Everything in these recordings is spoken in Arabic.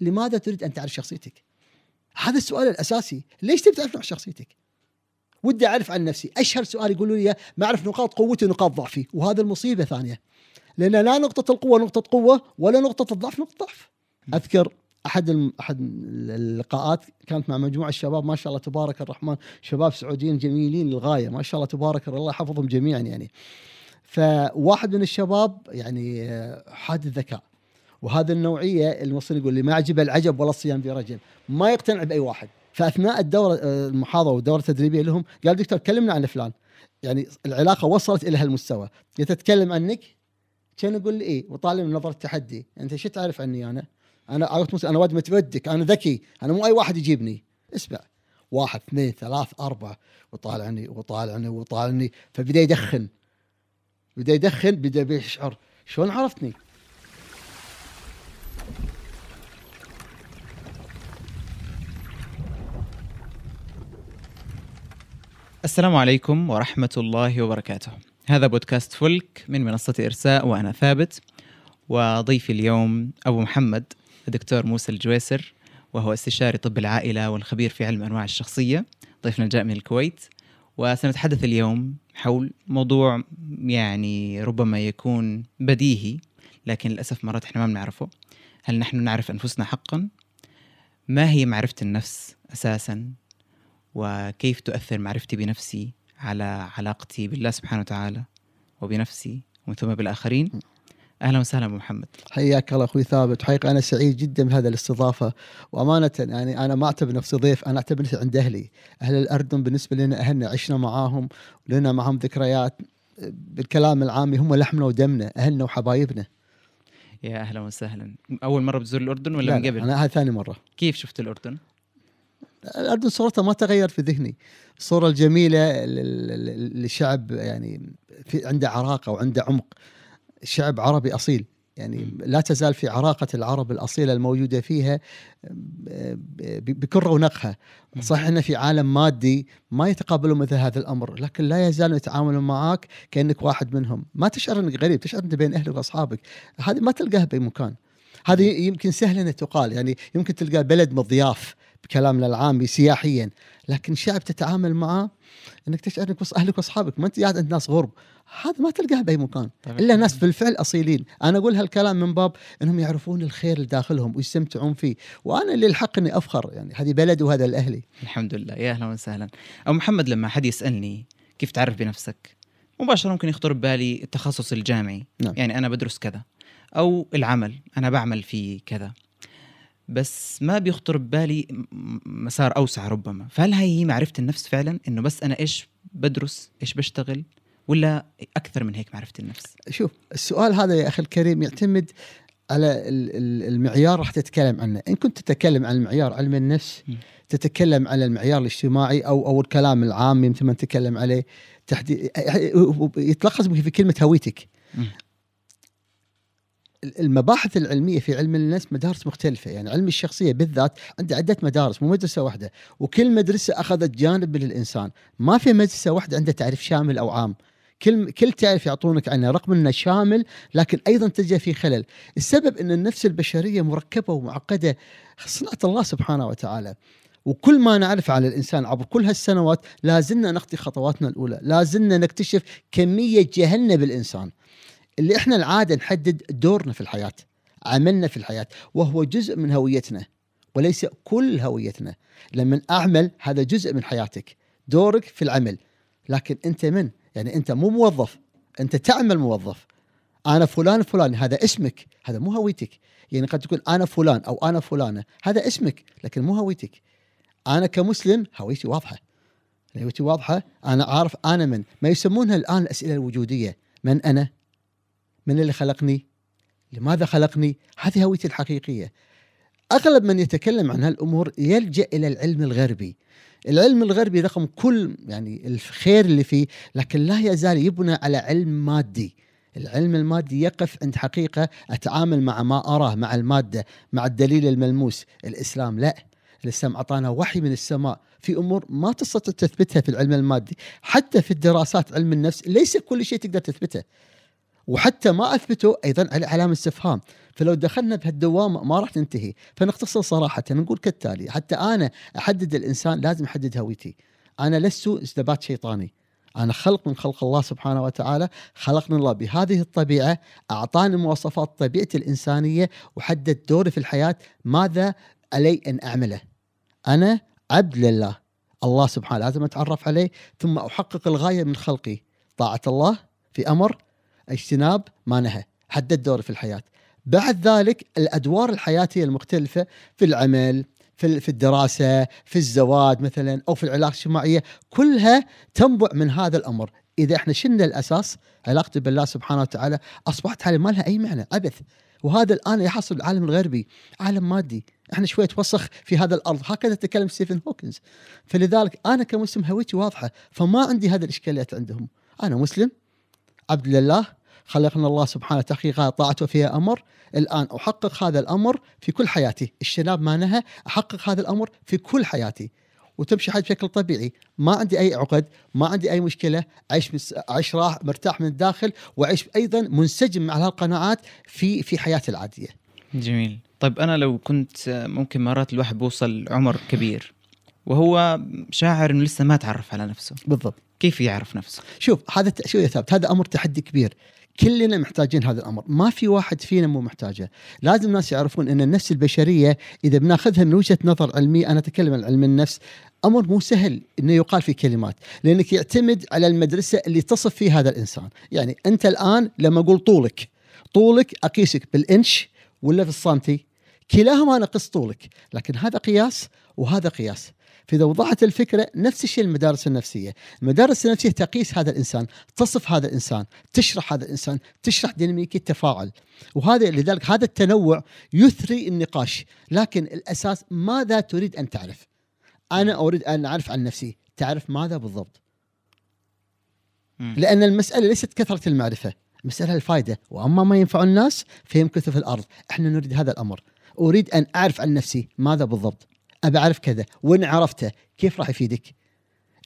لماذا تريد أن تعرف شخصيتك؟ هذا السؤال الأساسي، ليش تبي تعرف عن شخصيتك؟ ودي أعرف عن نفسي، أشهر سؤال يقولوا لي ما أعرف نقاط قوتي ونقاط ضعفي، وهذا المصيبة ثانية. لأن لا نقطة القوة نقطة قوة ولا نقطة الضعف نقطة ضعف. أذكر أحد الم... أحد اللقاءات كانت مع مجموعة الشباب ما شاء الله تبارك الرحمن شباب سعوديين جميلين للغاية ما شاء الله تبارك الله يحفظهم جميعا يعني فواحد من الشباب يعني آه، حاد الذكاء وهذا النوعية المصري يقول لي ما عجب العجب ولا الصيام في رجل. ما يقتنع بأي واحد. فأثناء الدورة آه، المحاضرة والدورة التدريبية لهم قال دكتور كلمنا عن فلان. يعني العلاقة وصلت إلى هالمستوى. تتكلم عنك؟ كان يقول لي إيه وطالع من نظرة تحدي أنت شو تعرف عني أنا؟ أنا عرفت أنا واد متودك أنا ذكي أنا مو أي واحد يجيبني. اسمع. واحد اثنين ثلاث أربعة. وطالعني وطالعني وطالعني فبدأ يدخن. بدأ يدخن بدأ يشعر شلون عرفتني؟ السلام عليكم ورحمة الله وبركاته. هذا بودكاست فلك من منصة إرساء وأنا ثابت وضيفي اليوم أبو محمد الدكتور موسى الجويسر وهو استشاري طب العائلة والخبير في علم أنواع الشخصية ضيفنا الجاء من الكويت. وسنتحدث اليوم حول موضوع يعني ربما يكون بديهي لكن للأسف مرات إحنا ما بنعرفه. هل نحن نعرف أنفسنا حقا؟ ما هي معرفة النفس أساسا؟ وكيف تؤثر معرفتي بنفسي على علاقتي بالله سبحانه وتعالى وبنفسي ومن ثم بالآخرين؟ أهلا وسهلا أبو محمد حياك الله أخوي ثابت حقيقة أنا سعيد جدا بهذه الاستضافة وأمانة يعني أنا ما أعتبر نفسي ضيف أنا أعتبر نفسي عند أهلي أهل الاردن بالنسبة لنا أهلنا عشنا معاهم ولنا معهم ذكريات بالكلام العامي هم لحمنا ودمنا أهلنا وحبايبنا يا أهلا وسهلا. أول مرة بتزور الأردن ولا من قبل؟ أنا هذه ثاني مرة. كيف شفت الأردن؟ الأردن صورتها ما تغير في ذهني. الصورة الجميله لشعب يعني في عنده عراقه وعنده عمق. شعب عربي أصيل. يعني لا تزال في عراقة العرب الأصيلة الموجودة فيها بكل رونقها صحيح أن في عالم مادي ما يتقابلون مثل هذا الأمر لكن لا يزالون يتعاملون معك كأنك واحد منهم. ما تشعر أنك غريب تشعر أنت بين أهلك وأصحابك. هذه ما تلقاها بأي مكان. هذه يمكن سهل أن تقال. يعني يمكن تلقى بلد مضياف. بكلامنا العامي سياحيا لكن شعب تتعامل معه إنك تشعر إنك أهلك وأصحابك ما أنت قاعد عند ناس غرب هذا ما تلقاه بأي مكان. طبعا. إلا ناس بالفعل أصيلين. أنا أقول هالكلام من باب إنهم يعرفون الخير اللي داخلهم ويستمتعون فيه. وأنا اللي الحق إني أفخر يعني هذه بلد وهذا الاهلي الحمد لله. يا أهلا وسهلا. أبو محمد لما حد يسألني كيف تعرف بنفسك؟ مباشرة ممكن يخطر ببالي التخصص الجامعي. نعم. يعني أنا بدرس كذا. أو العمل. أنا بعمل في كذا. بس ما بيخطر ببالي مسار أوسع ربما. فهل هي معرفة النفس فعلا؟ إنه بس أنا إيش بدرس إيش بشتغل؟ ولا أكثر من هيك معرفة النفس؟ شوف السؤال هذا يا أخي الكريم يعتمد على المعيار راح تتكلم عنه. إن كنت تتكلم عن المعيار علم النفس م. تتكلم على المعيار الاجتماعي أو أو الكلام العام مثل ما نتكلم عليه تحديد يتلخص في كلمه هويتك. المباحث العلمية في علم النفس مدارس مختلفة. يعني علم الشخصية بالذات عنده عدة مدارس مو مدرسة واحدة. وكل مدرسة أخذت جانب للانسان ما في مدرسة واحدة عندها تعريف شامل أو عام. كل كل تعريف يعطونك عنه رغم إنه شامل لكن أيضا تلقى فيه خلل. السبب إن النفس البشرية مركبة ومعقدة صنعه الله سبحانه وتعالى. وكل ما نعرف على الإنسان عبر كل هالسنوات لازلنا نخطي خطواتنا الأولى. لازلنا نكتشف كمية جهلنا بالإنسان. اللي إحنا العادة نحدد دورنا في الحياة عملنا في الحياة وهو جزء من هويتنا وليس كل هويتنا. لما أعمل هذا جزء من حياتك دورك في العمل. لكن أنت من؟ يعني أنت مو موظف أنت تعمل موظف. أنا فلان فلان هذا اسمك هذا مو هويتك. يعني قد تقول أنا فلان أو أنا فلانة هذا اسمك لكن مو هويتك. أنا كمسلم هويتي واضحة. هويتي واضحة أنا عارف أنا من. ما يسمونها الآن الأسئلة الوجودية. من أنا؟ من اللي خلقني؟ لماذا خلقني؟ هذه هويتي الحقيقية. أغلب من يتكلم عن هالأمور يلجأ إلى العلم الغربي. العلم الغربي رقم كل يعني الخير اللي فيه لكن لا يزال يبنى على علم مادي. العلم المادي يقف عند حقيقة أتعامل مع ما أراه مع المادة مع الدليل الملموس. الإسلام لا. الإسلام أعطانا وحي من السماء. في أمور ما تستطيع تثبتها في العلم المادي. حتى في الدراسات علم النفس ليس كل شيء تقدر تثبته. وحتى ما أثبتوا أيضا على علامة استفهام فلو دخلنا بهالدوامه ما راح ننتهي فنختصر صراحة نقول كالتالي حتى أنا أحدد الإنسان لازم أحدد هويتي. أنا لست استبات شيطاني. أنا خلق من خلق الله سبحانه وتعالى خلقني الله بهذه الطبيعة أعطاني مواصفات طبيعتي الإنسانية وحدد دوري في الحياة ماذا علي أن أعمله؟ أنا عبد لله. الله سبحانه لازم أتعرف عليه ثم أحقق الغاية من خلقي. طاعة الله في أمر اجتناب ما نهى حدد دوري في الحياة. بعد ذلك الأدوار الحياتية المختلفة في العمل في في الدراسة في الزواج مثلا أو في العلاقة الاجتماعية كلها تنبع من هذا الأمر. إذا إحنا شلنا الأساس علاقتي بالله سبحانه وتعالى أصبحت حالي ما لها أي معنى عبث وهذا الآن يحصل العالم الغربي عالم مادي. إحنا شوية توسخ في هذا الأرض. هكذا تكلم ستيفن هوكنز فلذلك أنا كمسلم هويتي واضحة فما عندي هذه الإشكاليات عندهم. أنا مسلم عبد لله. خلقنا الله سبحانه تحقيق طاعته فيها أمر. الآن أحقق هذا الأمر في كل حياتي. الشناب ما نهى أحقق هذا الأمر في كل حياتي. وتمشي حياتي بشكل طبيعي. ما عندي أي عقد ما عندي أي مشكلة. أعيش مس... أعيش راح مرتاح من الداخل وأعيش أيضا منسجم مع هالقناعات في في حياتي العادية. جميل. طيب أنا لو كنت ممكن مرات الواحد بوصل عمر كبير وهو شاعر إنه لسه ما تعرف على نفسه. بالضبط. كيف يعرف نفسه؟ شوف هذا شو يا ثابت هذا أمر تحدي كبير. كلنا محتاجين هذا الأمر. ما في واحد فينا مو محتاجه. لازم الناس يعرفون إن النفس البشرية إذا بناخذها من وجهة نظر علمية أنا أتكلم عن علم النفس أمر مو سهل إنه يقال في كلمات لأنك يعتمد على المدرسة اللي تصف فيه هذا الإنسان. يعني أنت الآن لما أقول طولك طولك أقيسك بالإنش ولا في السنتي كلاهما أنا قس طولك لكن هذا قياس وهذا قياس. فإذا وضحت الفكرة نفس الشيء المدارس النفسية. المدارس النفسية تقيس هذا الإنسان تصف هذا الإنسان تشرح هذا الإنسان تشرح ديناميكية التفاعل. وهذا لذلك هذا التنوع يثري النقاش. لكن الأساس ماذا تريد أن تعرف؟ أنا أريد أن أعرف عن نفسي. تعرف ماذا بالضبط؟ لأن المسألة ليست كثرة المعرفة. مسألة الفائدة وأما ما ينفع الناس فيمكث في الأرض. إحنا نريد هذا الأمر. أريد أن أعرف عن نفسي ماذا بالضبط. ابى أعرف كذا. وإن عرفته كيف راح يفيدك؟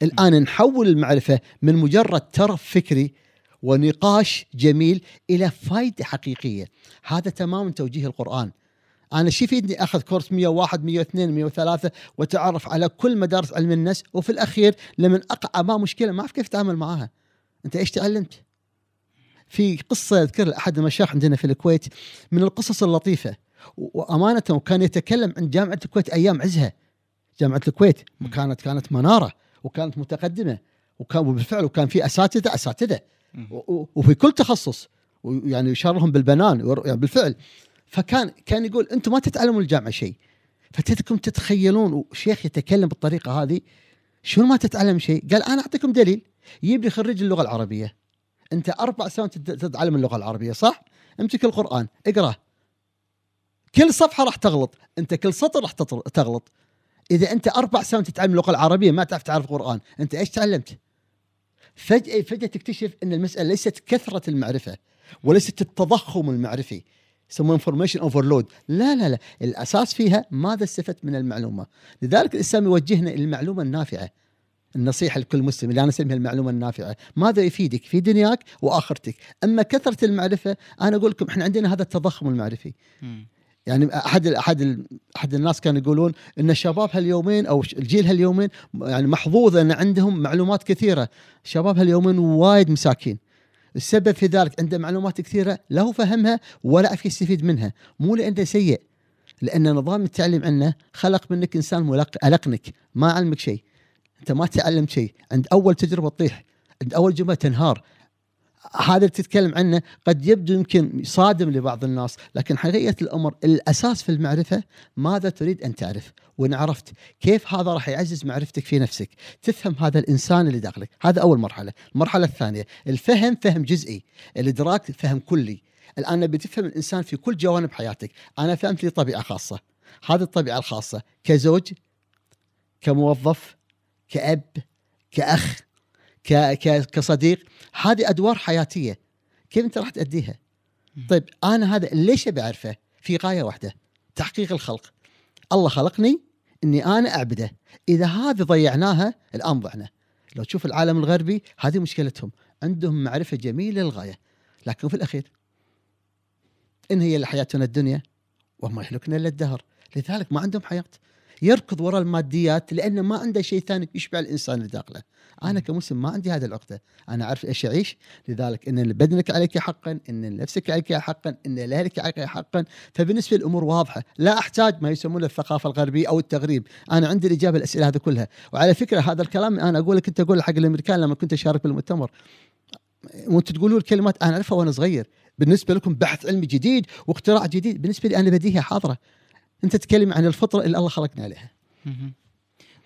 الآن نحول المعرفة من مجرد ترف فكري ونقاش جميل إلى فائده حقيقية. هذا تمام توجيه القرآن. أنا شو يفيدني؟ أخذ كورس 101 102 103 واتعرف على كل مدارس علم النفس وفي الأخير لما أقع أمام مشكلة ما أعرف كيف أتعامل معاها. أنت إيش تعلمت؟ في قصة اذكر احد المشايخ عندنا في الكويت من القصص اللطيفة. وأمانة وكان يتكلم عن جامعة الكويت أيام عزها. جامعة الكويت كانت كانت منارة وكانت متقدمة وكان بالفعل وكان في اساتذه أساتذة. وفي كل تخصص ويعني يشار لهم بالبنان يعني بالفعل. فكان كان يقول أنتم ما تتعلمون الجامعة شيء. فتتكم تتخيلون شيخ يتكلم بالطريقة هذه شنو ما تتعلم شيء؟ قال أنا أعطيكم دليل. يجيب لي خريج اللغة العربية. أنت أربع سنوات تتعلم اللغة العربية صح؟ امسك القرآن اقراه كل صفحة راح تغلط. أنت كل سطر راح تغلط. إذا أنت أربع سنوات تتعلم اللغة العربية ما تعرف تعرف القران أنت إيش تعلمت؟ فجاه فجأة تكتشف إن المسألة ليست كثرة المعرفة وليست التضخم المعرفي. يسمونه information overload لا لا لا. الأساس فيها ماذا استفدت من المعلومة. لذلك الإسلام يوجهنا إلى المعلومة النافعة. النصيحة لكل مسلم اللي أنا أسميها المعلومة النافعة ماذا يفيدك؟ في دنياك وآخرتك. أما كثرة المعرفة أنا أقول لكم إحنا عندنا هذا التضخم المعرفي. يعني أحد أحد أحد الناس كانوا يقولون إن الشباب هاليومين أو الجيل هاليومين يعني محظوظ إن عندهم معلومات كثيرة، شباب هاليومين وايد مساكين. السبب في ذلك عنده معلومات كثيرة لا هو فهمها ولا عرف يستفيد منها، مو لأنه سيء. لأن نظام التعليم عنه خلق منك إنسان ملق ألقنك، ما علمك شيء. أنت ما تعلمت شيء، عند أول تجربة تطيح، عند أول جملة تنهار، هذا اللي تتكلم عنه قد يبدو يمكن صادم لبعض الناس لكن حقيقة الأمر الأساس في المعرفة ماذا تريد أن تعرف. وإن عرفت كيف هذا راح يعزز معرفتك في نفسك. تفهم هذا الإنسان اللي داخلك. هذا أول مرحلة. المرحلة الثانية الفهم فهم جزئي. الإدراك فهم كلي. الآن نبي تفهم الإنسان في كل جوانب حياتك. أنا فهمت لي طبيعة خاصة. هذه الطبيعة الخاصة كزوج كموظف كأب كأخ كصديق هذه أدوار حياتية. كيف أنت راح تأديها؟ طيب أنا هذا ليش أبي أعرفه؟ في غاية واحدة تحقيق الخلق. الله خلقني إني أنا أعبده. إذا هذه ضيعناها الآن ضعنا. لو تشوف العالم الغربي هذه مشكلتهم. عندهم معرفة جميلة للغاية. لكن في الأخير إن هي لحياتنا الدنيا وما يهلكنا إلا الدهر. لذلك ما عندهم حياة. يركض وراء الماديات لأنه ما عنده شيء ثاني يشبع الإنسان اللي داخله. أنا كمسلم ما عندي هذه العقدة. أنا أعرف إيش أعيش لذلك إن لبدنك عليك حقا إن لنفسك عليك حقا إن لاهلك عليك حقا. فبالنسبة الأمور واضحة. لا أحتاج ما يسمونه الثقافة الغربية أو التغريب. أنا عندي الاجابه الأسئلة هذه كلها. وعلى فكرة هذا الكلام أنا أقول لك أنت أقول حق الأمريكان لما كنت اشارك بالمؤتمر. وأنتم تقولون الكلمات أنا أعرفها وأنا صغير. بالنسبة لكم بحث علمي جديد واختراع جديد. بالنسبة لي أنا بديهه حاضرة. انت تتكلم عن الفطرة اللي الله خلقنا عليها.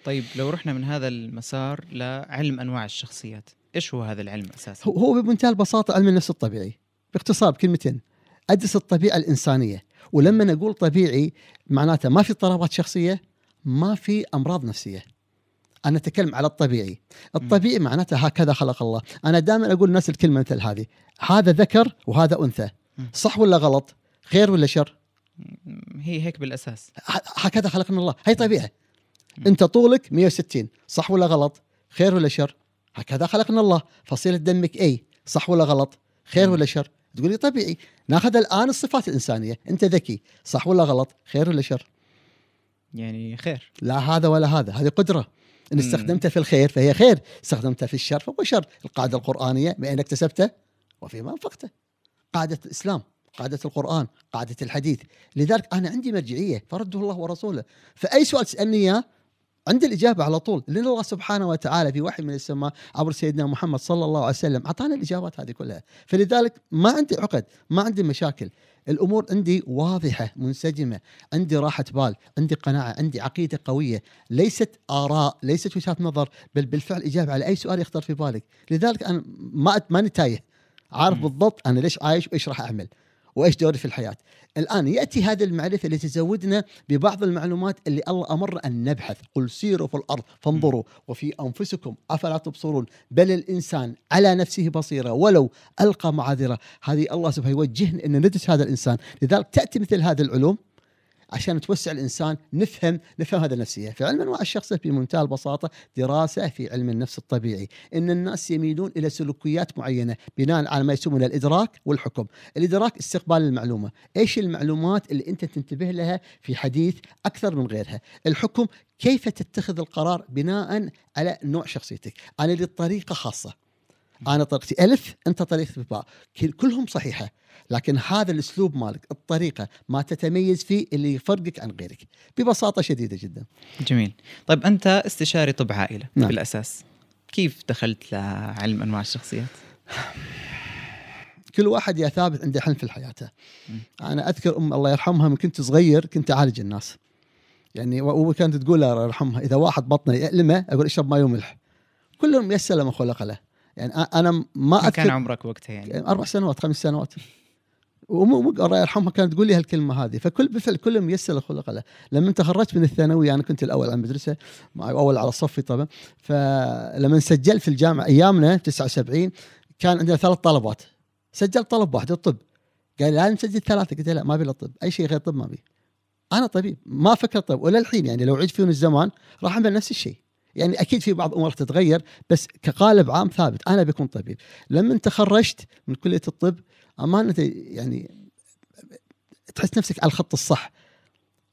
طيب لو رحنا من هذا المسار لعلم أنواع الشخصيات إيش هو هذا العلم أساسا؟ هو بمنتهى البساطه علم النفس الطبيعي. باختصار بكلمتين أدرس الطبيعة الإنسانية. ولما نقول طبيعي معناته ما في اضطرابات شخصية ما في أمراض نفسية. أنا أتكلم على الطبيعي. الطبيعي معناته هكذا خلق الله. أنا دائما أقول للناس الكلمة مثل هذه. هذا ذكر وهذا أنثى. صح ولا غلط؟ خير ولا شر؟ هي هيك بالأساس. هكذا خلقنا الله. هي طبيعه. أنت طولك 160 صح ولا غلط؟ خير ولا شر؟ هكذا خلقنا الله. فصيلة دمك اي صح ولا غلط؟ خير. ولا شر؟ تقول لي طبيعي. ناخذ الآن الصفات الإنسانية. أنت ذكي. صح ولا غلط؟ خير ولا شر؟ يعني خير. لا هذا ولا هذا. هذه قدرة. إن. استخدمتها في الخير فهي خير. استخدمتها في الشر فهو شر. القاعدة القرآنية بأن اكتسبته وفيما انفقته قاعدة الإسلام. قاعدة القرآن قاعدة الحديث. لذلك أنا عندي مرجعية فرده الله ورسوله. فأي سؤال تسألني إياه عندي الإجابة على طول. لأن الله سبحانه وتعالى في وحي من السماء عبر سيدنا محمد صلى الله عليه وسلم أعطانا الإجابات هذه كلها. فلذلك ما عندي عقد ما عندي مشاكل. الأمور عندي واضحة منسجمة عندي راحة بال عندي قناعة عندي عقيدة قوية. ليست آراء ليست وجهات نظر بل بالفعل إجابة على أي سؤال يخطر في بالك. لذلك أنا ما ماني تايه. عارف. بالضبط أنا ليش عايش وإيش راح أعمل. وإيش دوري في الحياة. الآن يأتي هذه المعرفة اللي تزودنا ببعض المعلومات اللي الله أمر أن نبحث. قل سيروا في الأرض فانظروا وفي أنفسكم أفلا تبصرون. بل الإنسان على نفسه بصيرة ولو ألقى معاذرة. هذه الله سبحانه يوجهنا أن ندرس هذا الإنسان. لذلك تأتي مثل هذه العلوم. عشان توسع الإنسان نفهم نفهم هذا النفسية، في علم أنواع الشخصيه بمنتهى البساطة دراسة في علم النفس الطبيعي، إن الناس يميلون إلى سلوكيات معينة بناء على ما يسمونه الإدراك والحكم، الإدراك استقبال المعلومة، إيش المعلومات اللي أنت تنتبه لها في حديث أكثر من غيرها، الحكم كيف تتخذ القرار بناء على نوع شخصيتك، أنا لي طريقة خاصة. أنا طريقتي ألف أنت طريقتك باء. كل- كلهم صحيحة لكن هذا الأسلوب مالك الطريقة ما تتميز فيه اللي يفرقك عن غيرك ببساطة شديدة جدا. جميل. طيب أنت استشاري طب عائلة نعم. بالاساس كيف دخلت لعلم انواع الشخصيات؟ كل واحد يا ثابت عنده حلم في حياته. أنا أذكر أم الله يرحمها من كنت صغير كنت أعالج الناس. يعني وكانت تقول الله يرحمها إذا واحد بطنه يألمه أقول اشرب ماء وملح. كلهم يسر لما خلق له يعني أنا ما كان عمرك وقتها يعني؟ أربع سنوات خمس سنوات. ومو مو الله يرحمها كانت تقول لي هالكلمة هذه. فكل بالفعل كلهم يسر خلق له لما تخرجت من الثانوية أنا كنت الأول على المدرسة أول على صفي طبعا. فلما سجلت في الجامعة أيامنا 79 كان عندنا ثلاث طلبات. سجلت طلب واحد الطب. قال لازم تسجل ثلاثة. قلت له لا ما ابي الطب. أي شيء غير طب ما ابي أنا طبيب ما أفكر طب. ولا الحين يعني لو عيد فيهم الزمان راح أعمل نفس الشيء. يعني أكيد في بعض الأمور تتغير بس كقالب عام ثابت. أنا بكون طبيب. لما تخرجت من كلية الطب أمانة يعني تحس نفسك على الخط الصح.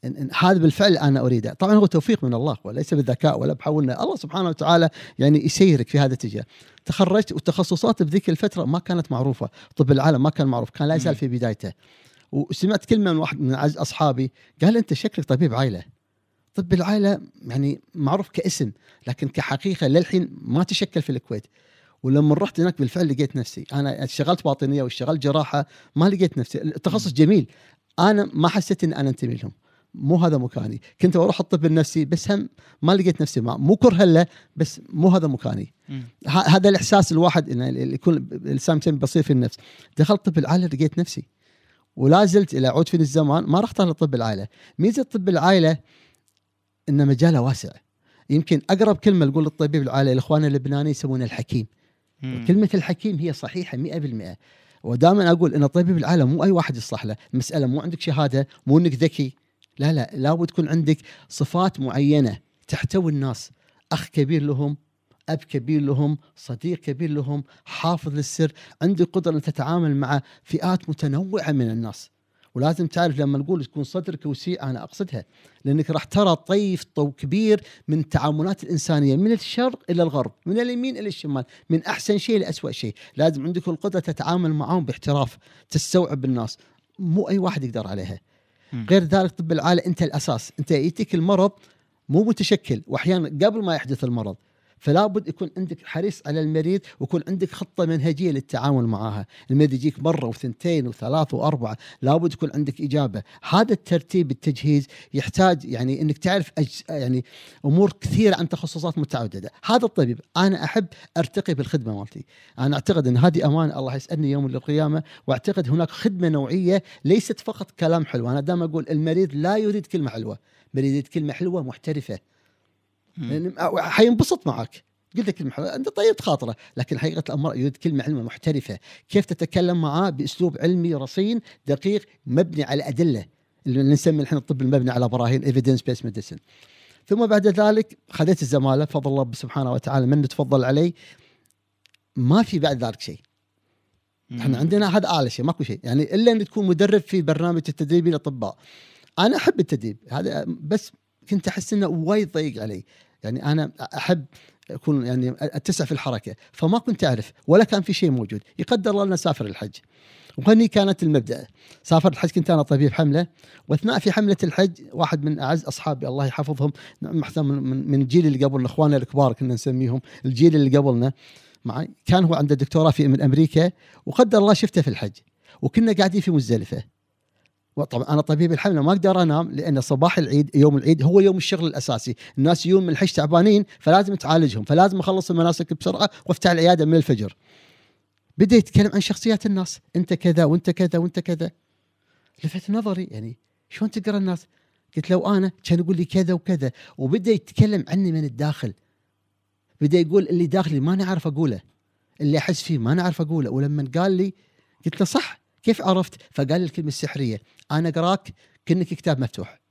إن إن هذا بالفعل أنا أريده. طبعا هو توفيق من الله وليس بالذكاء ولا بحولنا الله سبحانه وتعالى يعني يسيرك في هذا الاتجاه. تخرجت والتخصصات بذيك الفترة ما كانت معروفة. طب العالم ما كان معروف. كان لا يزال. في بدايته. وسمعت كلمة من واحد من أصحابي قال أنت شكلك طبيب عائله طب العائلة يعني معروف كاسم لكن كحقيقة للحين ما تشكل في الكويت. ولما رحت هناك بالفعل لقيت نفسي. أنا اشتغلت باطنية واشتغلت جراحة ما لقيت نفسي. التخصص جميل. أنا ما حسيت ان أنا أنتمي لهم. مو هذا مكاني. كنت أروح الطب النفسي بس هم ما لقيت نفسي معه مو كره له بس مو هذا مكاني. هذا الإحساس الواحد إنه يكون الإنسان بصير في النفس. دخلت طب العائلة لقيت نفسي. ولا زلت إلى عود فيني الزمان ما راح اختار لطب العائلة. ميزة طب العائلة ان مجاله واسع. يمكن أقرب كلمة نقول للطبيب العائله الإخوان اللبنانيين يسمونه الحكيم. مم. كلمة الحكيم هي صحيحة 100% ودائما أقول أن طبيب العالم مو أي واحد يصلح له. المسألة مو عندك شهادة مو أنك ذكي. لا لا لابد تكون عندك صفات معينة تحتوي الناس. أخ كبير لهم أب كبير لهم صديق كبير لهم حافظ للسر عندك قدرة أن تتعامل مع فئات متنوعة من الناس. ولازم تعرف لما نقول تكون صدرك وسيع أنا أقصدها. لأنك راح ترى طيف طو كبير من التعاملات الإنسانية من الشرق إلى الغرب، من اليمين إلى الشمال، من أحسن شيء لاسوء شيء، لازم عندك القدرة تتعامل معهم باحتراف، تستوعب الناس، مو أي واحد يقدر عليها. غير ذلك طب العائله أنت الأساس، أنت يأتيك المرض مو متشكل وأحيانا قبل ما يحدث المرض. فلا بد يكون عندك حريص على المريض ويكون عندك خطة منهجية للتعامل معها، المريض يجيك مرة وثنتين وثلاث وأربعة، لابد يكون عندك إجابة، هذا الترتيب التجهيز يحتاج يعني إنك تعرف أج... يعني أمور كثيرة عن تخصصات متعددة، هذا الطبيب أنا أحب أرتقي بالخدمة مالتي، أنا أعتقد إن هذه أمانة الله يسالني يوم القيامة وأعتقد هناك خدمة نوعية ليست فقط كلام حلو، أنا دائما أقول المريض لا يريد كلمة حلوة، المريض يريد كلمة حلوة محترفة. يعني حينبسط معك. قلت لك كلمه حلوة أنت طيب خاطره لكن حقيقة الأمر يريد كلمة علمية محترفة. كيف تتكلم معاه بأسلوب علمي رصين دقيق مبني على أدلة؟ اللي نسمي الحين الطب المبني على براهين evidence based medicine ثم بعد ذلك خذيت الزمالة بفضل الله سبحانه وتعالى من تفضل علي. ما في بعد ذلك شيء. إحنا عندنا هذا أعلى شيء ماكو شيء. يعني إلا أن تكون مدرب في برنامج التدريبي للأطباء. أنا أحب التدريب هذا بس كنت أحس إنه وايد ضيق علي. يعني أنا أحب أكون يعني أتسع في الحركة فما كنت أعرف ولا كان في شيء موجود. يقدر الله لنا سافر الحج. وهني كانت المبدأ. سافر الحج كنت أنا طبيب حملة. وأثناء في حملة الحج واحد من أعز أصحابي الله يحفظهم من الجيل اللي قبل إخواننا الكبار كنا نسميهم الجيل اللي قبلنا معي كان هو عنده دكتوراه في من أمريكا وقدر الله شفته في الحج. وكنا قاعدين في مزدلفة. وطبعا أنا طبيب الحمله ما أقدر أنام لأن صباح العيد يوم العيد هو يوم الشغل الأساسي، الناس يوم من الحج تعبانين فلازم تعالجهم، فلازم أخلص المناسك بسرعة وأفتح العيادة من الفجر. بدأ يتكلم عن شخصيات الناس، أنت كذا وأنت كذا وأنت كذا. لفت نظري يعني شلون تقرأ الناس؟ قلت لو أنا كان يقول لي كذا وكذا وبدأ يتكلم عني من الداخل. بدأ يقول اللي داخلي ما نعرف أقوله. اللي أحس فيه ما نعرف أقوله ولما قال لي قلت له صح كيف عرفت؟ فقال لي الكلمة السحرية أنا اقراك كأنك كتاب مفتوح.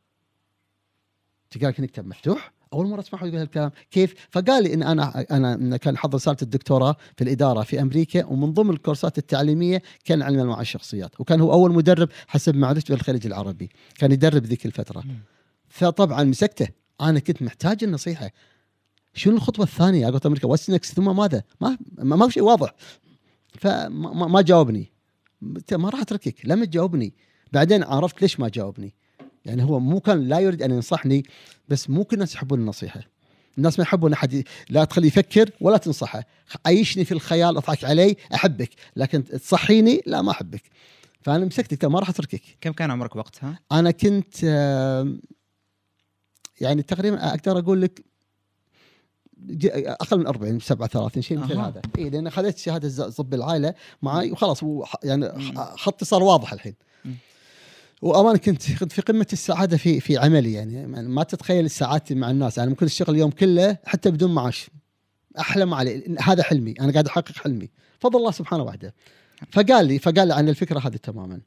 تقرأ كأنك كتاب مفتوح؟ أول مرة أسمعه يقول هالكلام، كيف؟ فقال لي إن أنا أنا إن كان حضر رسالة الدكتوراه في الإدارة في أمريكا ومن ضمن الكورسات التعليمية كان علم انواع الشخصيات، وكان هو أول مدرب حسب معرفتي بالخليج العربي، كان يدرب ذيك الفترة. فطبعا مسكته، أنا كنت محتاج النصيحة. شنو الخطوة الثانية؟ قلت أمريكا what's next ثم ماذا؟ ما ما, ما في شيء واضح. فما ما- ما جاوبني. ما راح أتركك لما تجاوبني بعدين عرفت ليش ما جاوبني. يعني هو مو كان لا يريد أن ينصحني بس مو كل الناس يحبون النصيحة. الناس ما يحبون أحد لا تخليه يفكر ولا تنصحه. عيشني في الخيال أضحك علي أحبك. لكن تصحيني؟ لا ما أحبك. فأنا مسكت قلت له ما راح أتركك. كم كان عمرك وقتها؟ أنا كنت يعني تقريبا أقدر أقول لك أقل من 40 37 شيء مثل. هذا. اي لأن اخذت شهادة طب العائلة معي وخلاص يعني خطي صار واضح الحين. وامانه كنت في قمة السعادة في في عملي يعني. يعني ما تتخيل سعادتي مع الناس. أنا ممكن أشتغل اليوم كله حتى بدون معاش. أحلم عليه هذا حلمي. أنا قاعد أحقق حلمي. فضل الله سبحانه وحده. فقال لي فقال لي عن الفكرة هذه تماما.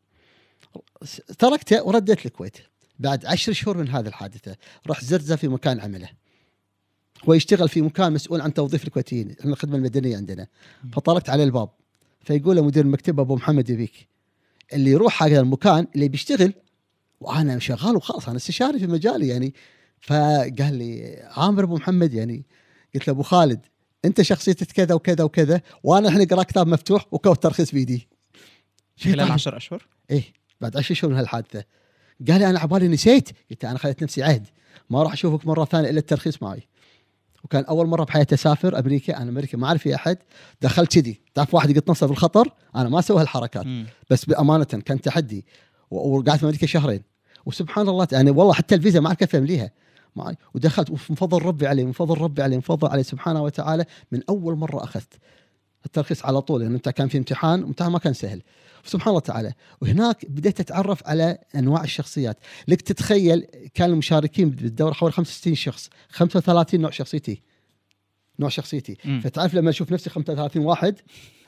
تركته ورديت الكويت. بعد عشر شهور من هذه الحادثة رحت زرزه في مكان عمله. هو يشتغل في مكان مسؤول عن توظيف الكويتيين. إحنا الخدمة المدنية عندنا. فطرقت عليه الباب. فيقول مدير المكتب أبو محمد يبيك اللي يروح هذا المكان اللي بيشتغل وأنا شغال وخلاص أنا استشاري في مجالي يعني. فقال لي عامر أبو محمد يعني. قلت له أبو خالد أنت شخصيتك كذا وكذا وكذا وأنا الحين أقرأ كتاب مفتوح وكوت ترخيص بيدي. خلال طيب. 10 أشهر؟ إيه بعد عشر شهور من هالحادثة. قال لي أنا عبالي نسيت. قلت أنا خذيت نفسي عهد ما راح أشوفك مرة ثانية إلا الترخيص معي. وكان أول مرة بحياتي أسافر أمريكا أنا أمريكا ما أعرف فيها أحد. دخلت كذي. تعرف واحد يقط نفسه في الخطر؟ أنا ما أسوي هالحركات. بس بأمانة كان تحدي. وقعدت في أمريكا شهرين. وسبحان الله يعني والله حتى الفيزا ما أعرف كيف أمليها. معي ودخلت ومن فضل ربي عليه من فضل ربي عليه من فضل عليه سبحانه وتعالى. من أول مرة أخذت الترخيص على طول. لأن أنت كان في امتحان الامتحان ما كان سهل. سبحان الله تعالى. وهناك بديت اتعرف على أنواع الشخصيات. لك تتخيل كان المشاركين بالدوره حوالي 65 شخص 35 نوع شخصيتي. نوع شخصيتي. مم. فتعرف لما أشوف نفسي 35 واحد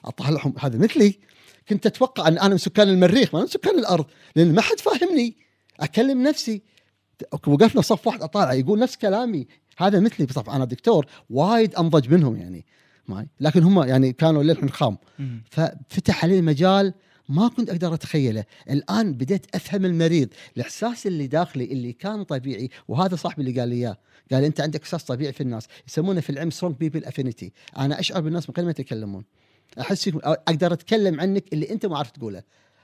اطلعهم هذا مثلي. كنت أتوقع أن أنا من سكان المريخ ما من سكان الأرض لأن ما حد فاهمني. أكلم نفسي. وقفنا صف واحد أطالع يقول نفس كلامي. هذا مثلي. بصف أنا دكتور وايد أنضج منهم يعني. معي لكن هم يعني كانوا للحين خام. ففتح علي مجال ما كنت أقدر أتخيله. الآن بديت أفهم المريض. الإحساس اللي داخلي اللي كان طبيعي وهذا صاحبي اللي قال لي إياه. قال أنت عندك إحساس طبيعي في الناس. يسمونه في العلم strong people affinity أنا أشعر بالناس من غير ما يتكلمون. أحس أقدر أتكلم عنك اللي أنت ما عرفت تقوله.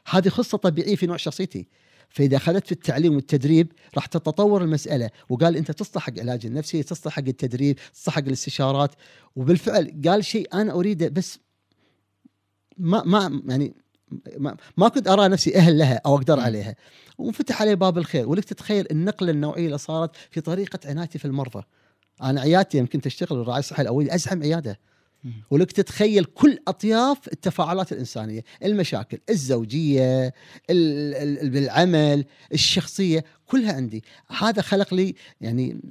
هذه خصه طبيعية في نوع شخصيتي. فإذا أخذت في التعليم والتدريب راح تتطور المسألة. وقال أنت تصلح حق العلاج النفسي تصلح حق التدريب تصلح حق الاستشارات. وبالفعل قال شيء أنا أريده بس ما ما يعني ما, ما كنت أرى نفسي أهل لها أو أقدر عليها. وانفتح علي باب الخير. ولك تتخيل النقلة النوعية اللي صارت في طريقة عنايتي في المرضى. أنا عيادتي يمكن تشتغل الرعايه الصحيه الاوليه أزحم عيادة. ولك تتخيل كل أطياف التفاعلات الإنسانية، المشاكل، الزوجية، بالعمل، الشخصية، كلها عندي، هذا خلق لي يعني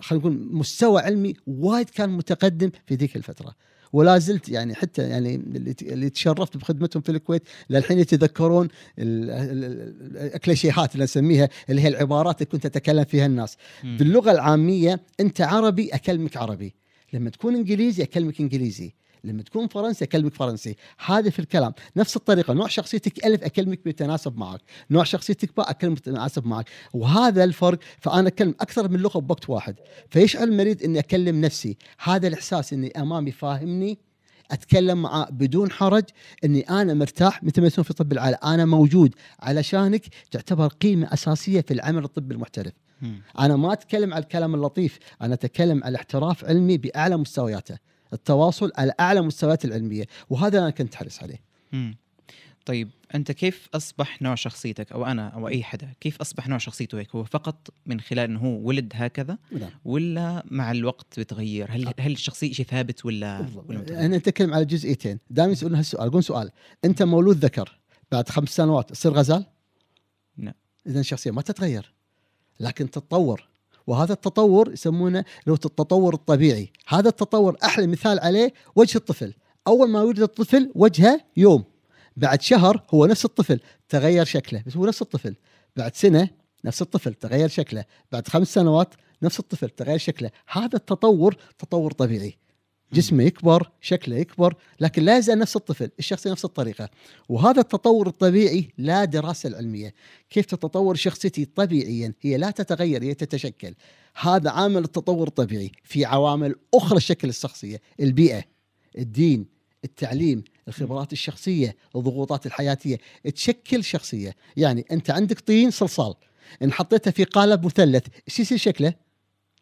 خلينا نقول مستوى علمي وايد كان متقدم في ذيك الفترة. ولا زلت يعني حتى يعني اللي تشرفت بخدمتهم في الكويت للحين يتذكرون الكليشيهات اللي نسميها اللي هي العبارات اللي كنت أتكلم فيها الناس. باللغة العامية أنت عربي أكلمك عربي. لما تكون إنجليزي أكلمك إنجليزي. لما تكون فرنسي أكلمك فرنسي. هذا في الكلام. نفس الطريقة. نوع شخصيتك ألف أكلمك بيتناسب معك. نوع شخصيتك باء اكلمك بيتناسب معك. وهذا الفرق فأنا أكلم أكثر من لغة بوقت واحد. فيشعر المريض إني أكلم نفسي. هذا الإحساس إني أمامي فاهمني أتكلم معاه بدون حرج إني أنا مرتاح مثل ما يسمون في طب العائله أنا موجود علشانك تعتبر قيمة أساسية في العمل الطبي المحترف. أنا ما أتكلم على الكلام اللطيف. أنا أتكلم على احتراف علمي بأعلى مستوياته. التواصل على أعلى مستويات العلمية وهذا أنا كنت حريص عليه. مم. طيب أنت كيف أصبح نوع شخصيتك أو أنا أو أي حدا كيف أصبح نوع شخصيته هيك؟ هو فقط من خلال إنه هو ولد هكذا نعم. ولا مع الوقت بتغير هل هل الشخصية شيء ثابت ولا, ولا أنا أتكلم على جزئيتين. دائما يسالون هالسؤال يقول سؤال. أنت مولود ذكر بعد خمس سنوات تصير غزال؟ نعم. اذا الشخصية ما تتغير لكن تتطور. وهذا التطور يسمونه لو التطور الطبيعي. هذا التطور أحلى مثال عليه وجه الطفل. أول ما يولد الطفل وجهه يوم. بعد شهر هو نفس الطفل تغير شكله بس هو نفس الطفل. بعد سنة نفس الطفل تغير شكله. بعد خمس سنوات نفس الطفل تغير شكله. هذا التطور تطور طبيعي. جسمه يكبر شكله يكبر لكن لا يزال نفس الطفل الشخصية نفس الطريقة. وهذا التطور الطبيعي لا دراسة العلمية. كيف تتطور شخصيتي طبيعيا؟ هي لا تتغير هي تتشكل. هذا عامل التطور الطبيعي في عوامل أخرى شكل الشخصية. البيئة الدين التعليم الخبرات الشخصية الضغوطات الحياتية. تشكل شخصية. يعني أنت عندك طين صلصال. إن حطيته في قالب مثلث إيش يصير شكله؟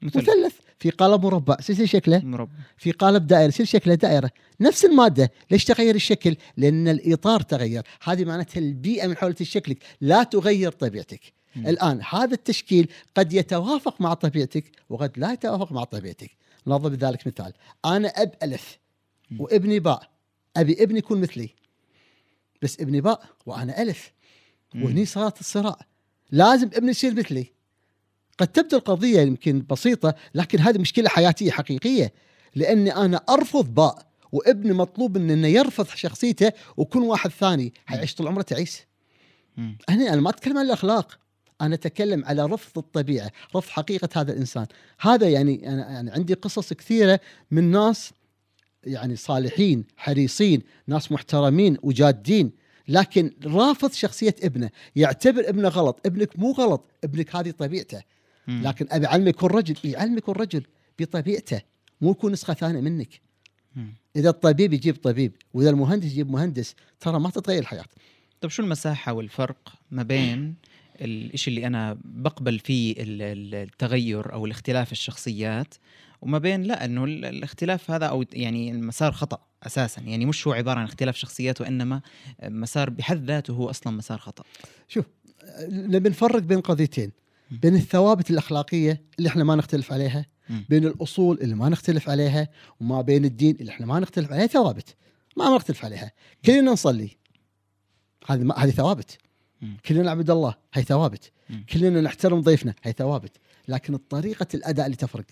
مثلث. في قالب مربع يصير شكله. مربع. في قالب دائرة يصير شكله دائرة. نفس المادة ليش تغير الشكل؟ لأن الإطار تغير. هذه معناتها البيئة من حول شكلك لا تغير طبيعتك. م. الآن هذا التشكيل قد يتوافق مع طبيعتك وقد لا يتوافق مع طبيعتك. نضرب بذلك مثال. أنا أب ألف وابني باء. أبي ابني يكون مثلي. بس ابني باء وأنا ألف. وهني صارت الصراع. لازم ابني يصير مثلي. قد تبدو القضية يمكن بسيطة لكن هذه مشكلة حياتية حقيقية لأني أنا أرفض باء وابني مطلوب إنه يرفض شخصيته ويكون واحد ثاني حيعيش طول عمره تعيس. هنا أنا ما أتكلم عن الأخلاق أنا أتكلم على رفض الطبيعة رفض حقيقة هذا الإنسان. هذا يعني أنا يعني عندي قصص كثيرة من ناس يعني صالحين حريصين ناس محترمين وجادين لكن رافض شخصية ابنه يعتبر ابنه غلط ابنك مو غلط ابنك هذه طبيعته. لكن أبي اعلمه يكون رجل يعلمه يكون رجل بطبيعته. مو يكون نسخة ثانية منك. إذا الطبيب يجيب طبيب وإذا المهندس يجيب مهندس ترى ما تتغير الحياة. طيب شو المساحة والفرق ما بين الشيء اللي أنا بقبل فيه التغير أو الاختلاف الشخصيات وما بين لا إنه الاختلاف هذا أو يعني المسار خطأ أساسا. يعني مش هو عبارة عن اختلاف شخصيات وإنما مسار بحد ذاته هو أصلا مسار خطأ. شوف نبي نفرق بين قضيتين. بين الثوابت الأخلاقية اللي إحنا ما نختلف عليها بين الأصول اللي ما نختلف عليها وما بين الدين اللي إحنا ما نختلف عليها ثوابت. ما نختلف عليها. كلنا نصلي. هذه هذه ثوابت. كلنا نعبد الله هي ثوابت. كلنا نحترم ضيفنا هي ثوابت. لكن طريقة الأداء اللي تفرق.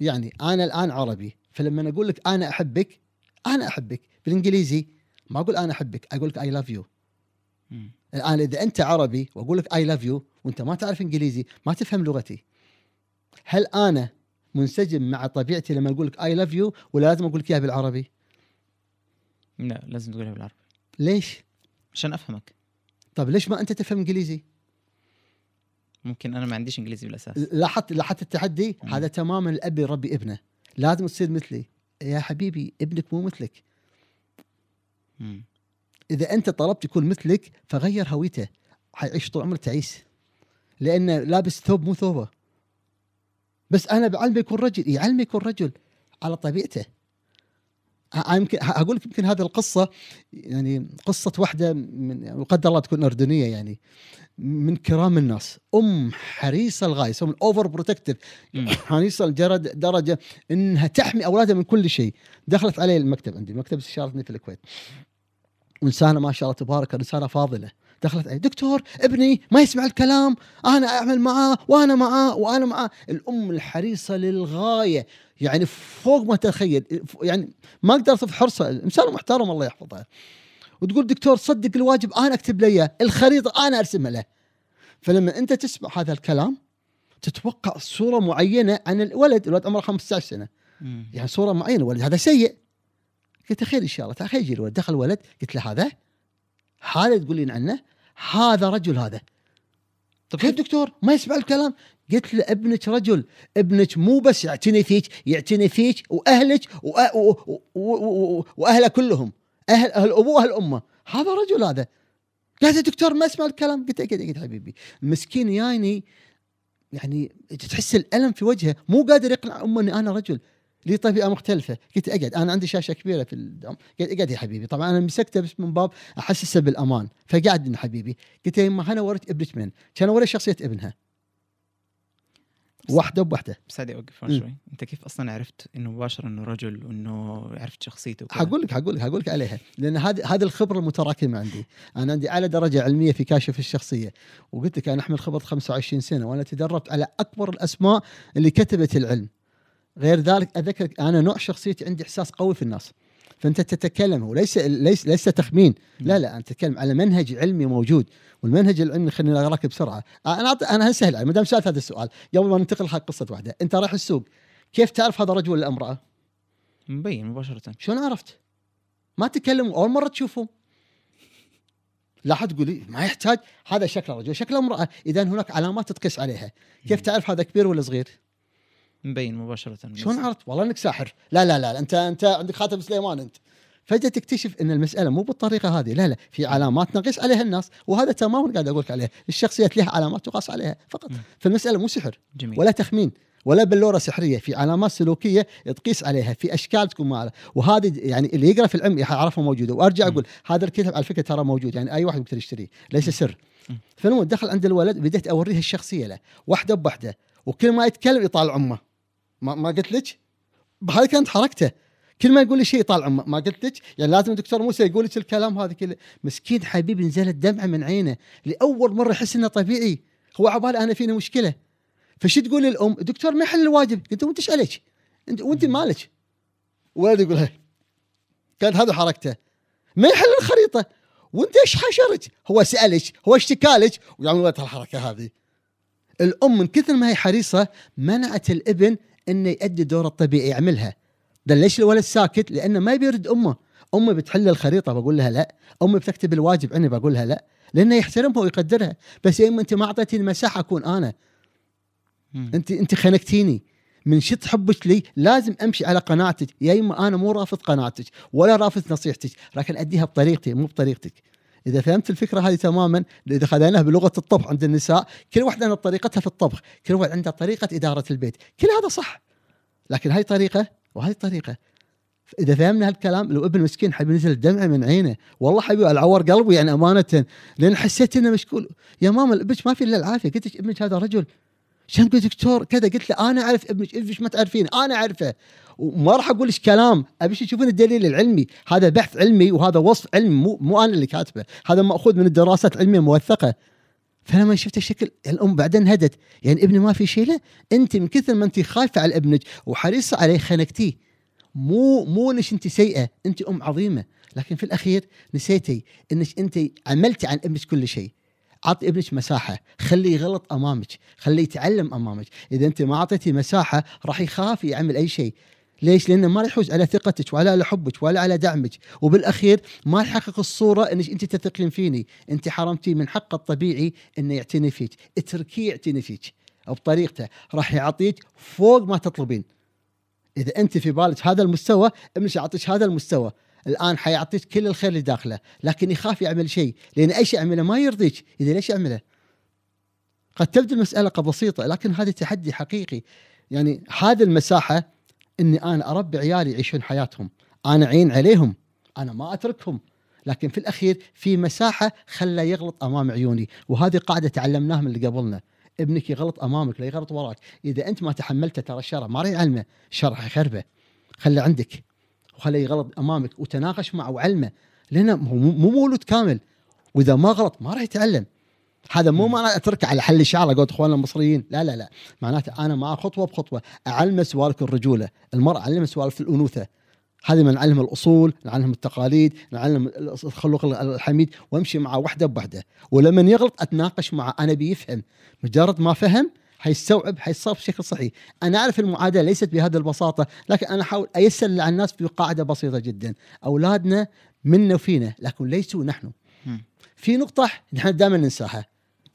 يعني أنا الآن عربي فلما أقول لك أنا أحبك أنا أحبك. بالإنجليزي ما أقول أنا أحبك أقول لك I love you الآن إذا أنت عربي وأقول لك I love you وانت ما تعرف انجليزي ما تفهم لغتي هل أنا منسجم مع طبيعتي لما أقول لك I love you ولا لازم أقول لك إياها بالعربي؟ لا لازم تقولها بالعربي ليش؟ عشان أفهمك طب ليش ما أنت تفهم إنجليزي؟ ممكن أنا ما عنديش إنجليزي بالأساس لاحظت لاحظت التحدي مم. هذا تماما الأب يربي ابنه لازم تصير مثلي يا حبيبي ابنك مو مثلك مم. إذا أنت طلبت يكون مثلك فغير هويته حيعيش طول عمره تعيس لأنه لابس ثوب مو ثوبه. بس أنا بعلمه يكون رجل. يعلمه يكون رجل على طبيعته. يمكن أقول لك يمكن هذه القصة يعني قصة واحدة من يعني قدر الله تكون أردنية يعني من كرام الناس. أم حريصة للغايه يسمون overprotective. حريصة لدرجة درجة إنها تحمي أولادها من كل شيء. دخلت علي المكتب عندي مكتب استشارتني في الكويت. وانسانه ما شاء الله تبارك انسانه فاضلة. دخلت علي دكتور ابني ما يسمع الكلام أنا أعمل معاه وأنا معاه وأنا معاه. الأم الحريصة للغاية يعني فوق ما تتخيل يعني ما أقدر اوصف حرصه انسانه محترم الله يحفظها وتقول دكتور صدق الواجب أنا أكتب له إياه، الخريطة أنا ارسمها له. فلما أنت تسمع هذا الكلام تتوقع صورة معينة عن الولد الولد عمره 15 سنة. مم. يعني صورة معينة الولد هذا سيء. قلت خير إن شاء الله تعال خير يجي الولد. دخل الولد قلت له هذا هذا تقولين عنه؟ هذا رجل هذا. طب كيف دكتور؟ ما يسمع الكلام. قلت له ابنك رجل. ابنك مو بس يعتني فيك يعتني فيك وأهلك واهله كلهم. أهل أهل ابوه واهل أمه. هذا رجل هذا. قال يا دكتور ما اسمع الكلام. قلت له قلت حبيبي. المسكين جايني يعني تحس الألم في وجهه. مو قادر يقنع أمه إني أنا رجل. لي طبيعة مختلفة. قلت أقعد أنا عندي شاشة كبيرة في الدوام قلت أقعد يا حبيبي. طبعا أنا مسكته بس من باب أحسسه بالأمان. فقعد يا حبيبي. قلت يا يما أنا وريت ابنك من؟ كان اوري شخصية ابنها. واحدة بواحدة. بس هذه أوقف. شوي. أنت كيف أصلا عرفت إنه مباشرة إنه رجل وإنه عرفت شخصيته؟ حقول لك حقول لك حقول لك عليها. لأن هذه هذه الخبرة المتراكمة عندي. أنا عندي أعلى درجة علمية في كاشف الشخصية. وقلت لك أنا أحمل خبرة 25 سنة وأنا تدربت على أكبر الأسماء اللي كتبت العلم. غير ذلك أذكرك أنا نوع شخصيتي عندي إحساس قوي في الناس. فأنت تتكلم وليس ليس ليس تخمين. لا لا انت تتكلم على منهج علمي موجود والمنهج العلمي خليني اقراك بسرعة. أنا أعط- أنا سهل ما دام سألت هذا السؤال قبل ما ننتقل حق قصة واحدة أنت رايح السوق كيف تعرف هذا رجل ولا امراه؟ مبين مباشرة. شلون عرفت؟ ما تكلم أول مرة تشوفه. لا حد تقول ما يحتاج هذا شكل رجل شكل امراه اذا هناك علامات تقيس عليها. كيف تعرف هذا كبير ولا صغير؟ مبين مباشرة. شلون عرفت؟ والله إنك ساحر. لا لا لا أنت أنت عندك خاتم سليمان أنت. فجأة تكتشف إن المسألة مو بالطريقة هذه. لا لا. في علامات نقيس عليها الناس. وهذا تماما قاعد أقول لك عليه الشخصيات لها علامات تقاس عليها فقط. مم. فالمسألة مو سحر جميل. ولا تخمين ولا بلورة سحرية. في علامات سلوكية تقيس عليها. في أشكال تكون معها. وهذه يعني اللي يقرأ في العلم يعرفها موجودة. وأرجع م. أقول هذا الكتاب على فكرة ترى موجود. يعني أي واحد يقدر يشتريه. ليس سر. م. فالمهم دخل عند الولد بديت أوريه الشخصية له. واحدة بواحدة. وكل ما يتكلم يطالع أمه. ما, ما قلت لك؟ هذه كانت حركته. كل ما يقول لي شيء يطالع امه ما قلت لك؟ يعني لازم الدكتور موسى يقول لك الكلام هذا كله. مسكين حبيبي نزلت دمعه من عينه. لأول مرة يحس إنه طبيعي. هو عباله أنا فيني مشكلة. فشو تقول للام دكتور ما يحل الواجب. قلت وأنت إيش عليك؟ أنت وانت مالك. ولد يقول كانت هذا حركته. ما يحل الخريطة. وأنت إيش حشرك؟ هو سألك هو اشتكالك. ويعمل الحركة هذه؟ الأم من كثر ما هي حريصة منعت الابن إنه يؤدي دوره الطبيعي يعملها. ده ليش الولد ساكت؟ لأنه ما بيرد أمه. امي بتحل الخريطة بقول لها لا. امي بتكتب الواجب عني بقول لها لا. لأنه يحترمها ويقدرها. بس يا اما أنت ما أعطيتني المساحة أكون أنا. أنت أنت خنقتيني. من شد حبك لي لازم أمشي على قناعتك يا إما أنا مو رافض قناعتك ولا رافض نصيحتك لكن أديها بطريقتي مو بطريقتك. إذا فهمت الفكرة هذه تماما اذا خذيناها بلغة الطبخ عند النساء كل واحدة عندها طريقتها في الطبخ كل واحد عنده طريقة إدارة البيت كل هذا صح. لكن هاي طريقة وهذه طريقة. إذا فهمنا هالكلام لو ابن مسكين حبي نزل دمعه من عينه والله حبيبي العور قلبي يعني أمانة لأن حسيت إنه مشكول. يا ماما ابنك ما في إلا العافية. قلت لك ابنك هذا رجل. تقول دكتور كذا؟ قلت له أنا أعرف ابنك ابنك ما تعرفين أنا أعرفه. وما راح أقول لك كلام. أبي تشوفون الدليل العلمي. هذا بحث علمي وهذا وصف علمي مو مو أنا اللي كاتبه. هذا مأخوذ من الدراسات العلمية موثقه فلما شفت الشكل الأم بعدين هدت. يعني ابني ما في شيء له؟ أنت من كثر ما أنت خايفة على ابنك وحريصة عليه خنقتيه. مو مو إنك أنت سيئة. أنت أم عظيمة. لكن في الأخير نسيتي إنك أنت عملتي عن ابنك كل شيء. أعطي ابنك مساحة. خليه يغلط أمامك. خليه يتعلم أمامك. إذا أنت ما أعطيتي مساحة راح يخاف يعمل أي شيء. ليش؟ لأنه ما راح يحوز على ثقتك ولا على حبك ولا على دعمك. وبالأخير ما راح يحقق الصورة إنك أنت تثقين فيني، أنت حرمتي من حقه الطبيعي إنه يعتني فيك، اتركيه يعتني فيك. بطريقته راح يعطيك فوق ما تطلبين. إذا أنت في بالك هذا المستوى ابنك يعطيك هذا المستوى، الآن حيعطيك كل الخير اللي داخله، لكن يخاف يعمل شيء، لأن أي شيء يعمله ما يرضيك، إذا ليش يعمله؟ قد تبدو المسألة بسيطة لكن هذا تحدي حقيقي، يعني هذه المساحة إني أنا أربي عيالي يعيشون حياتهم. أنا عين عليهم. أنا ما أتركهم. لكن في الأخير في مساحة خلى يغلط أمام عيوني. وهذه قاعدة تعلمناها من اللي قبلنا. ابنك يغلط أمامك لا يغلط وراك. إذا أنت ما تحملته ترى الشر ما راح يعلمه. الشر راح يخربه. خله عندك. وخليه يغلط أمامك وتناقش معه وعلمه. لأنه مو مولود كامل. وإذا ما غلط ما راح يتعلم. هذا مو معناه اتركه على حل الشعر قلت إخواننا المصريين. لا لا لا. معناته أنا معه خطوة بخطوة. اعلمه سوالف الرجولة. المرأة اعلمها سوالف الأنوثة. هذه من نعلم الأصول نعلم التقاليد نعلم الخلق الحميد. وامشي معه وحدة بوحدة. ولما يغلط أتناقش معه أنا بيفهم. مجرد ما فهم حيستوعب حيتصرف بشكل صحيح. أنا أعرف المعادلة ليست بهذه البساطة لكن أنا أحاول أيسر على الناس بقاعده بسيطة جدا. أولادنا منا وفينا لكن ليسوا نحن. في نقطة نحن دائما ننساها.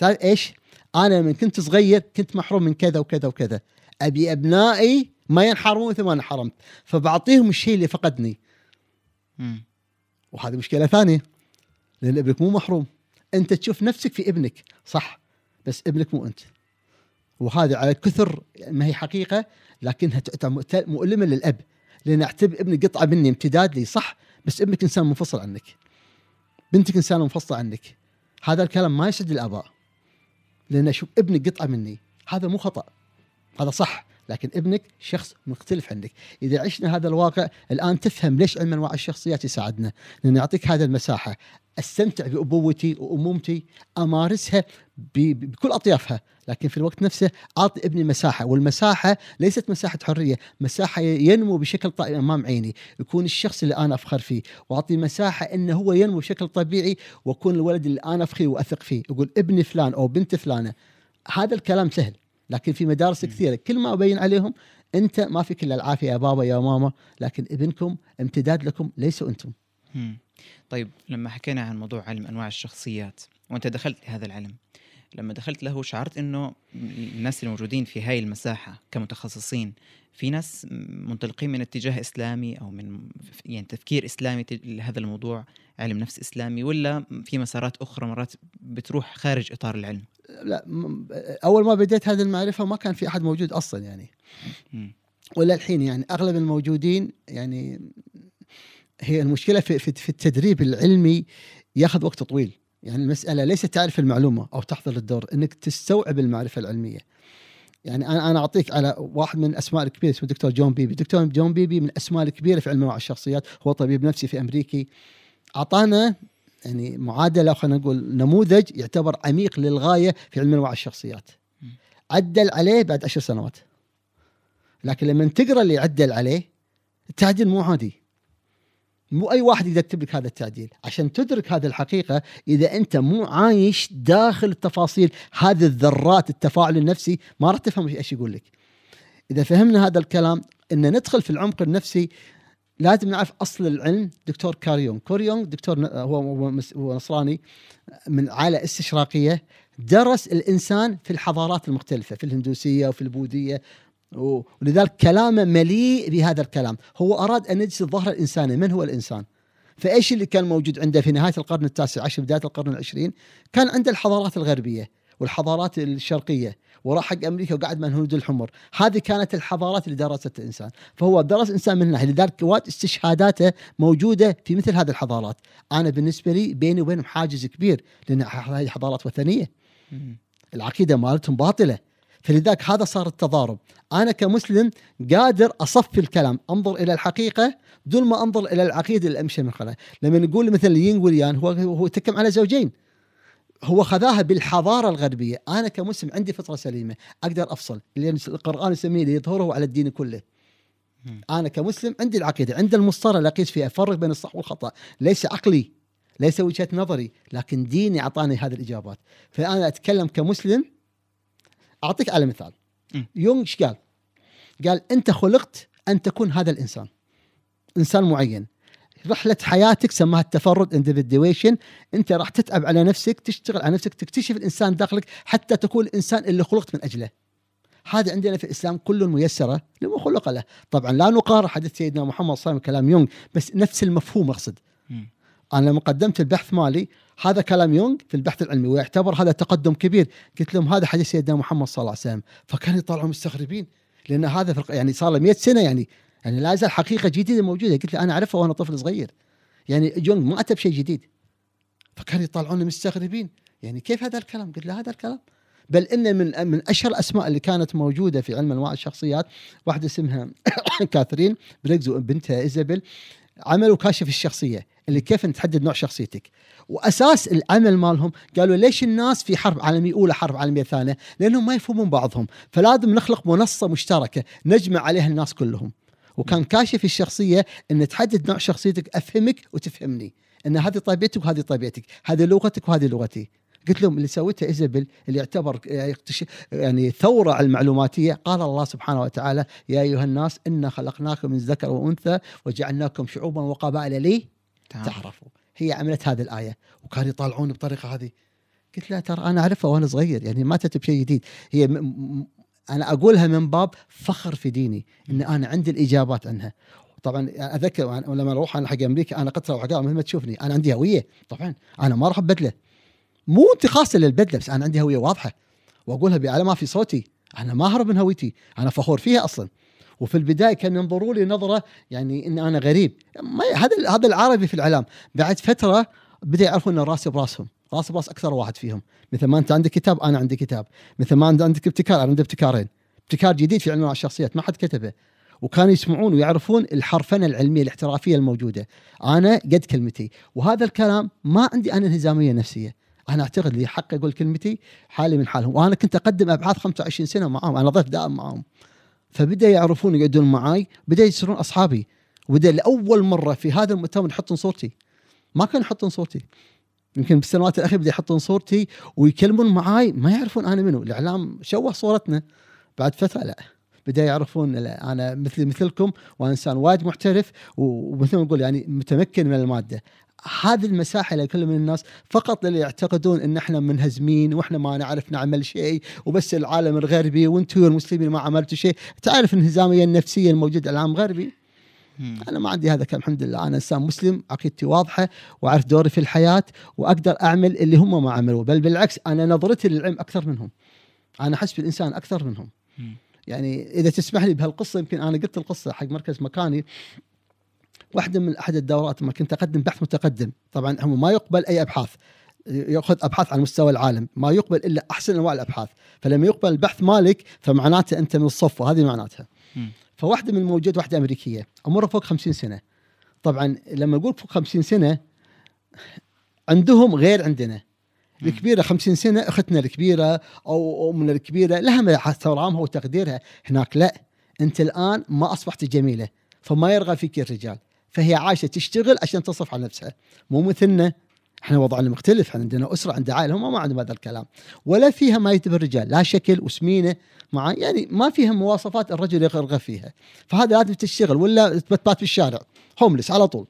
تعرف إيش؟ أنا من كنت صغير كنت محروم من كذا وكذا وكذا. أبي أبنائي ما ينحرمون مثل ما أنا حرمت. فبعطيهم الشيء اللي فقدني. وهذه مشكلة ثانية. لأن ابنك مو محروم. أنت تشوف نفسك في ابنك. صح. بس ابنك مو أنت. وهذا على كثر ما هي حقيقة لكنها مؤلمة للأب. لأن أعتبر ابنك قطعة مني امتداد لي. صح. بس ابنك إنسان منفصل عنك. بنتك انسان منفصل عنك. هذا الكلام ما يسعد الآباء. لأن أشوف ابنك قطعة مني. هذا مو خطأ. هذا صح لكن ابنك شخص مختلف عنك إذا عشنا هذا الواقع الآن تفهم ليش علم أنواع الشخصيات يساعدنا. لأن يعطيك هذه المساحة. أستمتع بأبوتي وأمومتي أمارسها بكل أطيافها. لكن في الوقت نفسه أعطي ابني مساحة والمساحة ليست مساحة حرية مساحة ينمو بشكل طبيعي أمام عيني. يكون الشخص اللي أنا أفخر فيه وأعطي مساحة إنه هو ينمو بشكل طبيعي وأكون الولد اللي أنا افخر وأثق فيه. يقول ابني فلان أو بنت فلانة. هذا الكلام سهل لكن في مدارس كثيرة كل ما أبين عليهم أنت ما فيك إلا العافية يا بابا يا ماما لكن ابنكم امتداد لكم ليسوا أنتم. طيب لما حكينا عن موضوع علم أنواع الشخصيات وأنت دخلت لهذا العلم لما دخلت له شعرت إنه الناس الموجودين في هاي المساحة كمتخصصين في ناس منطلقين من اتجاه إسلامي أو من يعني تفكير إسلامي لهذا الموضوع علم نفس إسلامي ولا في مسارات أخرى مرات بتروح خارج إطار العلم؟ لا أول ما بديت هذه المعرفة ما كان في أحد موجود أصلا يعني. ولا الحين يعني أغلب الموجودين يعني هي المشكلة في في التدريب العلمي ياخذ وقت طويل. يعني المسألة ليست تعرف المعلومة أو تحضر الدور إنك تستوعب المعرفة العلمية. يعني أنا أنا أعطيك على واحد من الأسماء الكبيرة اسمه دكتور جون بيبي. دكتور جون بيبي من الأسماء الكبيرة في علم أنواع الشخصيات. هو طبيب نفسي في امريكي أعطانا يعني معادلة خلينا نقول نموذج يعتبر عميق للغاية في علم أنواع الشخصيات. عدل عليه بعد عشر سنوات. لكن لما تقرأ اللي عدل عليه التعديل مو عادي. مو أي واحد يقدر يكتب لك هذا التعديل. عشان تدرك هذه الحقيقة إذا أنت مو عايش داخل التفاصيل هذه الذرات التفاعل النفسي ما راح تفهم إيش يقول لك. إذا فهمنا هذا الكلام إن ندخل في العمق النفسي لازم نعرف أصل العلم. دكتور كاريون كوريون دكتور هو هو نصراني من عائلة استشراقية درس الإنسان في الحضارات المختلفة في الهندوسية وفي البوذية ولذلك كلامه مليء بهذا الكلام. هو أراد أن يجسد ظهر الإنسان. من هو الإنسان؟ فإيش اللي كان موجود عنده في نهاية القرن التاسع عشر بداية القرن العشرين؟ كان عنده الحضارات الغربية والحضارات الشرقية وراح حق أمريكا وقعد مع الهنود الحمر. هذه كانت الحضارات اللي درست الإنسان. فهو درس إنسان من ناحية لذلك وايد استشهاداته موجودة في مثل هذه الحضارات. أنا بالنسبة لي بيني وبينهم حاجز كبير لأن هذه حضارات وثنية. العقيدة مالتهم باطلة. فلذلك هذا صار التضارب. أنا كمسلم قادر أصفي الكلام أنظر إلى الحقيقة دون ما أنظر إلى العقيدة اللي أمشي من خلالها. لما نقول مثلا يين واليان هو هو يتكلم على زوجين. هو خذاها بالحضارة الغربية. أنا كمسلم عندي فطرة سليمة أقدر أفصل. اللي القرآن يسميه ليظهره على الدين كله. أنا كمسلم عندي العقيدة. عند المسطره اللي اقيس فيها أفرق بين الصح والخطأ. ليس عقلي ليس وجهة نظري لكن ديني أعطاني هذه الإجابات. فأنا أتكلم كمسلم أعطيك على مثال. يونغ إيش قال؟ قال أنت خلقت أن تكون هذا الإنسان. إنسان معين. رحلة حياتك سماها التفرد اندفيدويشن أنت راح تتعب على نفسك تشتغل على نفسك تكتشف الإنسان داخلك حتى تكون الانسان اللي خلقت من أجله. هذا عندنا في الإسلام كل ميسرة لما خلق له. طبعا لا نقارن حديث سيدنا محمد صلى الله عليه وسلم كلام يونغ بس نفس المفهوم أقصد. أنا لما قدمت البحث مالي هذا كلام يونغ في البحث العلمي ويعتبر هذا تقدم كبير. قلت لهم هذا حديث سيدنا محمد صلى الله عليه وسلم. فكانوا يطلعوا مستغربين لأن هذا في يعني صار له 100 سنة يعني. يعني لا زال حقيقة جديدة موجودة. قلت له أنا أعرفها وأنا طفل صغير. يعني يونغ ما أتى بشيء جديد. فكانوا يطلعون مستغربين. يعني كيف هذا الكلام؟ قلت له هذا الكلام. بل إن من من أشهر الأسماء اللي كانت موجودة في علم أنواع الشخصيات واحدة اسمها كاثرين بريكز وبنتها إيزابيل عملوا كاشف الشخصية. اللي كيف نتحدد نوع شخصيتك. وأساس العمل مالهم قالوا ليش الناس في حرب عالمية أولى حرب عالمية ثانية؟ لأنهم ما يفهمون بعضهم. فلازم نخلق منصة مشتركة نجمع عليها الناس كلهم. وكان كاشف الشخصية إن تحدد نوع شخصيتك أفهمك وتفهمني. إن هذه طبيعتك وهذه طبيعتك هذه لغتك وهذه لغتي. قلت لهم اللي سويته ايزابيل اللي يعتبر يكتشف يعني ثورة المعلوماتية قال الله سبحانه وتعالى يا أيها الناس إنا خلقناكم من ذكر وأنثى وجعلناكم شعوبا وقبائل. تعال. تعرفوا. هي عملت هذه الآية وكانوا يطالعون بطريقة هذه. قلت لها ترى أنا أعرفها وأنا صغير يعني ما اتت بشيء جديد. هي م... م... أنا أقولها من باب فخر في ديني إن أنا عندي الإجابات عنها. طبعا أذكر لما أروح أنا حق أمريكا أنا قطره وعقار مثل ما تشوفني أنا عندي هوية. طبعا أنا ما راح بدله مو انتقاصا للبدله بس أنا عندي هوية واضحة. وأقولها بأعلى ما في صوتي. أنا ما أهرب من هويتي. أنا فخور فيها أصلا. وفي البداية كانوا ينظروا لي نظرة يعني ان أنا غريب. هذا هذا العربي في الإعلام. بعد فترة بدأ يعرفون إن راسي براسهم. راسي براس أكثر واحد فيهم. مثل ما أنت عندك كتاب أنا عندي كتاب. مثل ما انت عندك ابتكار أنا عندي ابتكارين. ابتكار جديد في علم الشخصيات ما حد كتبه. وكانوا يسمعون ويعرفون الحرفنة العلمية الاحترافية الموجودة. أنا قد كلمتي. وهذا الكلام ما عندي أنا انهزاميه نفسية. أنا أعتقد لي حق أقول كلمتي حالي من حالهم. وأنا كنت أقدم أبحاث 25 سنة معاهم. أنا ضيف دائم معاهم. فبدأ يعرفون يقعدون معاي بدأ يصيرون أصحابي. وبدأ لأول مرة في هذا المؤتمر يحطون صورتي ما كانوا يحطون صورتي يمكن بالسنوات الأخيرة بدا يحطون صورتي ويكلمون معاي ما يعرفون أنا منو. الإعلام شوه صورتنا. بعد فترة لا. بدا يعرفون أنا مثل مثلكم وأنا إنسان وايد محترف ومثل ما نقول يعني متمكن من المادة. هذه المساحة لكل من الناس فقط اللي يعتقدون إن إحنا منهزمين وإحنا ما نعرف نعمل شيء وبس العالم الغربي وأنتم المسلمين ما عملتوا شيء. تعرف الانهزاميه النفسيه الموجوده العالم الغربي. أنا ما عندي هذا الكلام الحمد لله. أنا إنسان مسلم عقيدتي واضحة وأعرف دوري في الحياة وأقدر أعمل اللي هم ما عملوه. بل بالعكس أنا نظرتي للعلم أكثر منهم. أنا أحس بالإنسان أكثر منهم. يعني إذا تسمح لي بهالقصة يمكن أنا قلت القصة حق مركز مكاني. واحدة من أحد الدورات ما كنت أقدم بحث متقدم. طبعا هم ما يقبل أي أبحاث يأخذ أبحاث على مستوى العالم ما يقبل إلا أحسن أنواع الأبحاث. فلما يقبل البحث مالك فمعناته أنت من الصف وهذه معناتها. فواحدة من الموجود واحدة أمريكية عمرها فوق 50 سنة. طبعا لما أقول فوق 50 سنة عندهم غير عندنا. مم. الكبيرة 50 سنة أختنا الكبيرة أو أمنا الكبيرة لها احترامها وتقديرها. هناك لا. أنت الآن ما أصبحت جميلة فما يرغب فيك الرجال. فهي عايشة تشتغل عشان تصرف على نفسها. مو مثلنا إحنا وضعنا مختلف إحنا عندنا أسرة عندنا عائلة هم ما عندهم هذا الكلام. ولا فيها ما يتبع الرجال لا شكل وسمينة مع يعني ما فيها مواصفات الرجل يرغب فيها. فهذا لازم تشتغل ولا تبات في الشارع هوملس على طول.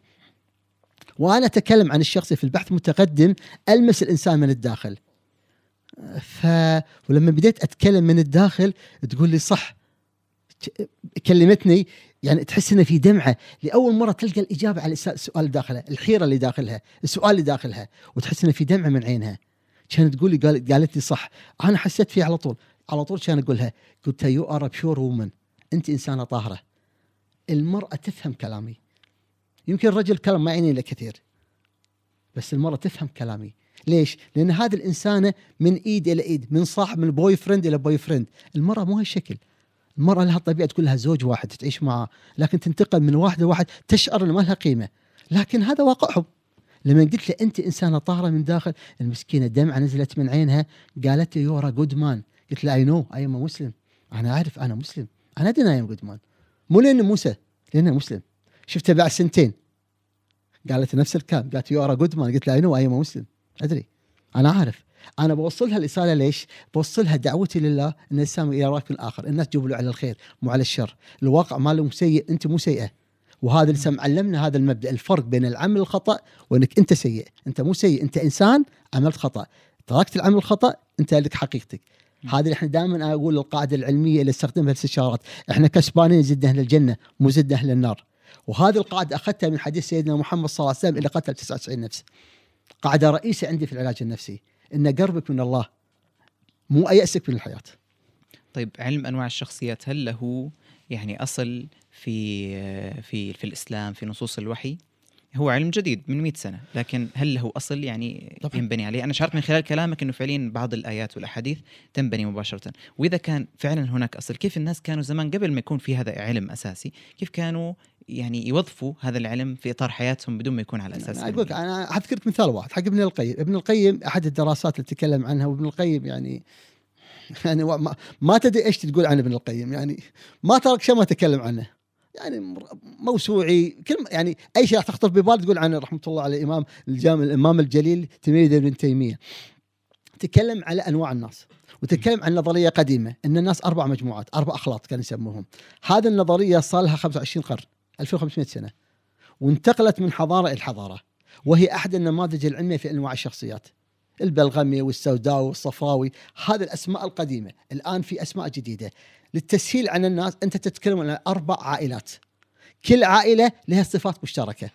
وأنا أتكلم عن الشخصي في البحث متقدم ألمس الإنسان من الداخل. ف ولما بديت أتكلم من الداخل تقول لي صح كلمتني يعني تحس إنه في دمعة لأول مرة تلقى الإجابة على الس- السؤال اللي داخلها الحيرة اللي داخلها السؤال اللي داخلها وتحس إنه في دمعة من عينها. كانت تقول لي قال قالت لي صح. أنا حسيت فيه على طول. على طول كان أقولها قلت you are pure woman أنت إنسانة طاهرة. المرأة تفهم كلامي. يمكن الرجل كلام ما يعني له كثير. بس المرأة تفهم كلامي. ليش؟ لأن هذه الإنسانة من إيد إلى إيد من صاحب من boyfriend إلى boyfriend المراه مو هالشكل المرأة لها طبيعة تقول لها زوج واحد تعيش معه لكن تنتقل من واحد لواحد تشعر إنه ما لها قيمة. لكن هذا واقعهم. لما قلت له أنت إنسانة طاهرة من داخل المسكينة دمعة نزلت من عينها قالت لي you're a good man قلت لها I know I am Muslim أنا أعرف أنا مسلم أنا أدري I am good man مو لأنه موسى لأنه مسلم. شفته بعد سنتين. قالت نفس الكلام. قالت you are good man قلت لها I know I am Muslim أدري. أنا عارف أنا بوصلها الرسالة ليش؟ بوصلها دعوتي لله إن الإنسان يراك من الآخر، الناس تجيب له على الخير مو على الشر، الواقع ماله سيء أنت مو سيئة. وهذا اللي علمنا هذا المبدأ الفرق بين العمل الخطأ وإنك أنت سيء، أنت مو سيء أنت إنسان عملت خطأ، تركت العمل الخطأ أنت لك حقيقتك. هذا اللي إحنا دائما أقول القاعده العلمية اللي استخدمها الاستشارات، إحنا كسبانين زدنا أهل الجنة مو زدنا أهل النار. وهذه القاعدة أخذتها من حديث سيدنا محمد صلى الله عليه وسلم اللي قتل 99 نفس. قاعدة رئيسية عندي في العلاج النفسي إن قربك من الله مو ايأسك من الحياة. طيب علم أنواع الشخصيات هل له يعني أصل في في في الإسلام في نصوص الوحي؟ هو علم جديد من 100 سنة لكن هل له أصل يعني طبعا. ينبني عليه أنا شعرت من خلال كلامك إنه فعليا بعض الآيات والأحاديث تنبني مباشرة وإذا كان فعلا هناك أصل كيف الناس كانوا زمان قبل ما يكون في هذا علم أساسي كيف كانوا يعني يوظفوا هذا العلم في إطار حياتهم بدون ما يكون على أساس أنا أقول أنا حذكرك مثال واحد حق ابن القيم. ابن القيم أحد الدراسات اللي تكلم عنها وابن القيم يعني يعني ما, ما تدري إيش تقول عن ابن القيم يعني ما ترك شيء ما تكلم عنه. يعني موسوعي كل يعني أي شيء راح تخطر ببال تقول عنه رحمة الله على الامام الجامع الإمام الجليل تلميذ ابن تيمية. تكلم على أنواع الناس وتكلم عن نظرية قديمة إن الناس أربع مجموعات أربع أخلاط كانوا يسموهم. هذه النظرية صار لها 25 قرن. 2500 سنة وانتقلت من حضارة إلى حضارة وهي أحد النماذج العلمية في أنواع الشخصيات البلغمي والسوداوي والصفراوي هذه الأسماء القديمة الآن في أسماء جديدة. للتسهيل عن الناس أنت تتكلم عن أربع عائلات كل عائلة لها صفات مشتركة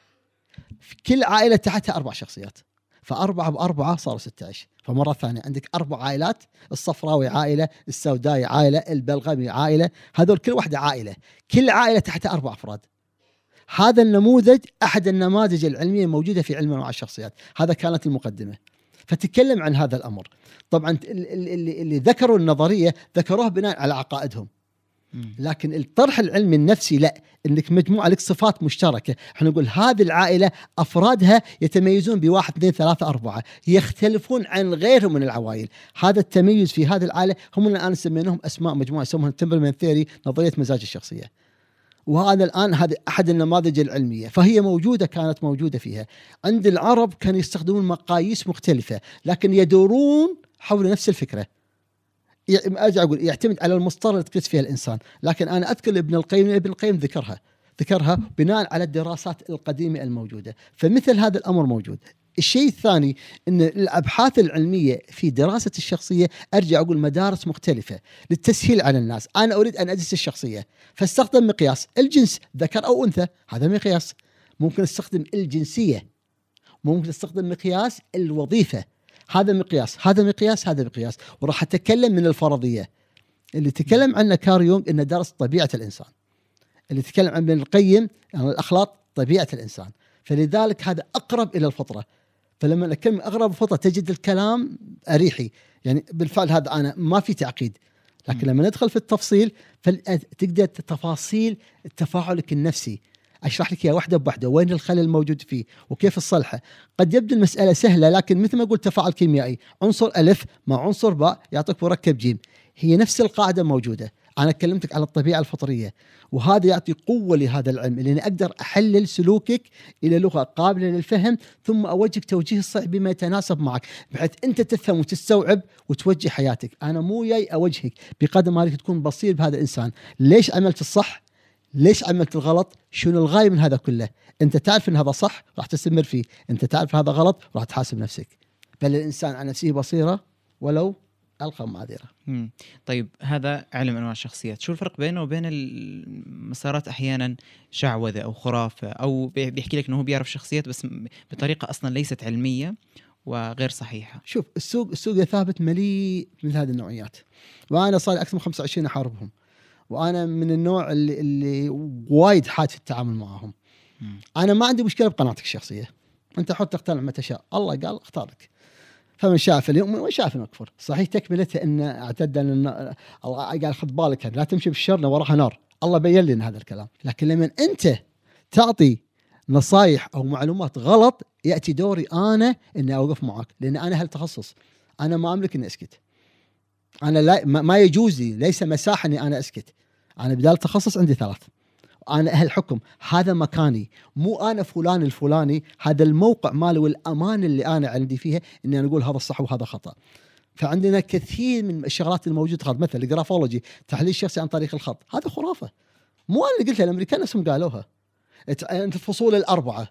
كل عائلة تحتها أربع شخصيات فأربعة بأربعة صاروا 16 فمرة ثانية عندك أربع عائلات الصفراوي عائلة السوداوي عائلة البلغمي عائلة هذول كل واحدة عائلة كل عائلة تحتها أربع أفراد. هذا النموذج أحد النماذج العلمية الموجودة في علم انواع الشخصيات. هذا كانت المقدمة. فتكلم عن هذا الأمر. طبعا اللي, اللي ذكروا النظرية ذكروها بناء على عقائدهم. لكن الطرح العلمي النفسي لا إنك مجموعة لك صفات مشتركة، إحنا نقول هذه العائلة أفرادها يتميزون بواحد اثنين ثلاثة أربعة، يختلفون عن غيرهم من العوائل، هذا التميز في هذه العائلة هم الان سميناهم أسماء مجموعة يسمونها temperament theory نظرية مزاج الشخصية. وهذا الآن هذا أحد النماذج العلمية فهي موجودة كانت موجودة فيها. عند العرب كانوا يستخدمون مقاييس مختلفة لكن يدورون حول نفس الفكرة. أرجع أقول يعتمد على المسطرة اللي تقيس فيها الإنسان. لكن أنا أذكر ابن القيم ابن القيم ذكرها ذكرها بناء على الدراسات القديمة الموجودة. فمثل هذا الأمر موجود. الشيء الثاني إن الأبحاث العلمية في دراسة الشخصية أرجع أقول مدارس مختلفة للتسهيل على الناس، أنا أريد أن أدرس الشخصية فاستخدم مقياس الجنس ذكر أو أنثى هذا مقياس. ممكن أستخدم الجنسية ممكن أستخدم مقياس الوظيفة هذا مقياس هذا مقياس هذا مقياس. وراح أتكلم من الفرضية. اللي تكلم عنه كار يونغ إنه درس طبيعة الإنسان. اللي تكلم عن ابن القيم يعني الأخلاق طبيعة الإنسان. فلذلك هذا أقرب إلى الفطرة. فلما الكلمة أغرب الفطره تجد الكلام أريحي. يعني بالفعل هذا أنا ما في تعقيد. لكن لما ندخل في التفصيل تقدر تفاصيل تفاعلك النفسي. أشرح لك إياها واحدة بواحدة. وين الخلل الموجود فيه؟ وكيف تصلحه قد يبدو المسألة سهلة لكن مثل ما قلت تفاعل كيميائي. عنصر ألف مع عنصر باء يعطيك مركب جيم. هي نفس القاعدة موجودة. أنا كلمتك على الطبيعة الفطرية وهذا يعطي قوة لهذا العلم لأني أقدر أحلل سلوكك إلى لغة قابلة للفهم ثم أوجهك توجيه الصحيح بما يتناسب معك بحيث أنت تفهم وتستوعب وتوجه حياتك. أنا مو جاي أوجهك بقدر ما تكون بصير بهذا الانسان ليش عملت الصح؟ ليش عملت الغلط؟ شنو الغاية من هذا كله؟ أنت تعرف إن هذا صح راح تستمر فيه أنت تعرف هذا غلط راح تحاسب نفسك. بل الإنسان عن نفسه بصيرة ولو ألقى معذره. طيب هذا علم أنواع الشخصيات، شو الفرق بينه وبين المسارات أحيانا شعوذة أو خرافة أو بيحكي لك إنه هو بيعرف شخصيات بس بطريقة أصلا ليست علمية وغير صحيحة. شوف السوق السوق ثابت مليء من هذه النوعيات. وأنا صار أكثر من 25 أحاربهم. وأنا من النوع اللي اللي وايد حاد في التعامل معهم. أنا ما عندي مشكلة بقناعتك الشخصية. أنت حط تقتنع متى شاء، الله قال اختار لك. فمن شاء فليؤمن ومن شاء فليكفر صحيح تكملتها إن اعتد أن الله قال خذ بالك لا تمشي بالشر وراها نار. الله بين لنا هذا الكلام. لكن لما أنت تعطي نصايح أو معلومات غلط يأتي دوري أنا إني أوقف معك. لأن أنا هالتخصص أنا ما أملك إني أسكت. أنا لا ما يجوز لي ليس مساحة إني أنا أسكت. أنا بدال التخصص عندي ثلاث. أنا أهل حكم هذا مكاني. مو أنا فلان الفلاني هذا الموقع مالي والأمان اللي أنا عندي فيها إني أنا أقول هذا صح وهذا خطأ. فعندنا كثير من الشغلات الموجودة. خط مثل الجرافولوجي تحليل الشخصي عن طريق الخط. هذا خرافة. مو أنا اللي قلتها الأمريكان نفسهم قالوها. الفصول الأربعة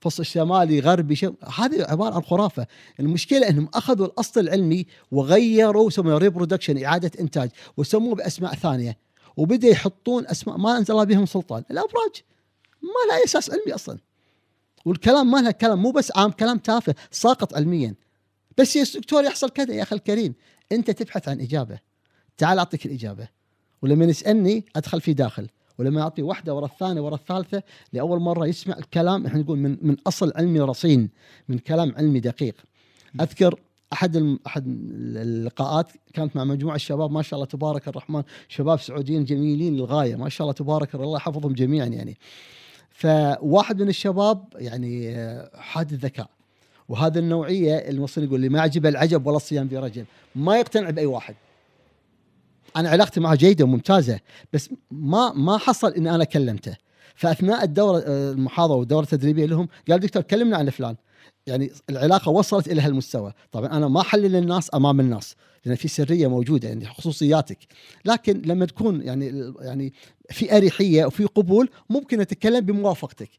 فصل شمالي غربي شم... هذه عبارة عن خرافة. المشكلة إنهم أخذوا الأصل العلمي وغيروا سموه ريبرودكشن إعادة إنتاج وسموه بأسماء ثانية. وبدأ يحطون أسماء ما أنزل الله بهم سلطان. الأبراج ما لها أساس علمي أصلا. والكلام ما لها كلام مو بس عام كلام تافه ساقط علميا. بس يا دكتور يحصل كذا يا أخي الكريم. أنت تبحث عن إجابة. تعال أعطيك الإجابة. ولما يسألني أدخل في داخل. ولما يعطي واحدة ورا الثانية ورا الثالثة لأول مرة يسمع الكلام إحنا نقول من من أصل علمي رصين من كلام علمي دقيق. أذكر أحد أحد اللقاءات كانت مع مجموعة الشباب ما شاء الله تبارك الرحمن شباب سعوديين جميلين للغاية ما شاء الله تبارك الله يحفظهم جميعا يعني. فواحد من الشباب يعني حاد الذكاء. وهذا النوعية المصري يقول لي ما عجب العجب ولا الصيام في رجل ما يقتنع بأي واحد. أنا علاقتي معه جيدة وممتازة بس ما ما حصل اني أنا كلمته. فأثناء الدورة المحاضرة والدورة التدريبية لهم قال دكتور كلمنا عن فلان. يعني العلاقة وصلت إلى هالمستوى. طبعا أنا ما أحلل الناس أمام الناس لأن في سرية موجودة يعني خصوصياتك. لكن لما تكون يعني يعني في اريحيه وفي قبول ممكن أتكلم بموافقتك.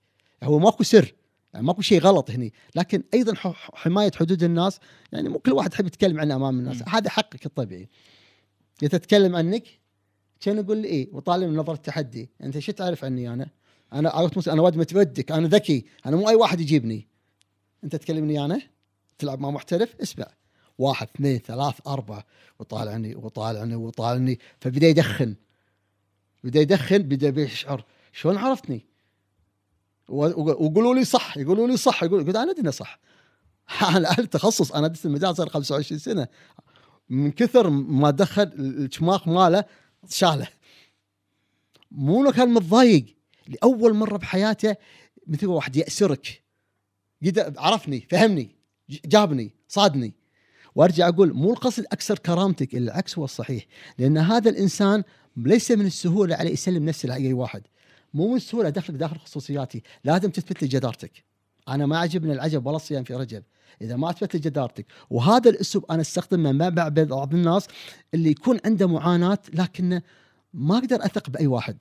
هو ماكو سر يعني ماكو شيء غلط هني. لكن أيضا حماية حدود الناس يعني مو كل واحد يحب يتكلم عنه أمام الناس. م. هذا حقك الطبيعي. يتكلم عنك كان يقول لي إيه وطالع من نظرة تحدي. أنت شو تعرف عني أنا؟ أنا أنا واد متودك أنا ذكي أنا مو أي واحد يجيبني. انت تكلمني أنا تلعب مع محترف اسمع. واحد اثنين ثلاث أربعة. وطالعني وطالعني وطالعني فبدأ يدخن. بدأ يدخن بدأ يشعر شلون عرفتني؟ ويقولوا لي صح يقولوا لي صح يقول أنا أدري صح. أنا أهل تخصص أنا دست المجال صار 25 سنة. من كثر ما دخل الشماخ ماله شاله. مو كان متضايق لأول مرة بحياته مثل واحد يأسرك. عرفني فهمني جابني صادني. وأرجع أقول مو القصد أكسر كرامتك العكس هو الصحيح. لأن هذا الإنسان ليس من السهولة عليه يسلم نفسه لأي واحد. مو من السهوله ادخلك داخل خصوصياتي. لازم تثبت لي جدارتك. أنا ما عجبني العجب ولا الصيام في رجب. إذا ما أثبت لي جدارتك وهذا الأسلوب أنا أستخدمه مع بعض الناس اللي يكون عنده معاناة لكنه ما أقدر أثق بأي واحد.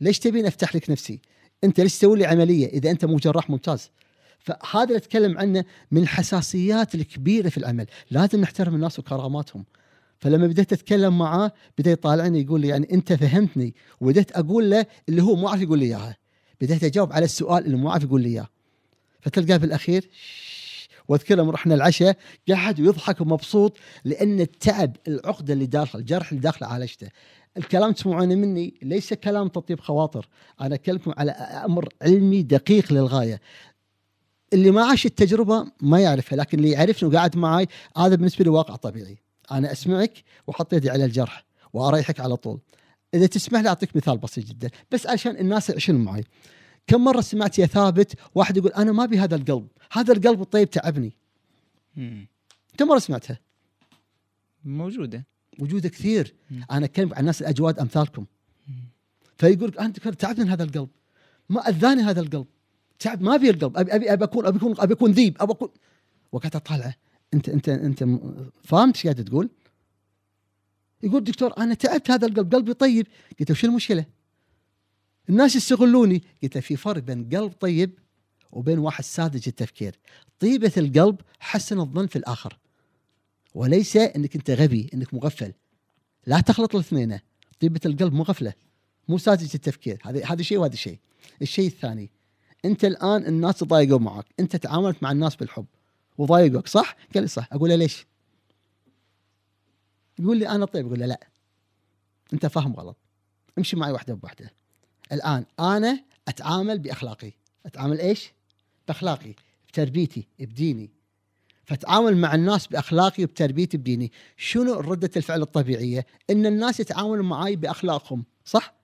ليش تبين أفتح لك نفسي؟ أنت ليش تسوي لي عملية إذا أنت مو جراح ممتاز؟ فهذا اللي أتكلم عنه من الحساسيات الكبيرة في العمل. لازم نحترم الناس وكراماتهم. فلما بديت أتكلم معاه بدأ يطالعني يقول لي يعني أنت فهمتني وبديت أقول له اللي هو مو عارف يقول لي إياها. بديت أجاوب على السؤال اللي مو عارف يقول لي إياه. فتلقاه بالاخير واذكر لما رحنا العشاء قاعد ويضحك ومبسوط لأن التعب العقدة اللي داخل الجرح اللي داخله عالجته الكلام تسمعونه مني ليس كلام تطيب خواطر. أنا أكلمكم على أمر علمي دقيق للغاية. اللي ما عاش التجربة ما يعرفها لكن اللي يعرفني وقاعد معي هذا بالنسبة لي واقع طبيعي. أنا أسمعك وحط يدي على الجرح وأريحك على طول. إذا تسمح لي أعطيك مثال بسيط جدا. بس عشان الناس يعيشون معي كم مرة سمعت يا ثابت واحد يقول أنا ما أبي هذا القلب هذا القلب الطيب تعبني. كم مرة سمعتها؟ موجودة. موجوده كثير. مم. أنا أتكلم عن الناس الاجواد أمثالكم. فيقول أنت تعبني هذا القلب. ما أذاني هذا القلب. تعب ما ابي القلب ابي ابي أبي اكون أبي اكون أبي اكون ذيب. أبي اكون وقعدت اطالعه انت انت أنت فهمت إيش قاعد تقول؟ يقول دكتور أنا تعبت هذا القلب. قلبي طيب. قلت له شو المشكلة؟ الناس يستغلوني. قلت له في فرق بين قلب طيب وبين واحد ساذج التفكير. طيبة القلب حسن الظن في الآخر. وليس أنك أنت غبي أنك مغفل. لا تخلط الاثنين. طيبة القلب مو غفلة مو ساذج التفكير. هذا هذا شيء وهذا شيء. الشيء الثاني انت الان الناس تضايقوا معك. انت تعاملت مع الناس بالحب. وضايقوك صح؟ قال لي صح. أقول له ليش؟ يقول لي أنا طيب. أقول له لا. أنت فاهم غلط. امشي معي واحدة بواحدة. الآن أنا أتعامل بأخلاقي. أتعامل إيش؟ بأخلاقي. بتربيتي بديني. فتعامل مع الناس بأخلاقي وبتربيتي بديني. شنو ردة الفعل الطبيعية؟ إن الناس يتعاملوا معي بأخلاقهم صح؟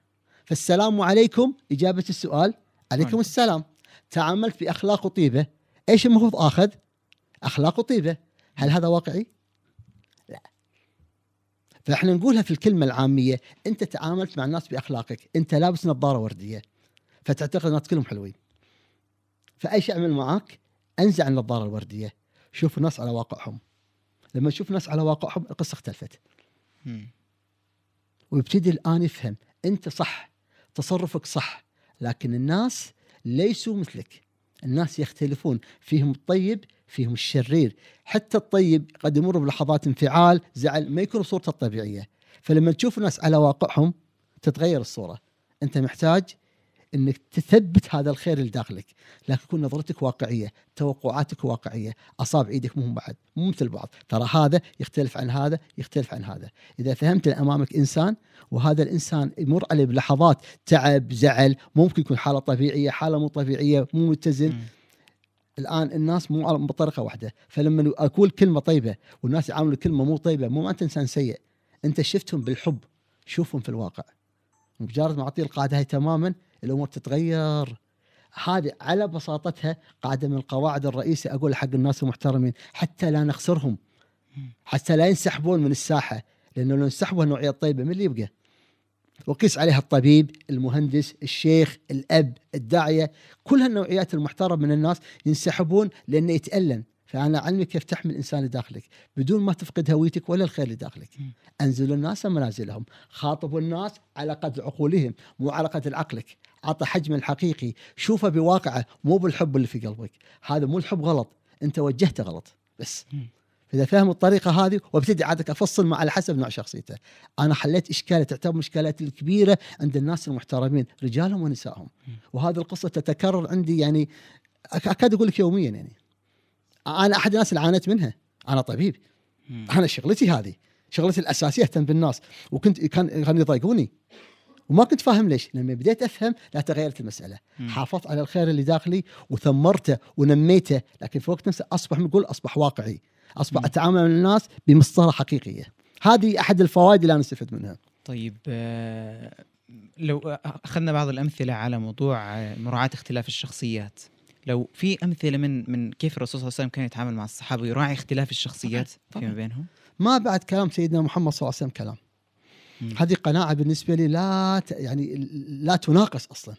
فالسلام عليكم. إجابة السؤال. عليكم السلام. تعاملت بأخلاق وطيبة إيش المفروض آخذ؟ أخلاق وطيبة هل هذا واقعي؟ لا. فإحنا نقولها في الكلمة العامية. أنت تعاملت مع الناس بأخلاقك. أنت لابس نظارة وردية. فتعتقد الناس كلهم حلوين. فأي شيء أعمل معاك أنزع النظارة الوردية. شوف الناس على واقعهم. لما تشوف الناس على واقعهم القصة اختلفت. ويبتدي الآن يفهم. أنت صح. تصرفك صح. لكن الناس ليسوا مثلك. الناس يختلفون فيهم الطيب فيهم الشرير. حتى الطيب قد يمر بلحظات انفعال زعل ما يكون بصورته الطبيعية. فلما تشوف الناس على واقعهم تتغير الصورة. أنت محتاج إنك تثبت هذا الخير اللي داخلك لكن تكون نظرتك واقعية توقعاتك واقعية اصابع إيدك مو بعد مو مثل بعض. ترى هذا يختلف عن هذا يختلف عن هذا. إذا فهمت إن أمامك إنسان وهذا الإنسان يمر عليه بلحظات تعب زعل ممكن يكون حالة طبيعية حالة مو طبيعية مو متزن. الآن الناس مو بطريقة واحدة. فلما أقول كلمة طيبة والناس يعاملوا كلمه مو طيبة مو انت إنسان سيء. أنت شفتهم بالحب شوفهم في الواقع. مجرد ما أعطيه القاعدة هاي تماما الأمور تتغير هذه على بساطتها قاعدة من القواعد الرئيسية أقول حق الناس المحترمين حتى لا نخسرهم حتى لا ينسحبون من الساحة لأنه لو انسحبوا النوعيه الطيبة من اللي يبقى؟ وقيس عليها الطبيب، المهندس، الشيخ، الأب، الداعية، كل هالنوعيات المحترمة من الناس ينسحبون لأنه يتألم، فأنا علمي كيف تحمل الإنسان اللي داخلك بدون ما تفقد هويتك ولا الخير اللي داخلك. مم. أنزلوا الناس منازلهم، خاطبوا الناس على قدر عقولهم مو على قدر عقلك، اعطى حجمه الحقيقي، شوفه بواقعه مو بالحب اللي في قلبك، هذا مو الحب غلط، انت وجهته غلط بس. فإذا فهم الطريقة هذه وابتدي عادك أفصل مع على حسب نوع شخصيته. أنا حليت اشكالات تعتبر مشكلات الكبيرة عند الناس المحترمين رجالهم ونسائهم. وهذه القصة تتكرر عندي يعني أكاد أقول لك يوميا يعني. أنا أحد الناس اللي عانيت منها، أنا طبيب،. أنا شغلتي هذه، شغلتي الأساسية أهتم بالناس وكنت كان كانوا يضايقوني. وما كنت فاهم ليش، لما بديت أفهم لا تغيرت المسألة، مم. حافظت على الخير اللي داخلي وثمرته ونميته، لكن في وقت نفسه أصبح نقول أصبح واقعي، أصبح مم. أتعامل مع الناس بمسطره حقيقيه. هذه أحد الفوائد اللي أنا استفدت منها. طيب آه، لو أخذنا بعض الأمثلة على موضوع آه، مراعاة اختلاف الشخصيات لو في أمثلة من من كيف الرسول صلى الله عليه وسلم كان يتعامل مع الصحابة ويراعي اختلاف الشخصيات. فيما بينهم ما بعد كلام سيدنا محمد صلى الله عليه وسلم كلام. هذه قناعة بالنسبة لي لا ت- يعني لا تناقص أصلا.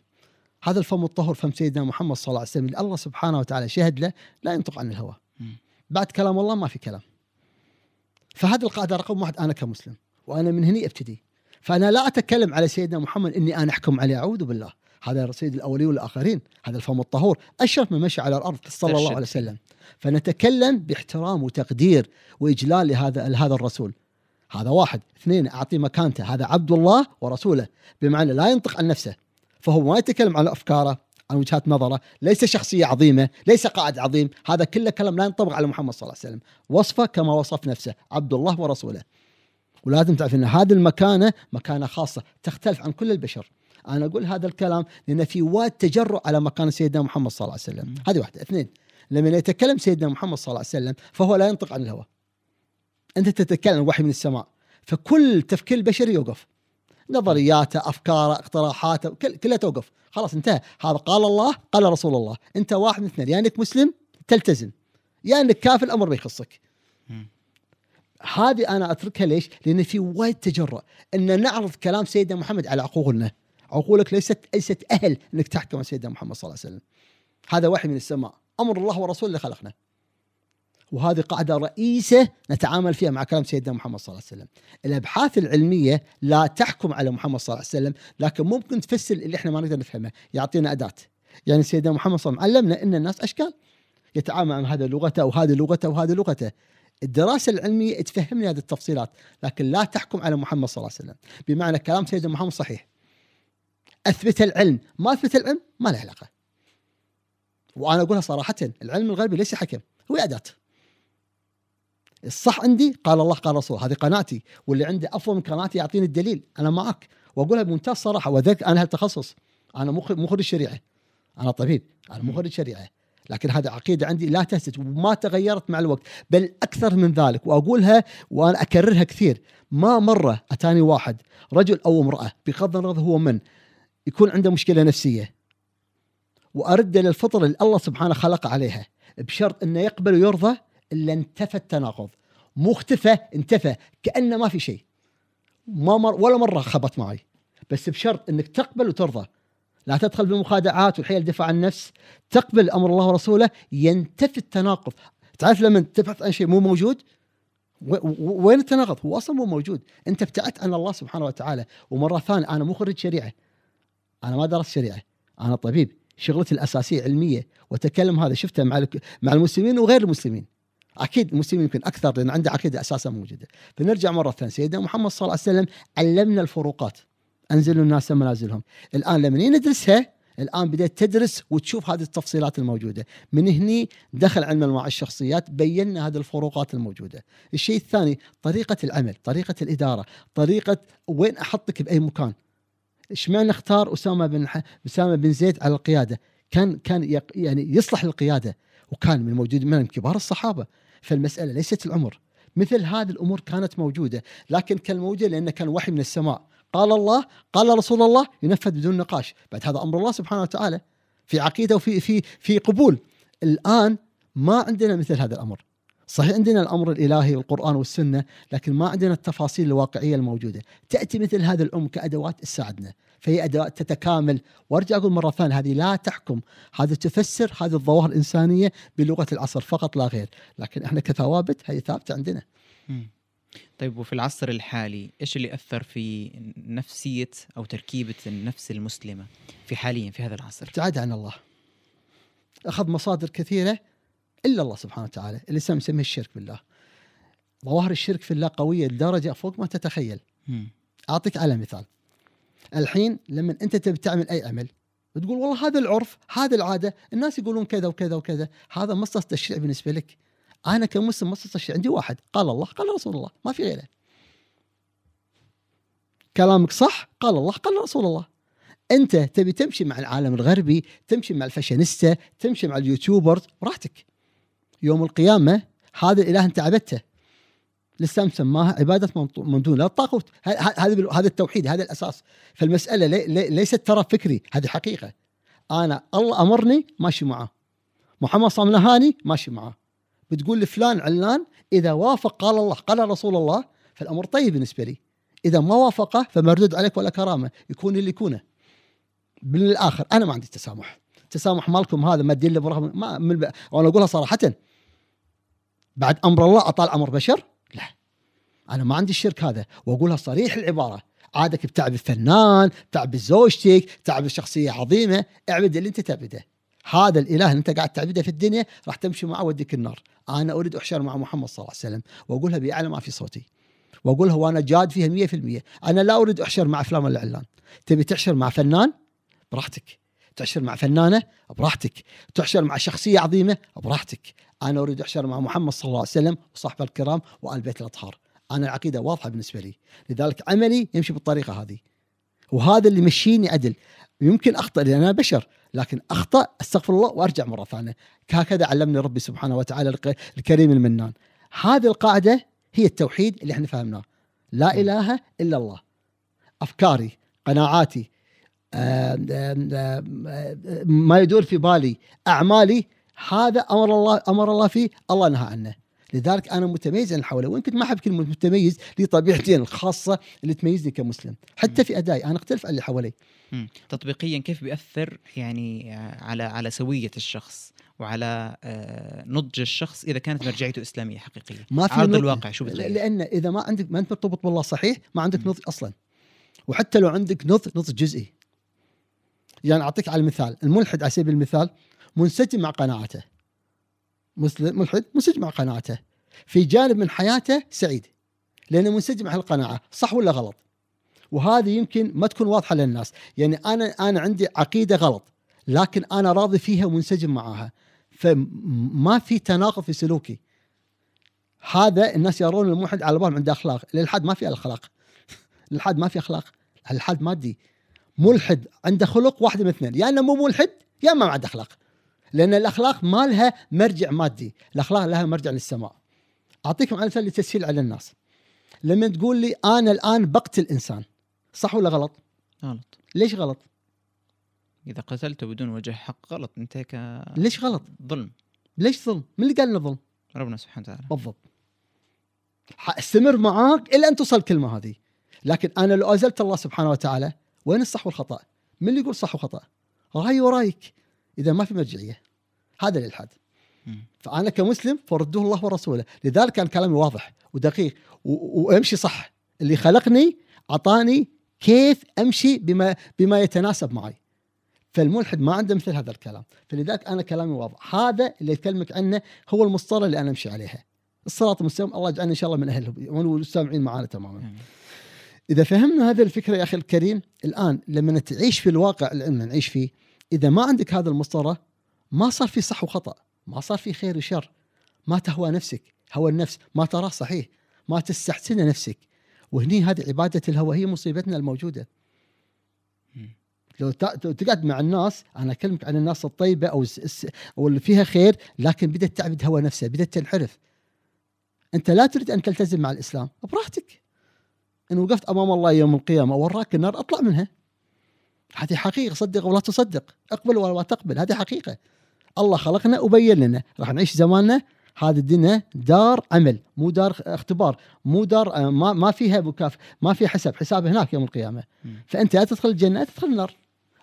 هذا الفم الطهر فم سيدنا محمد صلى الله عليه وسلم اللي الله سبحانه وتعالى شهد له لا ينطق عن الهوى. بعد كلام الله ما في كلام. فهذه القاعدة رقم واحد أنا كمسلم وأنا من هني أبتدي. فأنا لا أتكلم على سيدنا محمد إني أنا أحكم عليه أعوذ بالله. هذا سيد الأولين والآخرين، هذا الفم الطهور، أشرف من مشى على الأرض صلى الله. عليه وسلم. فنتكلم باحترام وتقدير وإجلال لهذا لهذا الرسول. هذا واحد، اثنين أعطي مكانته، هذا عبد الله ورسوله، بمعنى لا ينطق عن نفسه. فهو ما يتكلم عن أفكاره، عن وجهات نظره، ليس شخصية عظيمة، ليس قائد عظيم، هذا كله كلام لا ينطبق على محمد صلى الله عليه وسلم، وصفه كما وصف نفسه، عبد الله ورسوله. ولازم تعرف إن هذه المكانة مكانة خاصة تختلف عن كل البشر. أنا أقول هذا الكلام لأن في واد تجرؤ على مكان سيدنا محمد صلى الله عليه وسلم،. هذه واحدة، اثنين لما يتكلم سيدنا محمد صلى الله عليه وسلم فهو لا ينطق عن الهوى. أنت تتكلم وحي من السماء، فكل تفكير البشري يوقف. نظرياته، أفكاره، اقتراحاته كل- كلها توقف، خلاص انتهى، هذا قال الله، قال رسول الله، انت واحد من اثنين، يا انك مسلم تلتزم، يا انك كافر الأمر بيخصك. مم. هذه أنا أتركها ليش؟ لأن في وايد تجرؤ إن نعرض كلام سيدنا محمد على عقولنا، عقولك ليست ليست أهل إنك تحكم عن سيدنا محمد صلى الله عليه وسلم. هذا وحي من السماء، أمر الله ورسوله اللي خلقنا. وهذه قاعدة رئيسة نتعامل فيها مع كلام سيدنا محمد صلى الله عليه وسلم. الأبحاث العلمية لا تحكم على محمد صلى الله عليه وسلم، لكن ممكن تفسر اللي إحنا ما نقدر نفهمه، يعطينا أداة. يعني سيدنا محمد صلى الله عليه وسلم علمنا إن الناس أشكال. يتعامل مع هذا لغته وهذه لغته وهذه لغته. الدراسة العلمية تفهمني هذه التفصيلات لكن لا تحكم على محمد صلى الله عليه وسلم بمعنى كلام سيدنا محمد صحيح أثبت العلم ما أثبت العلم ما له علاقة وأنا أقولها صراحة العلم الغيبي ليس حكم هو أداة الصح عندي قال الله قال رسول هذه قناعتي واللي عنده أفضل من قناعتي يعطيني الدليل. أنا معك. وأقولها بمنتهى الصراحه وذاك أنا هالتخصص. أنا خريج شريعه أنا طبيب. أنا مو خريج شريعه لكن هذه عقيدة عندي لا تهتز. وما تغيرت مع الوقت. بل أكثر من ذلك. وأقولها وأنا أكررها كثير. ما مرة أتاني واحد رجل أو امرأة بغض النظر هو من يكون عنده مشكلة نفسية. وأرد للفطره اللي الله سبحانه خلق عليها. بشرط إنه يقبل ويرضى إلا انتفى التناقض. مو اختفى انتفى كأنه ما في شيء. ما مر ولا مرة خبط معي. بس بشرط إنك تقبل وترضى. لا تدخل بالمخادعات والحيل الدفاع عن النفس. تقبل أمر الله ورسوله ينتفي التناقض. تعرف لما تبحث عن شيء مو موجود؟ وين التناقض؟ هو أصلا مو موجود. أنت ابتعدت عن الله سبحانه وتعالى. ومرة ثانية أنا مو خريج شريعة. أنا ما درست شريعة. أنا طبيب. شغلتي الأساسية علمية. وتكلم هذا شفته مع مع المسلمين وغير المسلمين. أكيد المسلمين يمكن أكثر لأن عنده عقيدة أساسا موجودة. فنرجع مرة ثانية. سيدنا محمد صلى الله عليه وسلم علمنا الفروقات. انزلوا الناس منازلهم. الآن لما ندرسها الآن بدأت تدرس وتشوف هذه التفصيلات الموجودة. من هني دخل علم مع الشخصيات بينا هذه الفروقات الموجودة. الشيء الثاني طريقة العمل طريقة الإدارة طريقة وين أحطك بأي مكان. اشمعنى اختار أسامة بن. أسامة بن زيد على القيادة. كان كان. يعني يصلح للقياده وكان من موجود من كبار الصحابة. فالمساله ليست العمر. مثل هذه الأمور كانت موجودة لكن كان موجودة لأنه كان وحي من السماء. قال الله قال رسول الله ينفذ بدون نقاش. بعد هذا أمر الله سبحانه وتعالى في عقيدة وفي في في قبول. الآن ما عندنا مثل هذا الأمر. صحيح عندنا الأمر الإلهي والقرآن والسنة لكن ما عندنا التفاصيل الواقعية الموجودة. تأتي مثل هذا الأم كأدوات تساعدنا. فهي ادوات تتكامل. وأرجع أقول مرة ثانية هذه لا تحكم. هذه تفسر هذه الظواهر الإنسانية بلغة العصر فقط لا غير. لكن إحنا كثوابت هذه ثابتة عندنا. طيب وفي العصر الحالي إيش اللي أثر في نفسية أو تركيبة النفس المسلمة في حاليا في هذا العصر؟ ابتعاد عن الله. أخذ مصادر كثيرة إلا الله سبحانه وتعالى اللي سم- نسميه الشرك بالله. ظواهر الشرك في الله قوية لدرجة فوق ما تتخيل. أعطيك على مثال. الحين لما انت تبي تعمل اي عمل وتقول والله هذا العرف هذا العادة الناس يقولون كذا وكذا وكذا هذا مصدر تشريع بالنسبة لك. أنا كمسلم مصدر تشريع عندي واحد قال الله قال رسول الله ما في غيره. كلامك صح قال الله قال رسول الله. أنت تبي تمشي مع العالم الغربي تمشي مع الفاشينيستا تمشي مع ال YouTubers براحتك يوم القيامة هذا الإله أنت عبدته. الاسلام سماها عبادة من- دون الطاغوت هذا هذا التوحيد هذا الأساس. فالمسألة لي لي ليست ترى فكري هذه حقيقة. أنا الله أمرني ماشي معاه محمد صلى الله عليه وسلم نهاني ماشي معاه بتقول لفلان علان إذا وافق قال الله قال رسول الله فالأمر طيب بالنسبة لي. إذا ما وافقه فمردود عليك ولا كرامة يكون اللي يكونه. بالآخر أنا ما عندي تسامح. التسامح مالكم هذا ما تدين ما. وأنا أقولها صراحة. بعد أمر الله أطال أمر بشر. لا. أنا ما عندي الشرك هذا. وأقولها صريح العبارة. عادك بتعب الفنان تعب زوجتك تعب شخصية عظيمة. اعبد اللي أنت تعبده. هذا الإله اللي أنت قاعد تعبده في الدنيا راح تمشي معه وديك النار. أنا أريد أحشر مع محمد صلى الله عليه وسلم. وأقولها بأعلى ما في صوتي. وأقولها وأنا جاد فيها 100% أنا لا أريد أحشر مع فلان ولا علان. تبي تحشر مع فنان؟ براحتك. تحشر مع فنانة؟ براحتك. تحشر مع شخصية عظيمة؟ براحتك. أنا أريد أحشر مع محمد صلى الله عليه وسلم وصحبه الكرام وآل بيت الأطهار. أنا العقيدة واضحة بالنسبة لي. لذلك عملي يمشي بالطريقة هذه. وهذا اللي يمشيني عدل يمكن أخطأ لأن أنا بشر لكن أخطأ أستغفر الله وأرجع مرة ثانية. هكذا علمني ربي سبحانه وتعالى الكريم المنان. هذه القاعدة هي التوحيد اللي إحنا فهمناه. لا إله إلا الله. أفكاري قناعاتي آم، آم، آم، ما يدور في بالي أعمالي هذا أمر الله أمر الله فيه الله نهى عنه لذلك أنا متميز عن حوله وإن كنت ما أحب كلمه متميز لي طبيعتين الخاصه اللي تميزني كمسلم حتى في أدائي أنا أختلف عن اللي حوالي مم. تطبيقيا كيف بيأثر يعني آه، على على سوية الشخص وعلى آه، نضج الشخص إذا كانت مرجعيته إسلامية حقيقية ما في عرض. الواقع شو بتغير لأن إذا ما عندك ما أنت مرتبط بالله صحيح ما عندك. نضج أصلا وحتى لو عندك نضج نضج جزئي يعني أعطيك على المثال الملحد على سبيل المثال منسجم مع قناعته. ملحد منسجم مع قناعته. في جانب من حياته سعيد لأنه منسجم مع القناعة صح ولا غلط؟ وهذه يمكن ما تكون واضحة للناس. يعني أنا أنا عندي عقيدة غلط لكن أنا راضي فيها ومنسجم معاها فما في تناقض في سلوكي. هذا الناس يرون الملحد على بالهم عنده أخلاق. الالحاد ما في أخلاق. الالحاد ما في أخلاق. الالحاد مادي. ملحد عنده خلق واحدة من اثنين. يا إنه مو ملحد يا اما ما عنده أخلاق. لأن الأخلاق ما لها مرجع مادي. الأخلاق لها مرجع للسماء. أعطيكم على مثال لتسهيل على الناس. لما تقول لي أنا الآن بقتل انسان صح ولا غلط؟ غلط. ليش غلط؟ إذا قتلته بدون وجه حق غلط انت ك ليش غلط؟ ظلم. ليش ظلم؟ من اللي قال إنه ظلم؟ ربنا سبحانه وتعالى. بالضبط. حأستمر معاك إلى أن توصل الكلمة هذه. لكن أنا لو أزلت الله سبحانه وتعالى وين الصح والخطأ؟ من اللي يقول صح وخطأ؟ رأيي ورأيك. إذا ما في مرجعيه هذا الالحاد. فأنا كمسلم فردوه الله ورسوله. لذلك كان كلامي واضح ودقيق وامشي صح. اللي خلقني أعطاني كيف أمشي بما بما يتناسب معي. فالملحد ما عنده مثل هذا الكلام. فلذلك أنا كلامي واضح. هذا اللي اكلمك عنه هو المسطره اللي أنا أمشي عليها الصراط المستقيم الله يجعلنا إن شاء الله من أهله. والسامعين معانا تماما. إذا فهمنا هذه الفكرة يا أخي الكريم الآن لما تعيش في الواقع اللي نعيش فيه إذا ما عندك هذا المسطرة ما صار في صح وخطأ ما صار في خير وشر. ما تهوى نفسك هوى النفس. ما تراه صحيح. ما تستحسن نفسك. وهني هذه عبادة الهوى هي مصيبتنا الموجودة. لو تقعد مع الناس أنا أكلمك عن الناس الطيبة أو أو اللي فيها خير لكن بدأت تعبد هوى نفسها بدأت تنحرف. أنت لا تريد أن تلتزم مع الإسلام. براحتك. إن وقفت أمام الله يوم القيامة وراك النار أطلع منها. هذه حقيقة صدق ولا تصدق. أقبل ولا لا تقبل هذه حقيقة. الله خلقنا وبين لنا. راح نعيش زماننا. هذه الدنيا دار عمل مو دار اختبار مو دار آه، ما ما فيها مكاف ما فيها حساب. حساب هناك يوم القيامة. فأنت يا تدخل الجنة تدخل النار.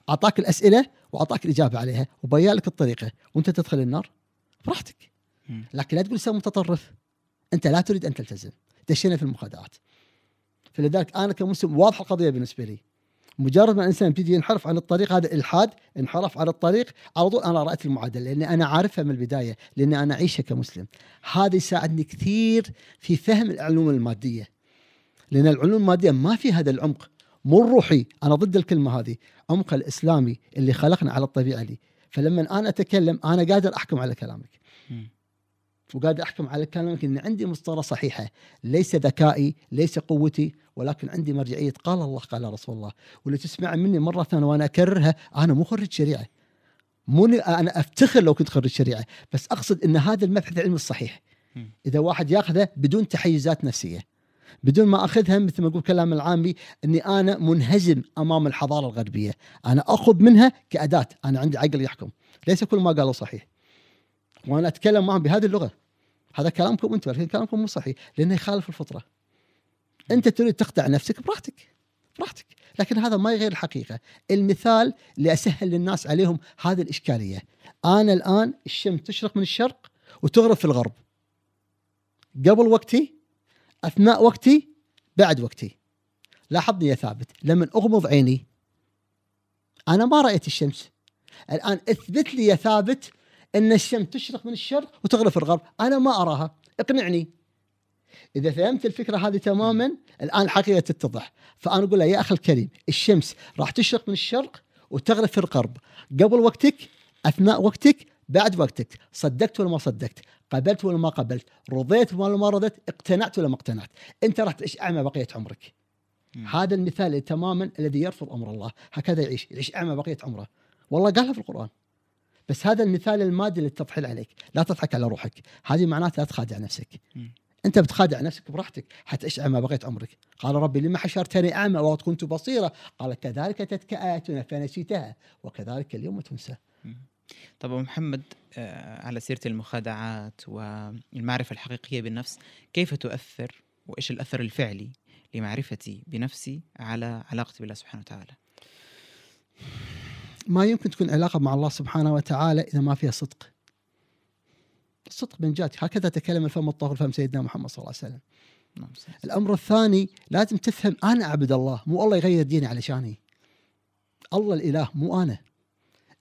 أعطاك الأسئلة وأعطاك الإجابة عليها وبين لك الطريقة وأنت تدخل النار براحتك. لكن لا تقول انسان متطرف. أنت لا تريد أن تلتزم. دشينا في المخادعات. فلذلك أنا كمسلم واضحة القضية بالنسبة لي. مجرد ما الإنسان بيجي ينحرف عن الطريق هذا إلحاد انحرف عن الطريق على طول أنا رأيت المعادلة لأني أنا عارفها من البداية لأني أنا أعيشها كمسلم. هذا يساعدني كثير في فهم العلوم المادية. لأن العلوم المادية ما في هذا العمق مو الروحي. أنا ضد الكلمة هذه عمق الإسلامي اللي خلقنا على الطبيعة لي. فلما أنا أتكلم أنا قادر أحكم على كلامك. وقاعد أحكم على كلامك ان عندي مسطره صحيحة. ليس ذكائي ليس قوتي. ولكن عندي مرجعية قال الله قال رسول الله واللي تسمع مني مرة ثانية وأنا أكررها أنا مو خريج شريعة. مو أنا أفتخر لو كنت خريج شريعة بس أقصد إن هذا المبحث العلمي الصحيح. إذا واحد ياخذه بدون تحيزات نفسية بدون ما أخذها مثل ما أقول كلام العامي إني أنا منهزم أمام الحضارة الغربية. أنا اخذ منها كأداة أنا عندي عقل يحكم. ليس كل ما قالوا صحيح. وأنا أتكلم معهم بهذه اللغة. هذا كلامكم أنتم لكن كلامكم مو صحيح لأنه يخالف الفطرة. أنت تريد تخدع نفسك براحتك براحتك. لكن هذا ما يغير الحقيقة. المثال اللي أسهل للناس عليهم هذه الإشكالية. أنا الآن الشمس تشرق من الشرق وتغرب في الغرب. قبل وقتي أثناء وقتي بعد وقتي. لاحظني يا ثابت لما أغمض عيني أنا ما رأيت الشمس. الآن اثبت لي يا ثابت إن الشمس تشرق من الشرق وتغرب في الغرب. أنا ما أراها. اقنعني. إذا فهمت الفكرة هذه تماما الآن الحقيقة تتضح. فأنا أقول له يا أخي الكريم الشمس راح تشرق من الشرق وتغرب في الغرب. قبل وقتك أثناء وقتك بعد وقتك. صدقت ولا ما صدقت؟ قبلت ولا ما قبلت؟ رضيت ولا ما رضيت؟ اقتنعت ولا ما اقتنعت؟ أنت راح تعيش أعمى بقية عمرك. هذا المثال تماما الذي يرفض أمر الله. هكذا يعيش يعيش أعمى بقية عمره. والله قالها في القرآن. بس هذا المثال المادي للتضحيل عليك. لا تضحك على روحك. هذه معناتها لا تخادع نفسك. مم. أنت بتخادع نفسك براحتك حتعيش اعمى بقيه عمرك قال ربي لما حشرتني أعمى وقد كنت بصيرا. قال كذلك تتك اياتنا فنسيتها وكذلك اليوم تنسى. طب أبو محمد آه، على سيرة المخادعات والمعرفة الحقيقية بالنفس كيف تؤثر وإيش الأثر الفعلي لمعرفتي بنفسي على علاقتي بالله سبحانه وتعالى؟ ما يمكن تكون علاقة مع الله سبحانه وتعالى إذا ما فيها صدق. الصدق من جاتك. هكذا تكلم الفم الطاهر فهم سيدنا محمد صلى الله عليه وسلم. نعم. الأمر الثاني لازم تفهم أنا اعبد الله مو الله يغير ديني علشاني. الله الإله مو أنا.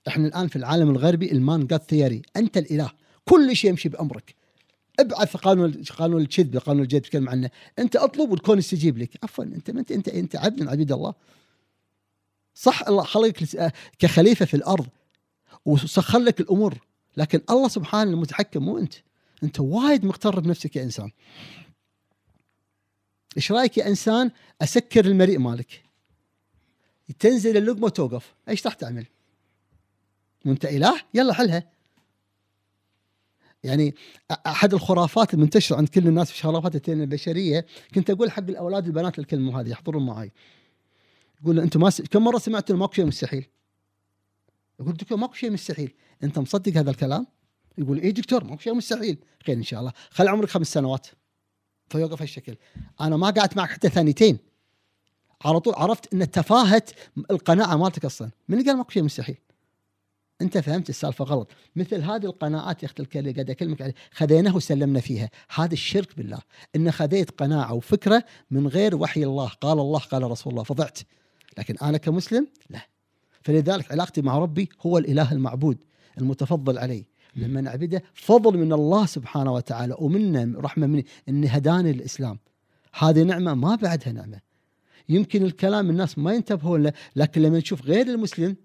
إحنا الآن في العالم الغربي المان جاد ثيوري أنت الإله. كل شيء يمشي بأمرك. ابعث قانون قانون الكذب قانون الجد تتكلم عنه. أنت أطلب والكون يستجيب لك. عفوا أنت انت انت أنت عبد من عبيد الله. صح الله خلقك لس- كخليفة في الأرض وسخر لك الأمور. لكن الله سبحانه المتحكم مو أنت. أنت وايد مغتر بنفسك كانسان إيش رأيك يا إنسان؟ أسكر المريء مالك. تنزل اللقمة وتوقف. إيش راح تعمل؟ وأنت إله؟ يلا حلها. يعني أحد الخرافات المنتشرة عند كل الناس في خرافات البشرية كنت أقول حق الأولاد البنات الكلمة هذه يحضرون معي يقول أنتم ما س... كم مرة سمعتوا ماكو شيء مستحيل. يقول دكتور ماكو شيء مستحيل. انت مصدق هذا الكلام؟ يقول إيه دكتور ماكو شيء مستحيل. خير إن شاء الله. خلي عمرك خمس سنوات. فيوقف هالشكل. أنا ما قعدت معك حتى ثانيتين. على طول عرفت إن تفاهة القناعة مالتك أصلا. من قال ماكو شيء مستحيل؟ أنت فهمت السالفة غلط. مثل هذه القناعات يا اخت الكريم قاعد أكلمك عليه خذيناه وسلمنا فيها. هذا الشرك بالله. إن خذيت قناعة وفكرة من غير وحي الله. قال الله قال رسول الله. فضعت. لكن أنا كمسلم لا. فلذلك علاقتي مع ربي هو الإله المعبود المتفضل علي لما نعبده فضل من الله سبحانه وتعالى ومنا رحمة مني اني هداني الاسلام هذه نعمة ما بعدها نعمة. يمكن الكلام الناس ما ينتبهون له لكن لما نشوف غير المسلم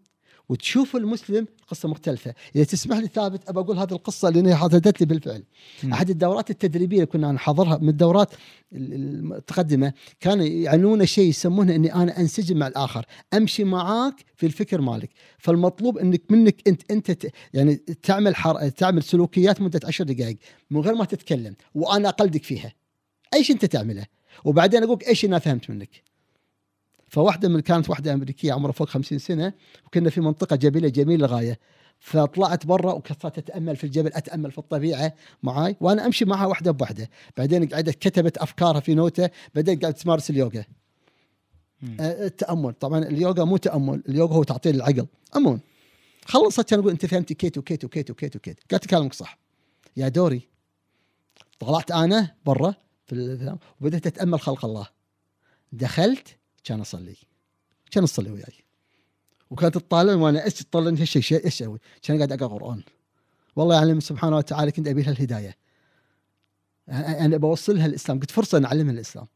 وتشوف المسلم قصة مختلفة. إذا تسمح لي ثابت أبى أقول هذه القصة لأن حدثت لي بالفعل. مم. أحد الدورات التدريبية اللي كنا نحضرها من الدورات المتقدمة كانوا يعنون شيء يسمونه إني أنا أنسجم مع الآخر أمشي معاك في الفكر مالك. فالمطلوب انك منك انت أنت ت- يعني تعمل حر... تعمل سلوكيات مدة عشر دقائق من غير ما تتكلم وأنا أقلدك فيها. اي شيء أنت تعمله؟ وبعدين أقول إيش أنا فهمت منك؟ فواحدة من كانت واحدة أمريكية عمرها فوق 50 سنة وكنا في منطقة جبليه جميله للغاية. فطلعت برا وكثرت اتامل في الجبل أتأمل في الطبيعة معاي وأنا أمشي معها واحدة بواحدة. بعدين قعدت كتبت أفكارها في نوتة بعدين قاعدة تمارس اليوغا. آه، التأمل. طبعا اليوغا مو تأمل اليوغا هو تعطيل العقل. أمون. خلصت كان أقول أنت فهمتي كيت وكيت وكيت وكيت وكيت. قالت كلامك صح. يا دوري. طلعت أنا برا في وبدأت أتأمل خلق الله. دخلت كان أصلي. كان أصلي وياي. وكانت تطالعني وأنا إيش تطلعني إيش إيش إيش أسوي؟ كان قاعد أقرأ قرآن. والله يعلم سبحانه وتعالى كنت أبي لها الهداية. أنا بوصلها الإسلام. قلت فرصة نعلمها الإسلام.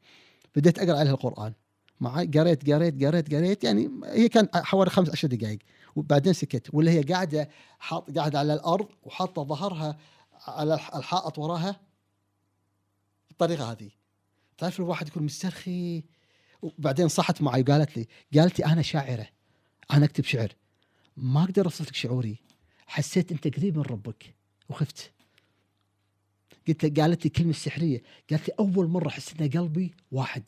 بديت أقرأ عليها القرآن. معي قريت قريت قريت قريت. يعني هي كان حوالي خمس عشر دقائق وبعدين سكت. ولا هي قاعدة حاط قاعدة على الأرض وحاطة ظهرها على الح- الحائط وراها. بالطريقة هذه. تعرف الواحد يكون مسترخي؟ وبعدين صحت معي وقالت لي قالت لي أنا شاعرة أنا أكتب شعر. ما أقدر اوصف لك شعوري. حسيت أنت قريب من ربك وخفت. قلت قالت لي كلمة سحرية. قالت لي أول مرة أحس إن قلبي واحد.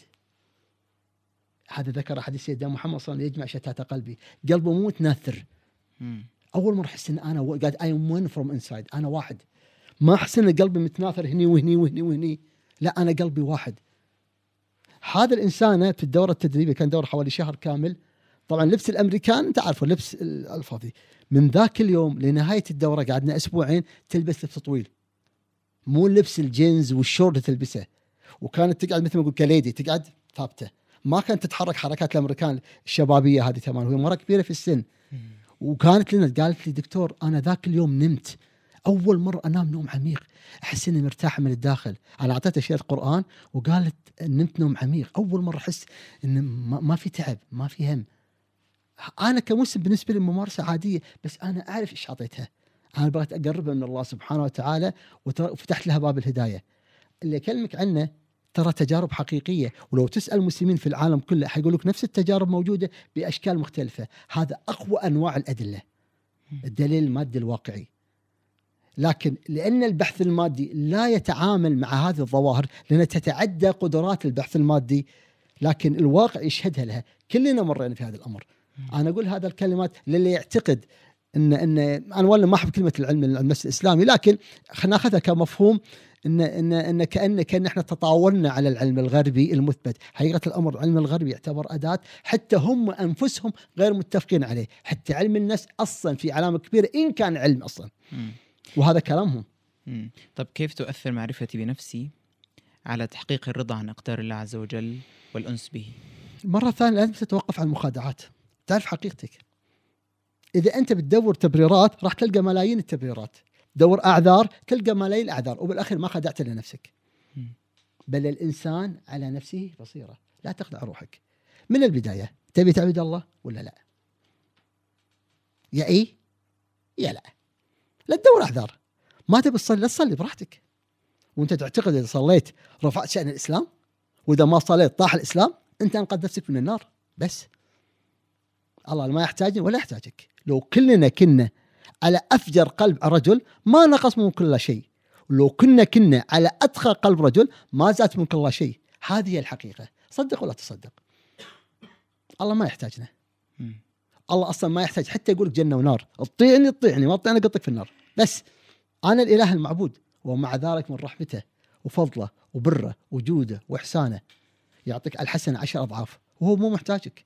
هذا ذكر حديث سيدنا محمد صلى الله عليه وسلم يجمع شتات قلبي. قلبه مو متناثر. أول مرة أحس إن أنا قاعد I am one from inside أنا واحد. ما أحس إن قلبي متناثر هني وهني وهني وهني. لا أنا قلبي واحد. هذا الانسانه في الدورة التدريبية كان دوره حوالي شهر كامل. طبعا لبس الأمريكان انت عارفه لبس الفاضي من ذاك اليوم لنهاية الدورة قعدنا أسبوعين تلبس لبس طويل. مو لبس الجينز والشورت تلبسه. وكانت تقعد مثل ما نقول ك lady تقعد ثابتة. ما كانت تتحرك حركات الأمريكان الشبابية هذه تمام وهي مرة كبيرة في السن. وكانت لنا قالت لي دكتور أنا ذاك اليوم نمت. أول مرة أنام نوم عميق. أحس إني مرتاحه من الداخل. أنا اعطيتها شيء قران وقالت نمت نوم عميق. أول مرة أحس إن ما في تعب ما في هم. أنا كمسلم بالنسبة لي ممارسة عادية بس أنا أعرف إيش أعطيتها. أنا بغيت اقربها من الله سبحانه وتعالى وت- وفتحت لها باب الهداية. اللي اكلمك عنه ترى تجارب حقيقية. ولو تسأل المسلمين في العالم كله حيقول لك نفس التجارب موجودة بأشكال مختلفة. هذا أقوى أنواع الأدلة. الدليل المادي الواقعي. لكن لأن البحث المادي لا يتعامل مع هذه الظواهر لانها تتعدى قدرات البحث المادي لكن الواقع يشهدها لها. كلنا مرينا في هذا الأمر. أنا أقول هذا الكلمات للي يعتقد ان ان أنا ولا ما أحب كلمة العلم المس الإسلامي لكن خلينا نأخذها كمفهوم ان ان إن كان كأن إحنا تطاولنا على العلم الغربي المثبت، حقيقة الأمر العلم الغربي يعتبر أداة حتى هم انفسهم غير متفقين عليه، حتى علم النفس أصلا في علامة كبيرة إن كان علم أصلا، مم. وهذا كلامهم. مم. طب كيف تؤثر معرفتي بنفسي على تحقيق الرضا عن أقدار الله عز وجل والأنس به؟ مرة ثانية لازم تتوقف عن المخادعات. تعرف حقيقتك. إذا أنت بتدور تبريرات راح تلقى ملايين التبريرات. دور أعذار تلقى ملايين الأعذار وبالأخير ما خدعت إلا نفسك. مم. بل الإنسان على نفسه بصيرة. لا تخدع روحك. من البداية تبي تعبد الله ولا لا؟ يا إيه؟ يا لا. لا تدور أعذار ما تبي تصلي لا تصلي براحتك. وأنت تعتقد إذا صليت رفعت شأن الإسلام؟ وإذا ما صليت طاح الإسلام أنت انقذ نفسك من النار. بس. الله ما يحتاجني ولا يحتاجك. لو كلنا كنا على أفجر قلب رجل ما نقص من كل شيء. لو كنا كنا على أتقى قلب رجل ما زاد من كل شيء. هذه هي الحقيقة. صدق ولا تصدق. الله ما يحتاجنا. الله أصلا ما يحتاج حتى يقول لك جنة ونار. تطيعني تطيعني ما تطيعني أقطك في النار. بس أنا الإله المعبود ومع ذلك من رحمته وفضله وبره وجوده وإحسانه يعطيك الحسنه عشر أضعاف. وهو مو محتاجك.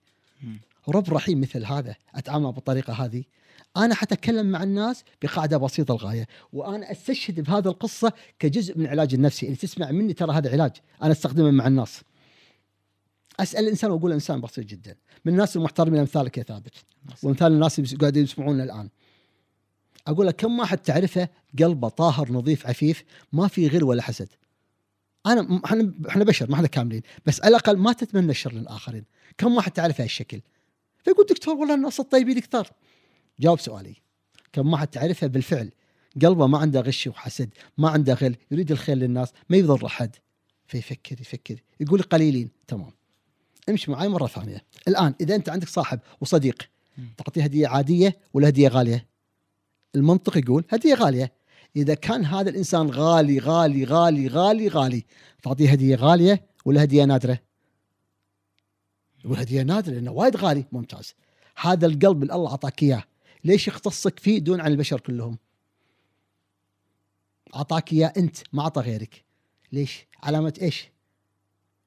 ورب رحيم مثل هذا أتعامل بالطريقة هذه. أنا حتكلم مع الناس بقاعدة بسيطة الغاية وأنا أستشهد بهذه القصة كجزء من العلاج النفسي. اللي تسمع مني ترى هذا علاج. أنا أستخدمه مع الناس. أسأل الإنسان وأقول انسان بسيط جدا. من الناس المحترمين أمثالك يا ثابت. وأمثال الناس اللي قاعدين يسمعونا الآن. أقول لك كم واحد تعرفه قلبه طاهر نظيف عفيف ما في غير ولا حسد؟ أنا إحنا إحنا بشر ما إحنا كاملين. بس على الأقل ما تتمنى الشر للآخرين. كم واحد تعرف هالشكل؟ فيقول دكتور والله الناس الطيبين كثار. جاوب سؤالي. كم واحد تعرفه بالفعل قلبه ما عنده غش وحسد ما عنده غل يريد الخير للناس ما يضر احد فيفكر يفكر. يقول قليلين. تمام. امشي معي مرة ثانية. الآن إذا أنت عندك صاحب وصديق. تعطيه هدية عادية ولا هدية غالية؟ المنطق يقول هدية غالية. إذا كان هذا الإنسان غالي غالي غالي غالي غالي تعطيه هدية غالية ولا هدية نادرة؟ يقول هدية نادرة لأنه وايد غالي. ممتاز. هذا القلب اللي الله أعطاك إياه. ليش يختصك فيه دون عن البشر كلهم؟ أعطاك إياه أنت ما أعطى غيرك. ليش؟ علامة إيش؟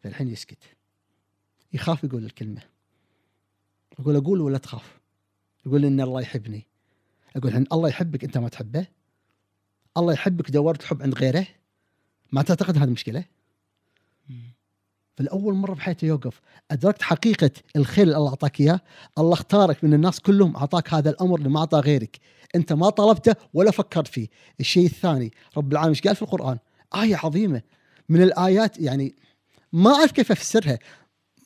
فالحين يسكت. يخاف يقول الكلمة. يقول أقول ولا تخاف؟ يقول إن الله يحبني. أقول الحين الله يحبك أنت ما تحبه. الله يحبك دورت حب عند غيره. ما تعتقد هذه مشكلة. فالاول مرة بحياته يوقف. أدركت حقيقة الخير اللي الله أعطاك إياه. الله اختارك من الناس كلهم أعطاك هذا الأمر اللي ما اعطاه غيرك. أنت ما طلبته ولا فكرت فيه. الشيء الثاني رب العالمين إيش قال في القرآن؟ آية عظيمة. من الآيات يعني ما أعرف كيف أفسرها.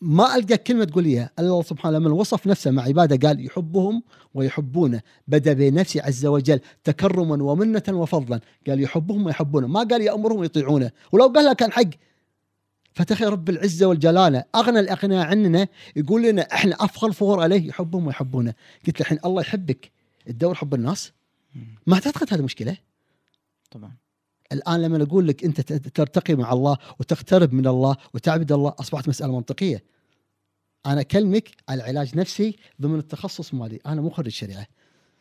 ما ألقى كلمة تقول لي الله سبحانه لما وصف نفسه مع عباده قال يحبهم ويحبونه. بدا بنفسه عز وجل تكرما ومنة وفضلا. قال يحبهم ويحبونه. ما قال يأمرهم ويطيعونه. ولو قالها كان حق. فتخيل رب العزة والجلالة أغنى الأغنياء عننا يقول لنا إحنا افخر فور عليه يحبهم ويحبونه. قلت له الحين الله يحبك. تدور حب الناس. ما تعتقد هذه مشكلة؟ طبعا. الآن لما أقول لك أنت ترتقي مع الله وتقترب من الله وتعبد الله أصبحت مسألة منطقية. أنا أكلمك على علاج نفسي ضمن التخصص مالي. أنا مو خريج شريعة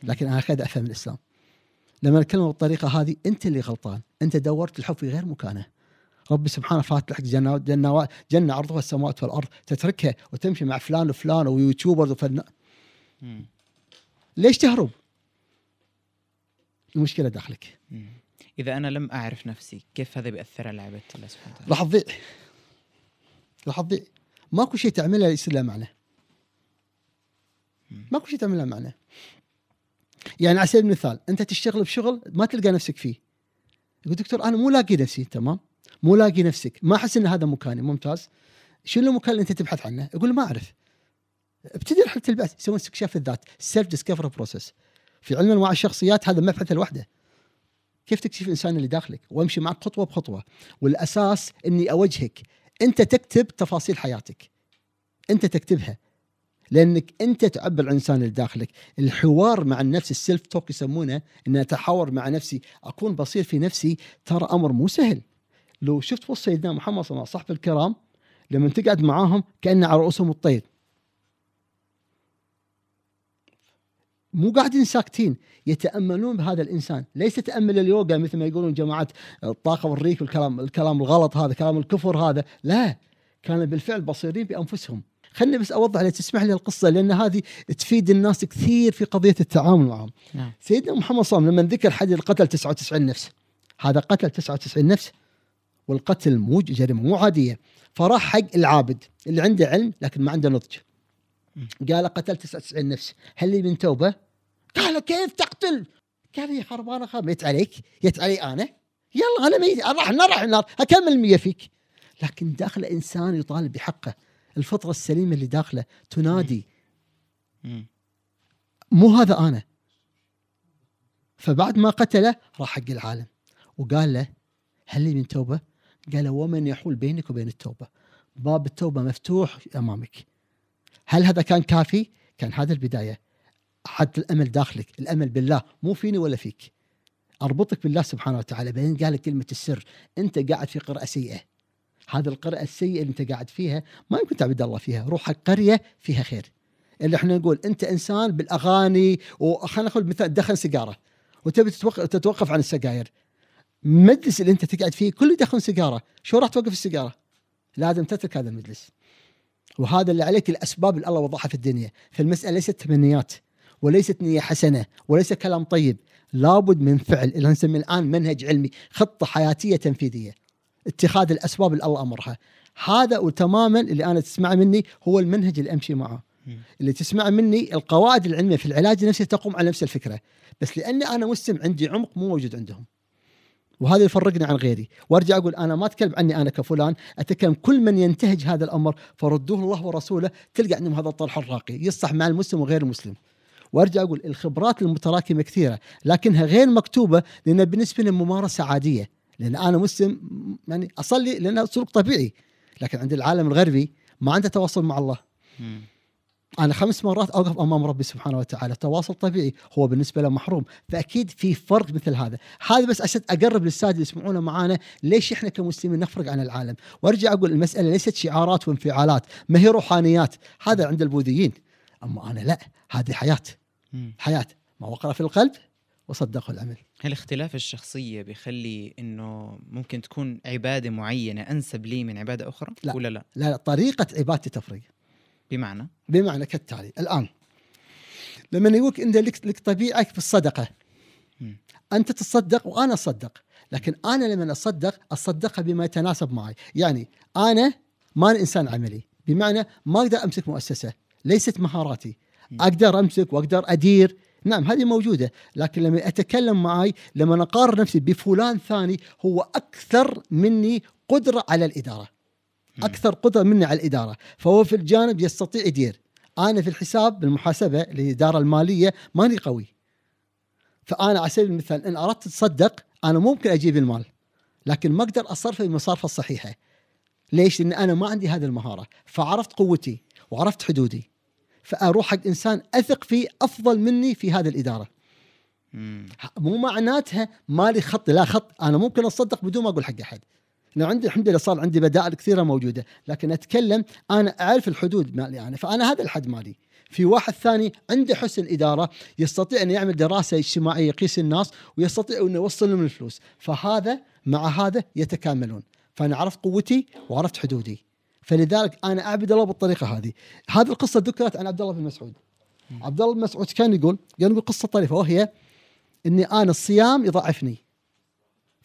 لكن أنا أخذ أفهم الإسلام. لما اتكلم بالطريقة هذه أنت اللي غلطان. أنت دورت الحب في غير مكانه. ربي سبحانه فاتح لك جنة, جنة, جنة عرضها السماوات والأرض تتركها وتمشي مع فلان وفلان ويوتيوبرز وفلان. ليش تهرب؟ المشكلة داخلك. إذا أنا لم أعرف نفسي كيف هذا بيأثر على عبادة الله سبحانه وتعالى؟ راح تضيع راح تضيع ماكو شيء تعمله يصير له معنى. ماكو شيء تعمل له معنى يعني على سبيل المثال أنت تشتغل بشغل ما تلقى نفسك فيه. يقول دكتور أنا مو لاقي نفسي تمام؟ مو لاقي نفسك. ما أحس إن هذا مكاني. ممتاز. شنو المكان اللي أنت تبحث عنه؟ يقول ما أعرف. ابتدي رحلة البحث. يسوون استكشاف الذات. self discover process في علم أنواع الشخصيات هذا مبحث لوحده. كيف تكتشف الإنسان اللي داخلك؟ وأمشي معك خطوة بخطوة. والأساس إني أوجهك. أنت تكتب تفاصيل حياتك. أنت تكتبها. لأنك أنت تعبر عن الإنسان اللي داخلك. الحوار مع النفس ال self talk يسمونه إن أتحاور مع نفسي أكون بصير في نفسي ترى أمر مو سهل. لو شفت وصف سيدنا محمد صلى الله عليه وسلم الكرام لما تقعد معاهم كان على رؤوسهم الطير. مو قاعدين ساكتين يتأملون بهذا الإنسان. ليس تأمل اليوغا مثل ما يقولون جماعة الطاقة والريك والكلام الكلام الغلط هذا كلام الكفر هذا. لا كانوا بالفعل بصيرين بأنفسهم. خلني بس أوضح لي تسمح لي القصة لأن هذه تفيد الناس كثير في قضية التعامل معهم. نعم. سيدنا محمد صلى الله عليه وسلم لما ذكر حد القتل 99 نفس هذا قتل 99 نفس والقتل مو جريمة مو عادية. فراح حق العابد اللي عنده علم لكن ما عنده نضج. قال قتل 99 نفس. هل لي من توبة؟ قال كيف تقتل؟ قال يا خربانه خرب يت عليك يت علي أنا؟ يلا أنا ميت راح النار راح النار أكمل المية فيك. لكن داخل إنسان يطالب بحقه. الفطرة السليمة اللي داخله تنادي. مو هذا أنا. فبعد ما قتله راح حق العالم. وقال له هل لي من توبة؟ قال ومن يحول بينك وبين التوبة. باب التوبة مفتوح أمامك. هل هذا كان كافي؟ كان هذا البداية. حط الأمل داخلك. الأمل بالله. مو فيني ولا فيك. أربطك بالله سبحانه وتعالى بعدين قال كلمة السر. أنت قاعد في قراءه سيئة. هذه القراءه السيئة اللي أنت قاعد فيها ما يمكن تعبد الله فيها. روح حق قرية فيها خير. اللي إحنا نقول أنت إنسان بالأغاني وخلينا ناخذ مثال دخن سيجارة. وتبي تتوقف, تتوقف عن السجاير. المجلس اللي أنت تقعد فيه كله يدخن سيجارة. شو راح توقف السيجارة؟ لازم تترك هذا المجلس. وهذا اللي عليك الأسباب اللي الله وضعها في الدنيا. فالمسألة ليست تمنيات وليست نية حسنة وليس كلام طيب. لابد من فعل اللي نسميه الآن منهج علمي خطة حياتية تنفيذية. اتخاذ الأسباب اللي الله أمرها. هذا وتماما اللي أنا تسمعه مني هو المنهج اللي أمشي معه. اللي تسمع مني القواعد العلمية في العلاج النفسي تقوم على نفس الفكرة. بس لأني أنا مسلم عندي عمق مو موجود عندهم. وهذا يفرقني عن غيري. وأرجع أقول أنا ما أتكلم عني أنا كفلان أتكلم كل من ينتهج هذا الأمر فردوه الله ورسوله تلقى عندهم هذا الطرح الراقي يصلح مع المسلم وغير المسلم. وأرجع أقول الخبرات المتراكمة كثيرة لكنها غير مكتوبة لأن بالنسبة لي ممارسة عادية. لأن أنا مسلم يعني أصلي لأنه سلوك طبيعي لكن عند العالم الغربي ما عنده تواصل مع الله. أنا خمس مرات اوقف أمام ربي سبحانه وتعالى. تواصل طبيعي هو بالنسبة له محروم. فأكيد في فرق مثل هذا. هذا بس عشان أقرب للسادة اللي يسمعونا معانا ليش إحنا كمسلمين نفرق عن العالم؟ وأرجع أقول المسألة ليست شعارات وانفعالات ما هي روحانيات. هذا عند البوذيين. أما أنا لا هذه حياة. حياة. ما وقر في القلب وصدقه العمل. هل اختلاف الشخصية بيخلي إنه ممكن تكون عبادة معينة أنسب لي من عبادة أخرى؟ لا. ولا لا؟ لا, لا طريقة عبادتي تفرق. بمعنى بمعنى كالتالي الآن لما يقولك انت لك, لك طبيعه في الصدقة مم. أنت تصدق وأنا أصدق لكن أنا لما أصدق اصدقها بما يتناسب معي يعني أنا ما أنا إنسان عملي بمعنى ما أقدر أمسك مؤسسة ليست مهاراتي مم. أقدر أمسك وأقدر أدير نعم هذه موجودة لكن لما أتكلم معي لما أقارن نفسي بفلان ثاني هو أكثر مني قدرة على الإدارة مم. أكثر قدره مني على الإدارة فهو في الجانب يستطيع يدير. أنا في الحساب بالمحاسبة الاداره المالية ماني قوي. فأنا على سبيل المثال إن أردت تصدق أنا ممكن أجيب المال لكن ما أقدر أصرفه بالمصارفه الصحيحه ليش؟ لأن أنا ما عندي هذه المهارة فعرفت قوتي وعرفت حدودي. فأروح حق إنسان أثق فيه أفضل مني في هذه الإدارة. مم. مو معناتها مالي خط لا خط أنا ممكن أصدق بدون ما أقول حق أحد. لو عندي الحمد لله صار عندي بدائل كثيرة موجودة لكن أتكلم أنا أعرف الحدود مالي انا فأنا هذا الحد مالي. في واحد ثاني عنده حسن إدارة يستطيع أن يعمل دراسة اجتماعية يقيس الناس ويستطيع انه يوصل لهم الفلوس. فهذا مع هذا يتكاملون. فأنا عرفت قوتي وعرفت حدودي. فلذلك أنا أعبد الله بالطريقة هذه. هذه القصة ذكرت عن عبد الله بن مسعود. عبد الله بن مسعود كان يقول كان يقول قصة طريفة وهي إني أنا الصيام يضعفني.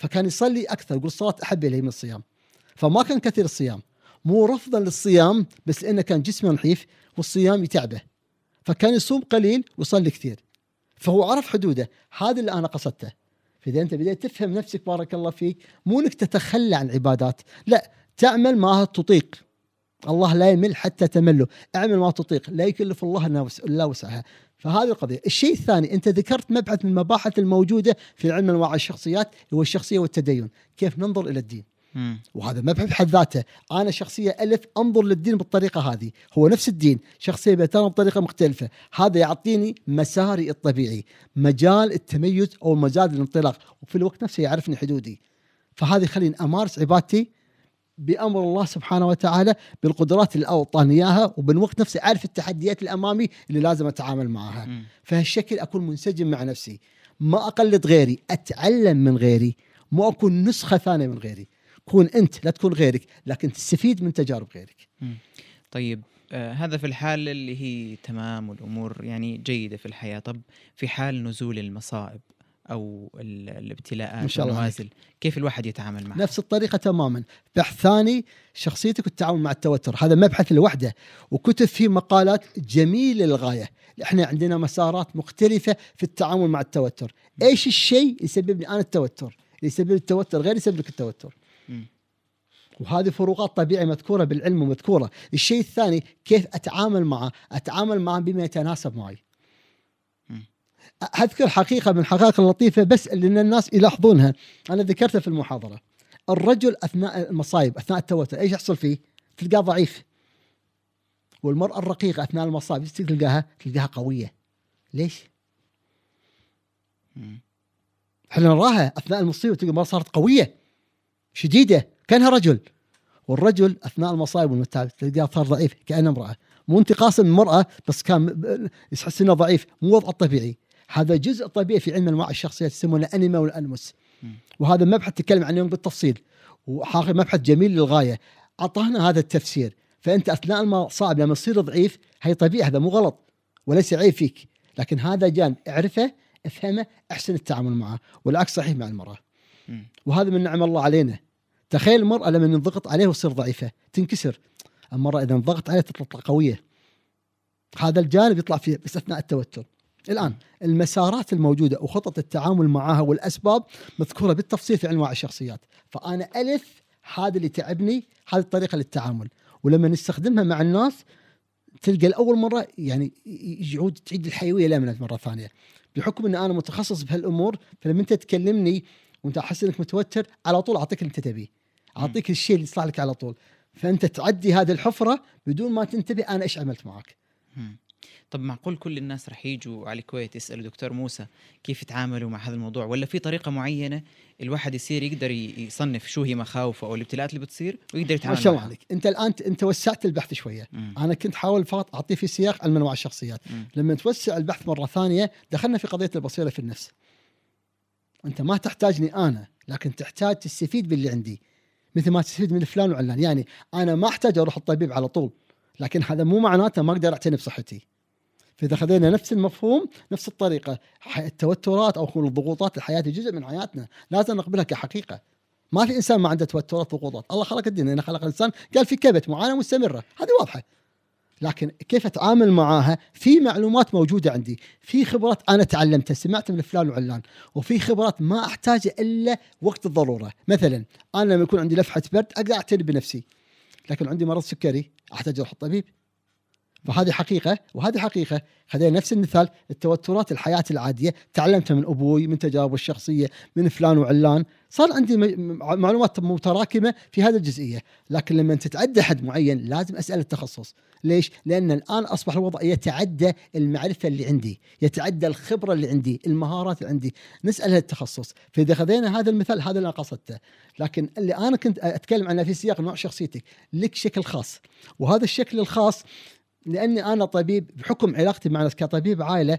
فكان يصلي أكثر يقول الصلاه أحب الي من الصيام. فما كان كثير الصيام. مو رفضا للصيام بس لأنه كان جسمه نحيف والصيام يتعبه. فكان يصوم قليل ويصلي كثير. فهو عرف حدوده. هذا اللي أنا قصدته. فإذا أنت بديت تفهم نفسك بارك الله فيك مو إنك تتخلى عن العبادات. لا تعمل ما تطيق. الله لا يمل حتى تمله. اعمل ما تطيق. لا يكلف الله إلا وسعها. فهذه القضية. الشيء الثاني أنت ذكرت مبحث من المباحث الموجودة في علم انواع الشخصيات هو الشخصية والتدين. كيف ننظر إلى الدين؟ مم. وهذا مبحث بحد ذاته. أنا شخصية ألف أنظر للدين بالطريقة هذه. هو نفس الدين شخصية بترى بطريقة مختلفة. هذا يعطيني مساري الطبيعي مجال التميز أو مجال الانطلاق وفي الوقت نفسه يعرفني حدودي. فهذا يخليني أمارس عبادتي بأمر الله سبحانه وتعالى بالقدرات اللي أعطاني إياها وبالوقت نفسه أعرف التحديات اللي امامي اللي لازم أتعامل معها. مم. فهالشكل أكون منسجم مع نفسي. ما أقلد غيري أتعلم من غيري. مو أكون نسخة ثانية من غيري. كون أنت لا تكون غيرك لكن تستفيد من تجارب غيرك. طيب آه هذا في الحال اللي هي تمام والأمور يعني جيدة في الحياة. طب في حال نزول المصائب أو ال- الابتلاءات ما شاء الله والنوازل كيف الواحد يتعامل معها نفس الطريقة تماما. بحث ثاني شخصيتك والتعامل مع التوتر. هذا مبحث لوحده. وكتب فيه مقالات جميلة للغاية. إحنا عندنا مسارات مختلفة في التعامل مع التوتر. إيش الشيء اللي يسبب لي أنا التوتر؟ اللي يسبب التوتر غير يسبب لك التوتر. وهذه فروقات طبيعية مذكورة بالعلم ومذكورة. الشيء الثاني كيف أتعامل معه؟ أتعامل معه بما يتناسب معي. أذكر حقيقة من الحقائق اللطيفة بس إن الناس يلاحظونها. أنا ذكرتها في المحاضرة. الرجل أثناء المصايب أثناء التوتر إيش يحصل فيه؟ تلقاه ضعيف. والمرأة الرقيقة أثناء المصايب إيش تلقاها؟ تلقاها قوية. ليش؟ إحنا نراها أثناء المصيبة تلقى المرأة صارت قوية شديدة كأنها رجل. والرجل أثناء المصايب والمتاعب تلقاه صار ضعيف كانه امرأة. مو انتقاصا من المرأة بس كان يحس إنه ضعيف مو وضعه الطبيعي هذا جزء طبيعي في علم انواع الشخصيات يسمونه الانيما والانموس. وهذا مبحث تكلم عنه بالتفصيل. وحاقي مبحث جميل للغاية. اعطانا هذا التفسير. فأنت أثناء المصاعب لما تصير ضعيف هي طبيعي هذا مو غلط وليس عيب فيك. لكن هذا جانب اعرفه افهمه أحسن التعامل معه. والعكس صحيح مع المرأة. وهذا من نعم الله علينا. تخيل المرأة لما ينضغط عليها وتصير ضعيفة تنكسر. المرأة إذا انضغط عليها تطلع قوية. هذا الجانب يطلع فيه بس أثناء التوتر. الآن المسارات الموجودة وخطط التعامل معها والأسباب مذكورة بالتفصيل في أنواع الشخصيات. فأنا ألف هذا اللي تعبني هذه الطريقة للتعامل. ولما نستخدمها مع الناس تلقى الأول مرة يعني يعود تعيد الحيوية لنا مرة ثانية. بحكم إن أنا متخصص بهالأمور فلما أنت تكلمني وأنت أحس إنك متوتر على طول أعطيك اللي أنت تبيه. أعطيك الشيء اللي يصلح لك على طول. فأنت تعدي هذه الحفرة بدون ما تنتبه أنا إيش عملت معك. طب معقول كل الناس رح يجوا على الكويت يسألوا دكتور موسى كيف يتعاملوا مع هذا الموضوع؟ ولا في طريقة معينة الواحد يصير يقدر يصنف شو هي مخاوفه أو الابتلاءات اللي بتصير ويقدر ما يتعامل شاء الله عليك؟ أنت الآن أنت وسعت البحث شوية. مم. أنا كنت حاول فقط أعطيه في سياق علم أنواع الشخصيات. مم. لما توسع البحث مرة ثانية دخلنا في قضية البصيرة في النفس. أنت ما تحتاجني أنا لكن تحتاج تستفيد باللي عندي. مثل ما تستفيد من فلان وعلان. يعني أنا ما أحتاج أروح الطبيب على طول لكن هذا مو معناته ما أقدر أعتني بصحتي. فاذا خذينا نفس المفهوم نفس الطريقة. التوترات أو الضغوطات الحياة جزء من حياتنا. لازم نقبلها كحقيقة. ما في إنسان ما عنده توترات وضغوطات الله خلق الدنيا إنه خلق الإنسان. قال في كبت معاناه مستمرة. هذه واضحة. لكن كيف أتعامل معاها؟ في معلومات موجودة عندي. في خبرات أنا تعلمتها سمعت من فلان وعلان وفي خبرات ما أحتاجها إلا وقت الضرورة. مثلا أنا لما يكون عندي لفحة برد أقدر أعتني بنفسي. لكن عندي مرض سكري أحتاج أروح الطبيب. فهذه حقيقة وهذه حقيقة. خلينا نفس المثال التوترات الحياة العادية. تعلمتها من أبوي من تجاربه الشخصية من فلان وعلان. صار عندي معلومات متراكمة في هذه الجزئية. لكن لما تتعدى حد معين لازم أسأل التخصص. ليش؟ لأن الآن أصبح الوضع يتعدى المعرفة اللي عندي يتعدى الخبرة اللي عندي المهارات اللي عندي. نسأل التخصص. فإذا خذينا هذا المثال هذا اللي أنا قصدته. لكن اللي أنا كنت أتكلم عنه في سياق نوع شخصيتك لك شكل خاص. وهذا الشكل الخاص لأني أنا طبيب بحكم علاقتي مع الناس كطبيب عائلة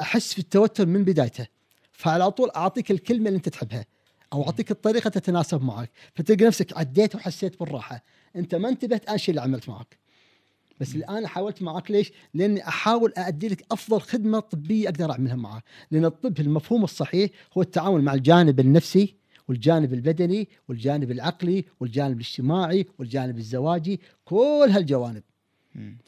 أحس في التوتر من بدايته. فعلى طول أعطيك الكلمة اللي أنت تحبها أو أعطيك الطريقة تتناسب معك. فتلقى نفسك عديت وحسيت بالراحة. أنت ما انتبهت أنا الشيء اللي عملت معك. بس الآن حاولت معك ليش؟ لأني أحاول أأدي لك أفضل خدمة طبية أقدر أعملها معك، لأن الطب المفهوم الصحيح هو التعامل مع الجانب النفسي والجانب البدني والجانب العقلي والجانب الاجتماعي والجانب الزواجي كل هالجوانب.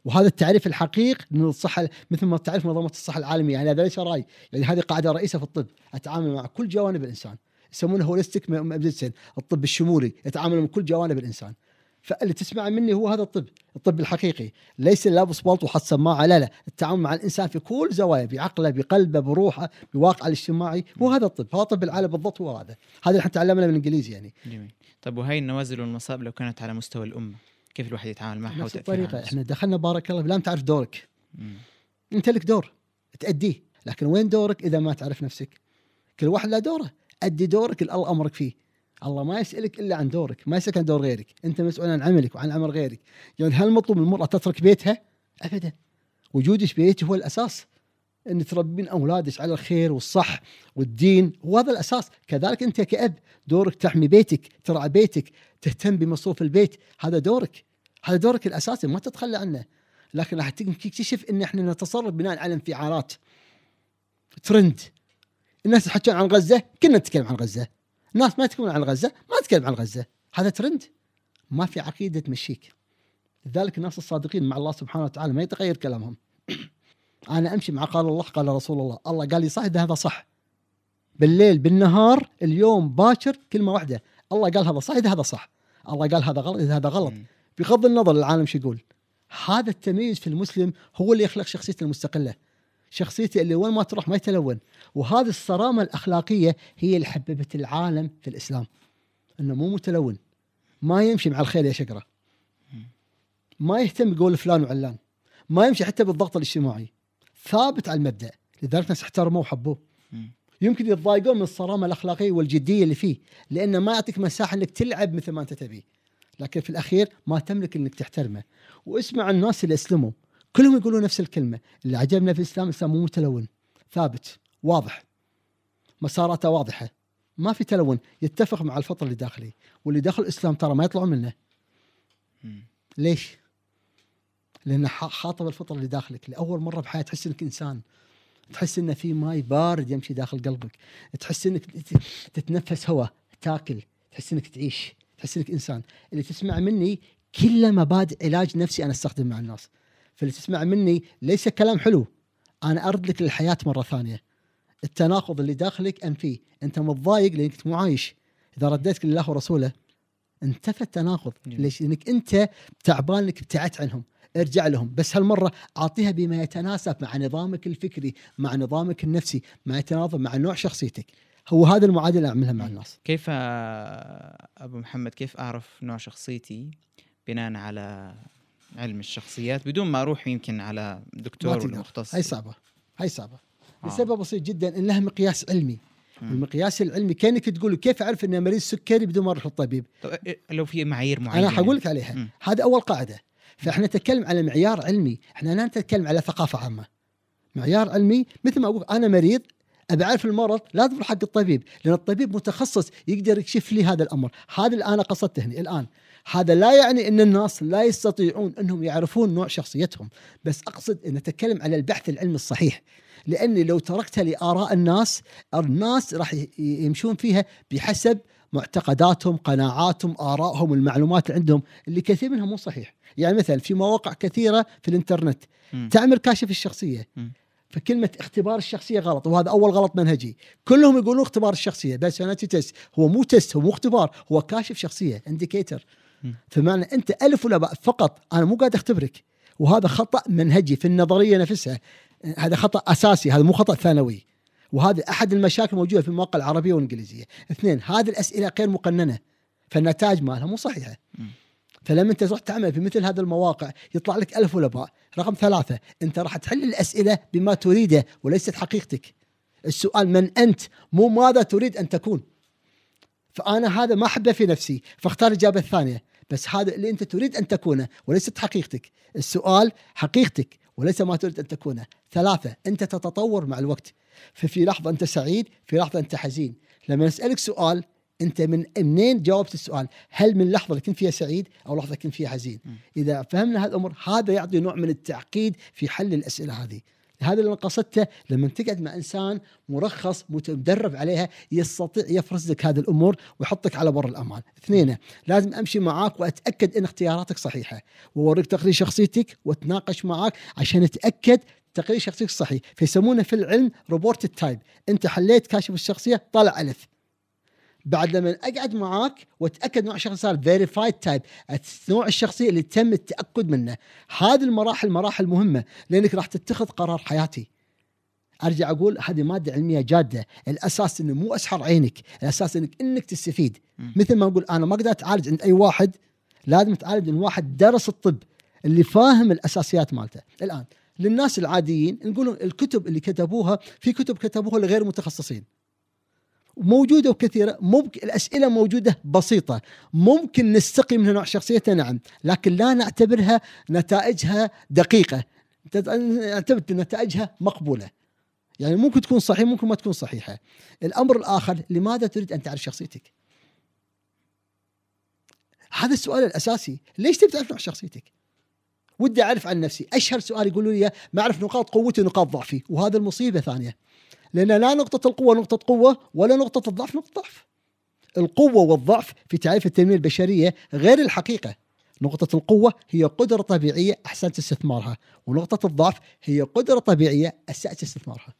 وهذا التعريف الحقيقي من الصحة مثل ما تعرف منظمة الصحة العالمية. يعني هذا ليس رأي يعني هذه قاعدة رئيسة في الطب أتعامل مع كل جوانب الإنسان. يسمونه holistic medicine الطب الشمولي يتعامل مع كل جوانب الإنسان. فاللي تسمع مني هو هذا الطب الطب الحقيقي. ليس لابس بالطو وحاط سماعة لا لا. التعامل مع الإنسان في كل زوايا بعقله بقلبه بروحه بواقعه الاجتماعي هو هذا الطب. هذا طب العالم بالضبط هو هذا. هذا اللي إحنا تعلمنا بالانجليزي يعني. جميل. طب وهي النوازل والمصائب لو كانت على مستوى الأمة؟ كيف الواحد يتعامل معها نفس الطريقة؟ إحنا دخلنا بارك الله لازم تعرف دورك. مم. أنت لك دور. تأديه. لكن وين دورك إذا ما تعرف نفسك؟ كل واحد له دوره. أدي دورك اللي الله أمرك فيه. الله ما يسألك إلا عن دورك. ما يسألك عن دور غيرك. أنت مسؤول عن عملك وعن عمل غيرك. يعني هل مطلوب من المرأة تترك بيتها؟ ابدا. وجودك في بيتك هو الأساس. إن تربين أولادك على الخير والصح والدين وهذا الأساس. كذلك أنت كأب دورك تحمي بيتك ترعى بيتك تهتم بمصروف البيت هذا دورك. هذا دورك الأساسي ما تتخلى عنه. لكن راح تكتشف إن إحنا نتصرف بناء على انفعالات. ترند. الناس يحكون عن غزة كلنا نتكلم عن غزة. الناس ما يتكلمون عن غزة ما نتكلم عن غزة. هذا ترند. ما في عقيدة تمشيك لذلك الناس الصادقين مع الله سبحانه وتعالى ما يتغير كلامهم. أنا أمشي مع قال الله قال رسول الله. الله قال لي صح ده هذا صح. بالليل بالنهار اليوم باكر كلمة واحدة. الله قال هذا صح هذا صح. الله قال هذا غلط هذا غلط. بغض النظر العالم شو يقول. هذا التمييز في المسلم هو اللي يخلق شخصيته المستقلة. شخصيته اللي وين ما تروح ما يتلون. وهذه الصرامة الأخلاقية هي اللي حببت العالم في الإسلام. إنه مو متلون. ما يمشي مع الخيل يا شقرة. ما يهتم بقول فلان وعلان. ما يمشي حتى بالضغط الاجتماعي. ثابت على المبدأ لذلك الناس احترموه وحبوه. يمكن يتضايقون من الصرامة الأخلاقية والجدية اللي فيه لأنه ما يعطيك مساحة إنك تلعب مثل ما أنت تبي. لكن في الأخير ما تملك إنك تحترمه. واسمع الناس اللي اسلموا كلهم يقولون نفس الكلمة. اللي عجبنا في الإسلام الإسلام مو متلون ثابت واضح. مساراته واضحة. ما في تلون. يتفق مع الفطر اللي داخلي. واللي داخل الإسلام ترى ما يطلعون منه. ليش؟ لأن خاطب الفطره اللي داخلك. لأول مرة بحياتك تحس إنك إنسان. تحس ان في ماي بارد يمشي داخل قلبك. تحس إنك تت- تتنفس هواء تاكل. تحس إنك تعيش. تحس إنك إنسان. اللي تسمع مني كله مبادئ علاج نفسي أنا استخدم مع الناس. فاللي تسمع مني ليس كلام حلو. أنا أرد لك للحياة مرة ثانية. التناقض اللي داخلك انفيه أنت متضايق لأنك مو عايش. إذا رديتك لله ورسوله انتفى التناقض. ليش؟ لأنك أنت تعبان انك ابتعدت عنهم. ارجع لهم. بس هالمرة أعطيها بما يتناسب مع نظامك الفكري مع نظامك النفسي مع يتناسب مع نوع شخصيتك. هو هذا المعادلة أعملها مع الناس. كيف أبو محمد كيف أعرف نوع شخصيتي بناء على علم الشخصيات بدون ما أروح يمكن على ما دكتور مختص؟ هاي صعبة. هاي صعبة. آه. لسبب بسيط جدا ان لها مقياس علمي. مم. المقياس العلمي كأنك تقول كيف أعرف إني مريض سكري بدون ما أروح للطبيب؟ طب لو في معايير معينة أنا حقول لك عليها. مم. هذا أول قاعدة. فإحنا نتكلم على معيار علمي. إحنا لا نتكلم على ثقافة عامة. معيار علمي مثل ما أقول أنا مريض أبي أعرف المرض لازم أروح حق الطبيب لأن الطبيب متخصص يقدر يكشف لي هذا الأمر. هذا اللي أنا قصدته هنا الآن. هذا لا يعني إن الناس لا يستطيعون إنهم يعرفون نوع شخصيتهم. بس أقصد إن نتكلم على البحث العلمي الصحيح. لأني لو تركتها لآراء الناس الناس راح يمشون فيها بحسب معتقداتهم قناعاتهم آرائهم المعلومات اللي عندهم اللي كثير منها مو صحيح. يعني مثلا في مواقع كثيرة في الإنترنت مم. تعمل كاشف الشخصية. مم. فكلمة اختبار الشخصية غلط وهذا أول غلط منهجي. كلهم يقولون اختبار الشخصية. personality test هو مو test هو مو اختبار هو كاشف شخصية indicator. فمعنى أنت ألف ولا باء فقط أنا مو قاعد أختبرك. وهذا خطأ منهجي في النظرية نفسها. هذا خطأ أساسي هذا مو خطأ ثانوي. وهذا أحد المشاكل الموجودة في المواقع العربية والإنجليزية. اثنين هذه الأسئلة غير مقننة فالنتائج مالها مو صحيحة. فلما أنت تروح تعمل في مثل هذه المواقع يطلع لك ألف ولا باء رقم ثلاثة. أنت راح تحل الأسئلة بما تريده وليست حقيقتك. السؤال من أنت؟ مو ماذا تريد أن تكون. فأنا هذا ما أحبه في نفسي فاختار الإجابة الثانية. بس هذا اللي أنت تريد أن تكونه وليست حقيقتك. السؤال حقيقتك. وليس ما تريد أن تكونه. ثلاثة أنت تتطور مع الوقت. ففي لحظة أنت سعيد في لحظة أنت حزين. لما أسألك سؤال أنت من منين جاوبت السؤال؟ هل من لحظة اللي كنت فيها سعيد أو لحظة كنت فيها حزين. إذا فهمنا هذه الأمور هذا يعطي نوع من التعقيد في حل الأسئلة هذه. هذا اللي قصدته لما تقعد مع إنسان مرخص متدرب عليها يستطيع يفرز لك هذه الأمور ويحطك على بر الأمان. اثنين لازم أمشي معاك وأتأكد إن اختياراتك صحيحة. وأوريك تقرير شخصيتك وأتناقش معاك عشان اتاكد تقرير شخصيتك صحيح. فيسمونه في العلم reported type أنت حليت كاشف الشخصية طلع ألف. بعد لما أقعد معاك وأتأكد نوع الشخص صار verified type نوع الشخصية اللي تم التأكد منه. هذه المراحل مراحل مهمة لأنك راح تتخذ قرار حياتي. أرجع أقول هذه مادة علمية جادة. الأساس إنه مو أسحر عينك الأساس انك إنك تستفيد. مم. مثل ما أقول أنا ما أقدر اتعالج عند أي واحد لازم اتعالج من واحد درس الطب اللي فاهم الأساسيات مالته. الآن للناس العاديين نقول الكتب اللي كتبوها في كتب كتبوها لغير متخصصين. موجودة وكثيرة. ممكن الأسئلة موجودة بسيطة. ممكن نستقي منها نوع شخصيته نعم. لكن لا نعتبرها نتائجها دقيقة. نعتبر نتائجها مقبولة. يعني ممكن تكون صحيحة ممكن ما تكون صحيحة. الأمر الآخر لماذا تريد أن تعرف شخصيتك؟ هذا السؤال الأساسي. ليش تبي تعرف نوع شخصيتك؟ ودي أعرف عن نفسي. أشهر سؤال يقولوا لي ما أعرف نقاط قوتي ونقاط ضعفي. وهذا المصيبة ثانية. لأن لا نقطة القوة نقطة قوة ولا نقطة الضعف نقطة ضعف. القوة والضعف في تعريف التنمية البشرية غير الحقيقة. نقطة القوة هي قدرة طبيعية أحسنت استثمارها ونقطة الضعف هي قدرة طبيعية أسأت استثمارها.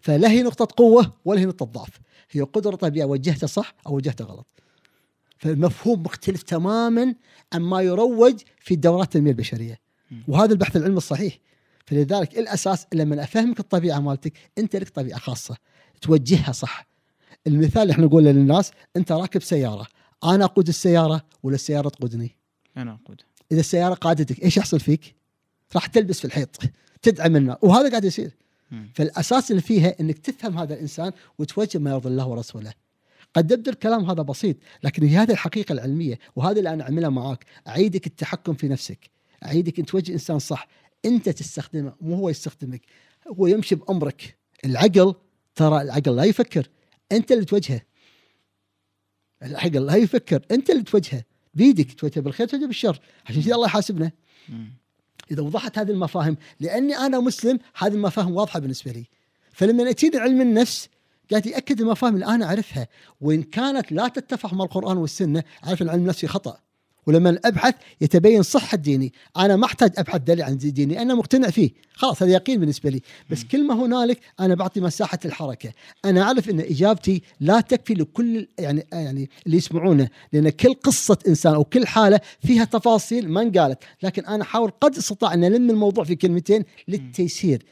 فلا هي نقطة قوة ولا هي نقطة ضعف. هي قدرة طبيعية وجهتها صح أو وجهتها غلط. فالمفهوم مختلف تماما عن ما يروج في دورات التنمية البشرية. وهذا البحث العلمي الصحيح. فلذلك الأساس لما أفهمك الطبيعة مالتك أنت لك طبيعة خاصة توجهها صح. المثال اللي إحنا نقوله للناس أنت راكب سيارة أنا أقود السيارة ولا السيارة تقودني؟ أنا أقود. إذا السيارة قادتك إيش يحصل فيك؟ راح تلبس في الحيط تدعم النار وهذا قاعد يصير. فالأساس اللي فيها إنك تفهم هذا الإنسان وتوجه ما يرضي الله ورسوله قد يبدو الكلام هذا بسيط لكن هي هذه الحقيقة العلمية وهذا اللي أنا اعملها معاك. أعيدك التحكم في نفسك. أعيدك أن توجه إنسان صح. انت تستخدمه مو هو يستخدمك هو يمشي بأمرك. العقل ترى العقل لا يفكر انت اللي توجهه. العقل لا يفكر انت اللي توجهه. بيدك توجهه بالخير توجهه بالشر. عشان كذا الله يحاسبنا. إذا وضحت هذه المفاهيم لأني أنا مسلم هذه المفاهيم واضحة بالنسبة لي. فلما اتيني علم النفس قاعد يأكد المفاهيم اللي أنا أعرفها. وإن كانت لا تتفق مع القرآن والسنة أعرف إن علم النفس خطأ. ولما أبحث يتبين صحة ديني. أنا ما أحتاج أبحث دليل عن ديني أنا مقتنع فيه. خلاص هذا يقين بالنسبة لي. بس كل ما هنالك أنا بعطي مساحة الحركة. أنا أعرف أن إجابتي لا تكفي لكل يعني يعني اللي يسمعونه لأن كل قصة إنسان أو كل حالة فيها تفاصيل ما انقالت. لكن أنا أحاول قد أستطاع أن ألم الموضوع في كلمتين للتيسير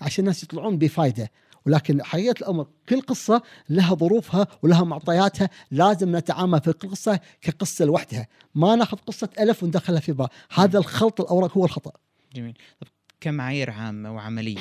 عشان الناس يطلعون بفائده ولكن حقيقه الأمر كل قصة لها ظروفها ولها معطياتها لازم نتعامل في كل قصه كقصة لوحدها. ما ناخذ قصة ألف وندخلها في باء هذا الخلط الأوراق هو الخطأ. جميل. طب كمعايير عامه وعمليه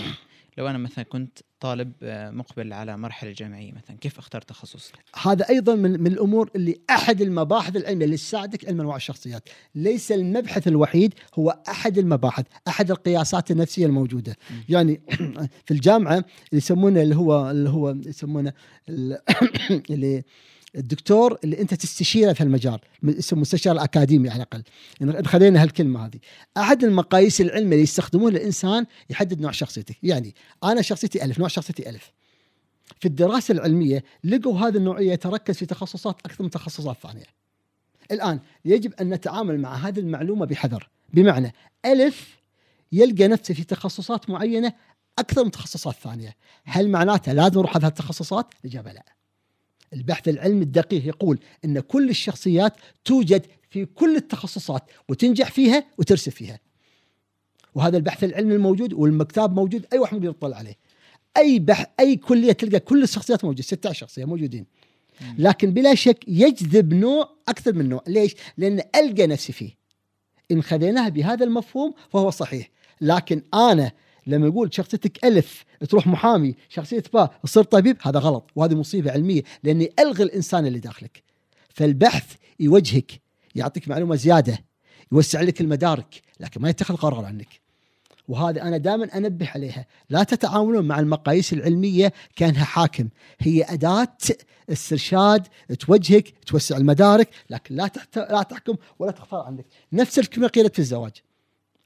لو أنا مثلا كنت طالب آه، مقبل على مرحلة جامعية مثلا كيف أختار تخصص هذا أيضا من, من الأمور اللي أحد المباحث العلمية اللي تساعدك علم انواع الشخصيات. ليس المبحث الوحيد هو أحد المباحث أحد القياسات النفسية الموجودة. م. يعني في الجامعة اللي يسمونه اللي هو اللي هو يسمونه اللي الدكتور اللي انت تستشيره في المجال اسمه مستشار الأكاديمي على الأقل. خلينا هالكلمة هذه. أحد المقاييس العلمية اللي يستخدمونها الانسان يحدد نوع شخصيته. يعني أنا شخصيتي ألف نوع شخصيتي ألف. في الدراسة العلمية لقوا هذه النوعية يتركز في تخصصات أكثر من تخصصات ثانية. الآن يجب أن نتعامل مع هذه المعلومة بحذر. بمعنى ألف يلقى نفسه في تخصصات معينة أكثر من تخصصات ثانية. هل معناته لازم نروح هذه التخصصات الإجابة لا. البحث العلمي الدقيق يقول إن كل الشخصيات توجد في كل التخصصات وتنجح فيها وترسب فيها. وهذا البحث العلمي الموجود والمكتاب موجود أي واحد يطلع عليه. أي بح أي كلية تلقى كل الشخصيات موجودة 16 شخصية موجودين. لكن بلا شك يجذب نوع أكثر من نوع، ليش؟ لأن ألقى نفسي فيه. إن خذيناها بهذا المفهوم فهو صحيح، لكن أنا لما يقول شخصيتك ألف تروح محامي شخصية باء تصير طبيب هذا غلط وهذه مصيبة علمية لأني ألغي الإنسان اللي داخلك. فالبحث يوجهك يعطيك معلومة زيادة يوسع لك المدارك لكن ما يتخذ قرار عنك. وهذا أنا دائما أنبه عليها. لا تتعاملون مع المقاييس العلمية كأنها حاكم. هي أداة استرشاد توجهك توسع المدارك لكن لا تحت... لا تحكم ولا تختار عنك. نفس الكلمة قيلت في الزواج.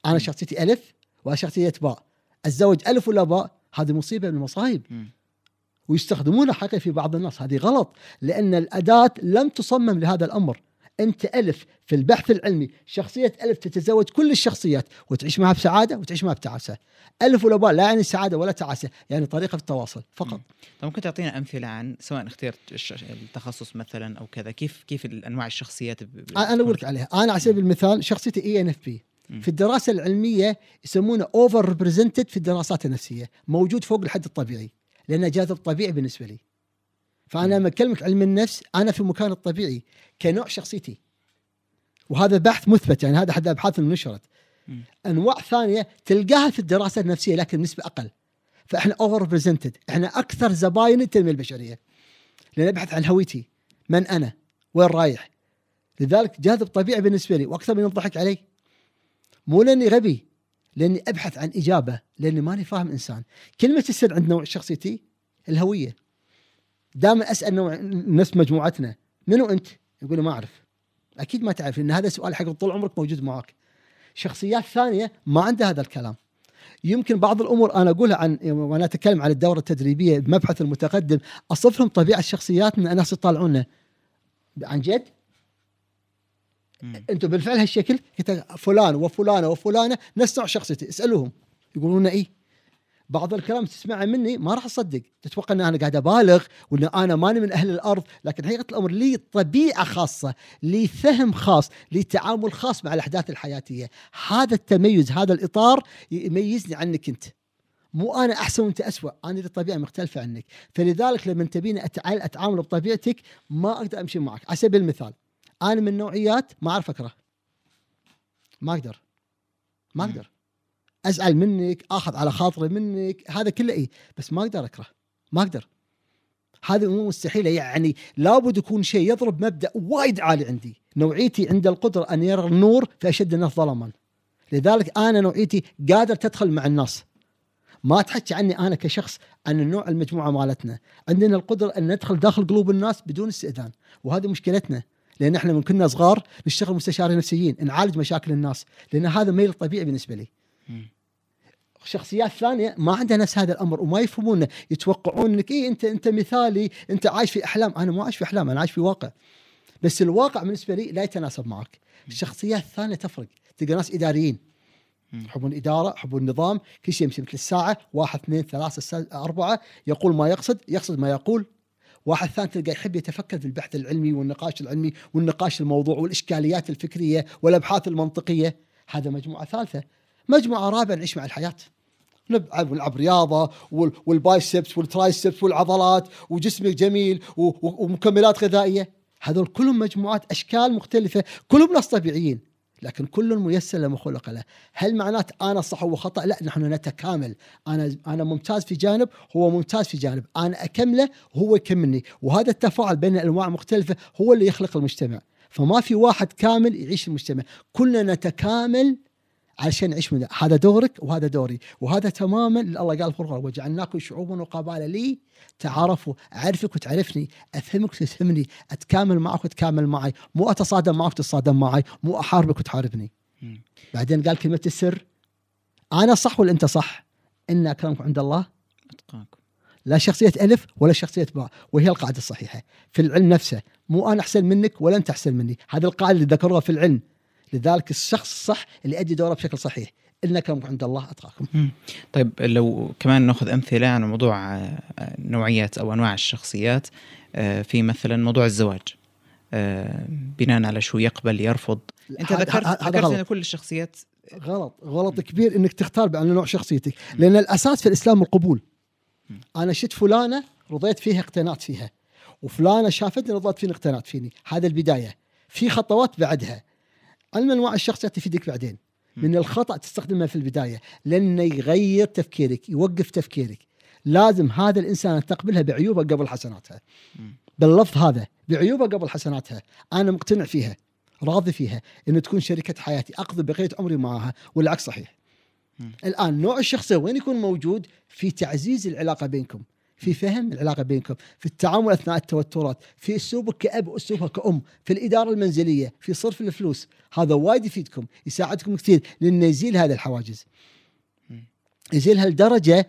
أنا شخصيتي ألف وشخصية باء الزوج ألف ولا باء هذه مصيبة من المصايب. ويستخدمونها حقيقة في بعض الناس. هذه غلط لأن الأداة لم تصمم لهذا الأمر. أنت ألف في البحث العلمي شخصية ألف تتزوج كل الشخصيات وتعيش معها بسعادة وتعيش معها بتعاسة. ألف ولا باء لا يعني سعادة ولا تعاسة يعني طريقة في التواصل فقط. ممكن تعطينا أمثلة عن سواء اخترت التخصص مثلا أو كذا كيف كيف أنواع الشخصيات أنا أقول لك عليها. أنا على سبيل المثال شخصيتي ENFP. في الدراسة العلمية يسمونه over represented في الدراسات النفسية موجود فوق الحد الطبيعي لأنه جاذب طبيعي بالنسبة لي. فأنا لما أكلمك علم النفس أنا في مكان الطبيعي كنوع شخصيتي. وهذا بحث مثبت يعني هذا احد الابحاث اللي نشرت أنواع ثانية تلقاها في الدراسه النفسية لكن بنسبة أقل. فإحنا over represented إحنا أكثر زباين التنميه البشرية. لأن أبحث عن هويتي من أنا؟ وين رايح؟ لذلك جاذب طبيعي بالنسبة لي وأكثر من الضحك علي. مو لأني غبي لأني أبحث عن إجابة لأني ماني فاهم إنسان. كلمة السر عند نوع شخصيتي الهوية. دائما أسأل نوع نفس مجموعتنا منو أنت؟ يقول ما أعرف. أكيد ما تعرف لأن هذا سؤال حق طول عمرك موجود معك شخصيات ثانية ما عندها هذا الكلام. يمكن بعض الأمور أنا أقولها عن وأنا أتكلم عن الدورة التدريبية بمبحث المتقدم اصف لهم طبيعة الشخصيات من الناس يطالعونا عن جد؟ أنتم بالفعل هالشكل فلان وفلانة وفلانة نفس نوع شخصيتي اسألوهم. يقولون اي بعض الكلام تسمعه مني ما راح تصدق تتوقع إن أنا قاعد أبالغ وإن أنا ماني من أهل الأرض لكن حقيقة الأمر لي طبيعة خاصة لي فهم خاص لي تعامل خاص مع الأحداث الحياتية. هذا التميز هذا الإطار يميزني عنك أنت. مو أنا أحسن وأنت اسوء أنا لي طبيعة مختلفة عنك. فلذلك لما تبيني أتعامل بطبيعتك ما أقدر أمشي معك. على سبيل المثال أنا من نوعيات ما أعرف أكره. ما أقدر. ما أقدر. أزعل منك آخذ على خاطري منك هذا كله إي بس ما أقدر أكره. ما أقدر. هذه مو مستحيلة يعني لابد يكون شيء يضرب مبدأ وايد عالي عندي. نوعيتي عند القدرة أن يرى النور في أشد الناس ظلما. لذلك أنا نوعيتي قادر تدخل مع الناس. ما تحكي عني أنا كشخص عن النوع المجموعة مالتنا. عندنا القدرة أن ندخل داخل قلوب الناس بدون استئذان. وهذه مشكلتنا. لأن إحنا من كنا صغار نشتغل مستشارين نفسيين نعالج مشاكل الناس لأن هذا ميل طبيعي بالنسبة لي. شخصيات ثانية ما عندها نفس هذا الأمر وما يفهمونه يتوقعون إنك إيه أنت أنت مثالي أنت عايش في أحلام. أنا مو عايش في أحلام أنا عايش في واقع. بس الواقع بالنسبة لي لا يتناسب معك. الشخصيات الثانية تفرق. تلقى ناس إداريين. يحبون الاداره يحبون النظام كل شيء يمشي مثل الساعة واحد اثنين ثلاثة أربعة يقول ما يقصد يقصد ما يقول. واحد ثاني تلقى يحب يتفكر في البحث العلمي والنقاش العلمي والنقاش الموضوع والإشكاليات الفكرية والأبحاث المنطقية. هذا مجموعة ثالثة. مجموعة رابعة نعيش مع الحياة. نلعب نلعب رياضة وال- والبايسبس والترايسبس والعضلات وجسمك جميل ومكملات غذائية. هذول كلهم مجموعات أشكال مختلفة. كلهم ناس طبيعيين. لكن كل ميسر لما خلق له. هل معناته أنا صح وهو خطأ؟ لا نحن نتكامل. أنا أنا ممتاز في جانب هو ممتاز في جانب. أنا أكمله وهو يكملني. وهذا التفاعل بين الأنواع مختلفة هو اللي يخلق المجتمع. فما في واحد كامل يعيش المجتمع. كلنا نتكامل علشان نعيش من هذا دورك وهذا دوري. وهذا تماما اللي الله قال في القرآن وجعلناكم شعوبا وقبائل لي تعارفوا أعرفك وتعرفني أفهمك وتفهمني أتكامل معك وتكامل معي مو أتصادم معك وتتصادم معي مو أحاربك وتحاربني. بعدين قال كلمة السر أنا صح ولا أنت صح؟ إن أكرمكم عند الله. أتقاكم. لا شخصية ألف ولا شخصية باء وهي القاعدة الصحيحة. في العلم نفسه مو أنا أحسن منك ولا أنت أحسن مني. هذه القاعدة اللي ذكروها في العلم. لذلك الشخص الصح اللي يؤدي دوره بشكل صحيح. اكرمكم عند الله اتقاكم. طيب لو كمان نأخذ أمثلة عن موضوع آه، نوعيات أو أنواع الشخصيات آه، في مثلا موضوع الزواج. آه، بناء على شو يقبل يرفض. أنت ذكرت ذكرت. إن كل الشخصيات غلط. غلط كبير إنك تختار على نوع شخصيتك. لأن الأساس في الإسلام القبول. أنا شفت فلانة رضيت فيها اقتنعت فيها. وفلانة شافتني رضيت فيني اقتنعت فيني. هذا البداية. في خطوات بعدها. علم انواع الشخصيات يفيدك بعدين. من الخطأ تستخدمه في البداية لأنه يغير تفكيرك يوقف تفكيرك. لازم هذا الإنسان تقبلها بعيوبها قبل حسناتها. باللفظ هذا بعيوبها قبل حسناتها أنا مقتنع فيها راضي فيها انه تكون شريكة حياتي أقضي بقية عمري معها والعكس صحيح. مم. الآن نوع الشخصيه وين يكون موجود في تعزيز العلاقة بينكم؟ في فهم العلاقة بينكم في التعامل أثناء التوترات في اسلوبك كأب واسلوبها كأم في الإدارة المنزلية في صرف الفلوس. هذا وايد يفيدكم يساعدكم كثير لأنه يزيل هذه الحواجز. مم. يزيلها لدرجه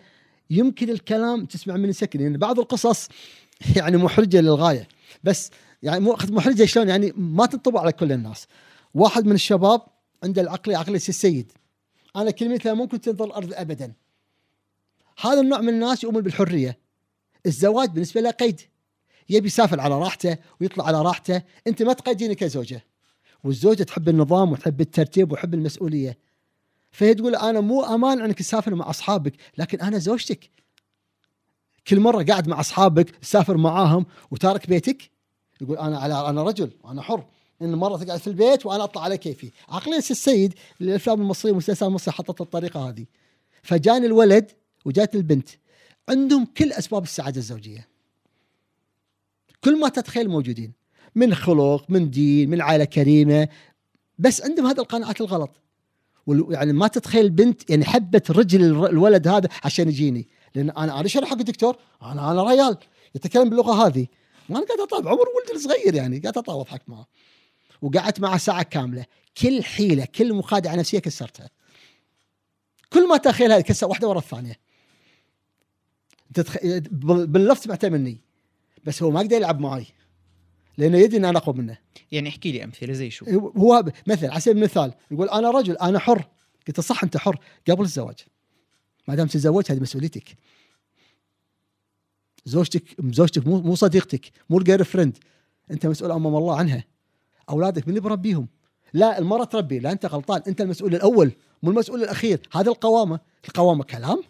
يمكن الكلام تسمع من سكن لأن بعض القصص يعني محرجة للغاية. بس يعني مو محرجة شلون؟ يعني ما تنطبق على كل الناس. واحد من الشباب عنده العقلية عقلية السيد أنا كلمتها ممكن تنظر الأرض ابدا. هذا النوع من الناس يؤمن بالحرية. الزواج بالنسبة له قيد. يبي يسافر على راحته ويطلع على راحته. أنت ما تقيديني كزوجة. والزوجة تحب النظام وتحب الترتيب وتحب المسؤولية. فهي تقول أنا مو أمان أنك تسافر مع أصحابك لكن أنا زوجتك. كل مرة قاعد مع أصحابك تسافر معاهم وتارك بيتك يقول أنا على أنا رجل أنا حر. إن مرة تقعد في البيت وأنا أطلع على كيفي. عقلية السيد الافلام المصرية والمسلسلات المصرية حطت الطريقة هذه. فجاني الولد وجات البنت. عندهم كل أسباب السعادة الزوجية. كل ما تتخيل موجودين من خلق من دين من عائلة كريمة بس عندهم هذه القناعات الغلط. يعني ما تتخيل البنت يعني حبت رجل الولد هذا عشان يجيني. لأن أنا أنا شرح حق الدكتور أنا أنا ريال. يتكلم باللغة هذه. وأنا قاعد أطالب. عمر ولدي الصغير يعني قاعد أطالب أضحك معه. وقعدت معه ساعة كاملة. كل حيلة كل مخادعة نفسية كسرتها. كل ما تخيلها كسر واحدة ورا الثانية. تتخ... بال- باللفظ سمعته مني بس هو ما يقدر يلعب معي لأنه يدري ان أنا اقوى منه. يعني احكي لي أمثلة زي شو؟ هو مثل على سبيل المثال يقول أنا رجل أنا حر. قلت صح أنت حر قبل الزواج. ما دام تتزوج هذه مسؤوليتك. زوجتك زوجتك مو مو صديقتك مو ال girlfriend أنت مسؤول امام الله عنها. أولادك من اللي بربيهم. لا المرأة تربي لا أنت غلطان. أنت المسؤول الأول مو المسؤول الأخير. هذه القوامة. القوامة كلام.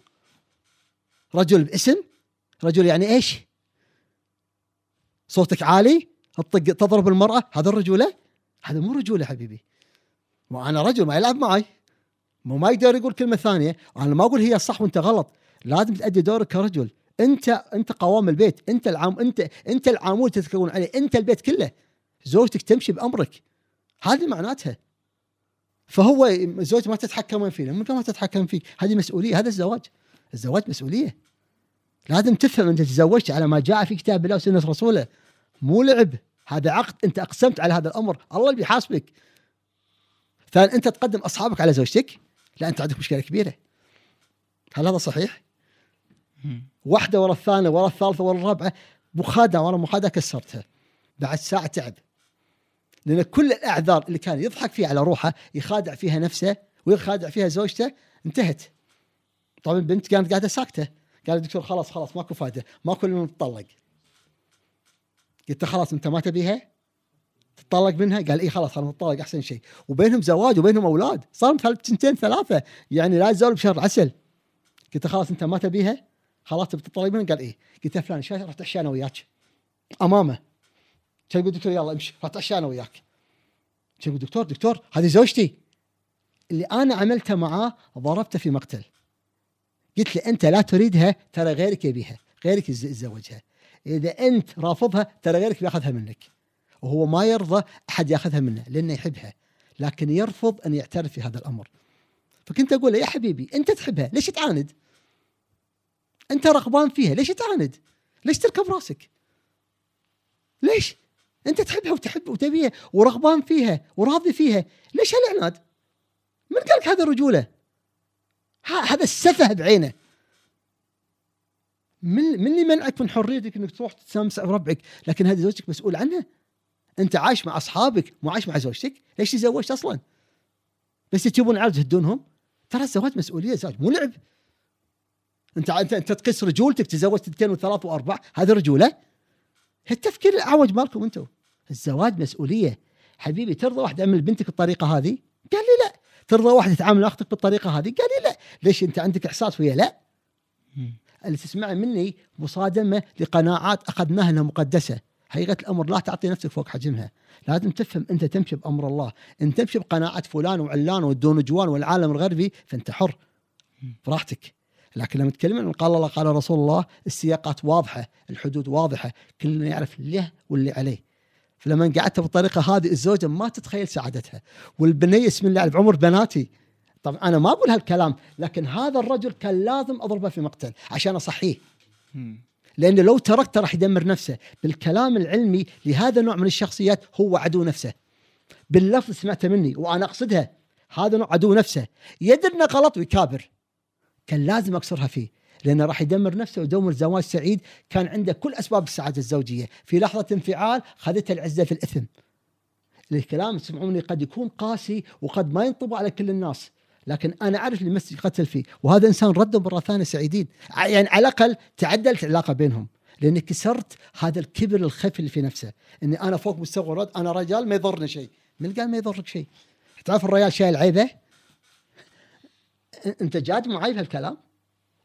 رجل باسم رجل يعني إيش؟ صوتك عالي تطق تضرب المرأة هذا الرجولة؟ هذا مو رجولة حبيبي. وأنا رجل ما يلعب معي. مو ما يقدر يقول كلمة ثانية. أنا ما أقول هي صح وأنت غلط. لازم تأدي دورك كرجل. انت أنت قوام البيت. أنت العام انت أنت العامود تتكون عليه. أنت البيت كله. زوجتك تمشي بأمرك. هذه معناتها. فهو زوجته ما تتحكم فيه. متى ما تتحكم فيك هذه مسؤولية. هذا الزواج. الزواج مسؤولية. لازم تفهم أنت تزوجت على ما جاء في كتاب الله وسنة رسوله. مو لعب. هذا عقد. أنت أقسمت على هذا الأمر. الله اللي بيحاسبك. ثاني أنت تقدم أصحابك على زوجتك؟ لا أنت عندك مشكلة كبيرة. هل هذا صحيح؟ واحدة ورا الثانية ورا الثالثة ورا الرابعة. مخادعه ورا مخادعه كسرتها. بعد ساعة تعب. لأن كل الأعذار اللي كان يضحك فيها على روحه يخادع فيها نفسه ويخادع فيها زوجته انتهت. طبعا البنت كانت قاعدة ساكتة. قال الدكتور خلاص خلاص ماكو فائده ماكو إلا نتطلق قلت خلاص أنت ما تبيها؟ تطلق منها؟ قال اي خلاص خلاص نتطلق أحسن شيء. وبينهم زواج وبينهم أولاد. صار سنتين ثلاثة. يعني لا يزال بشهر عسل. قلت خلاص أنت ما تبيها؟ خلاص تبي تطلق منها؟ قال إيه. قلت له فلان شايف راح اتعشى أنا وياك؟ أمامه. كان يقول دكتور يلا امشي اتعشى أنا وياك. كان يقول دكتور دكتور هذه زوجتي. اللي أنا عملته معاه ضربته في مقتل. قلت له أنت لا تريدها ترى غيرك يبيها غيرك يتزوجها إذا أنت رافضها ترى غيرك بياخذها منك وهو ما يرضى أحد ياخذها منه لأنه يحبها لكن يرفض أن يعترف في هذا الأمر فكنت أقول له يا حبيبي أنت تحبها ليش تعاند؟ أنت رغبان فيها ليش تعاند؟ ليش تركب راسك؟ ليش؟ أنت تحبها وتحب وتبيها ورغبان فيها وراضي فيها ليش هالعناد؟ من قال لك هذا الرجوله؟ هذا السفه بعينه. من من اللي منعك من حريتك إنك تروح تسامس ربعك لكن هذه زوجتك مسؤول عنها؟ أنت عايش مع أصحابك مو عايش مع زوجتك؟ ليش تزوجت أصلا؟ بس تبون عرض تهدونهم ترى الزواج مسؤولية زواج مو لعب. أنت أنت تقيس رجولتك تزوجت اثنين وثلاث وأربع هذه رجولة؟ التفكير الأعوج مالكم أنتم الزواج مسؤولية. حبيبي ترضى واحد يعمل بنتك بالطريقة هذه؟ قال لي لا. ترضى واحد يتعامل مع أختك بالطريقة هذه؟ قال لي لا. ليش أنت عندك إحساس ويا لا. اللي تسمعه مني مصادمة لقناعات أخذناها إنها مقدسة. حقيقة الأمر لا تعطي نفسك فوق حجمها. لازم تفهم أنت تمشي بأمر الله. إن تمشي بقناعات فلان وعلان والدونجوان والعالم الغربي فأنت حر. براحتك. لكن لما نتكلم عن قال الله قال رسول الله السياقات واضحة الحدود واضحة كلنا يعرف له واللي عليه. فلما قعدت بالطريقة هذه الزوجة ما تتخيل سعادتها. والبنيه بسم الله بعمر بناتي طبعا أنا ما أقول هالكلام لكن هذا الرجل كان لازم أضربه في مقتل عشان أصحيه. مم. لأنه لو تركته راح يدمر نفسه. بالكلام العلمي لهذا النوع من الشخصيات هو عدو نفسه. باللفظ سمعته مني وأنا أقصدها هذا نوع عدو نفسه. يدري إنه غلط ويكابر. كان لازم اكسرها فيه. لأنه راح يدمر نفسه ويدمر زواج سعيد. كان عنده كل أسباب السعادة الزوجية. في لحظة انفعال خذته العزة في الإثم. الكلام تسمعوني قد يكون قاسي وقد ما ينطبق على كل الناس لكن أنا أعرف اللي مسك قتل فيه وهذا إنسان رده مرة ثانية سعيدين. يعني على الأقل تعدلت العلاقة بينهم لأني كسرت هذا الكبر الخفي اللي في نفسه إني أنا فوق مستوى الرد أنا رجال ما يضرني شيء. من قال ما يضرك شيء؟ تعرف الرجال شايل عيبه؟ أنت جاد معاي بهالكلام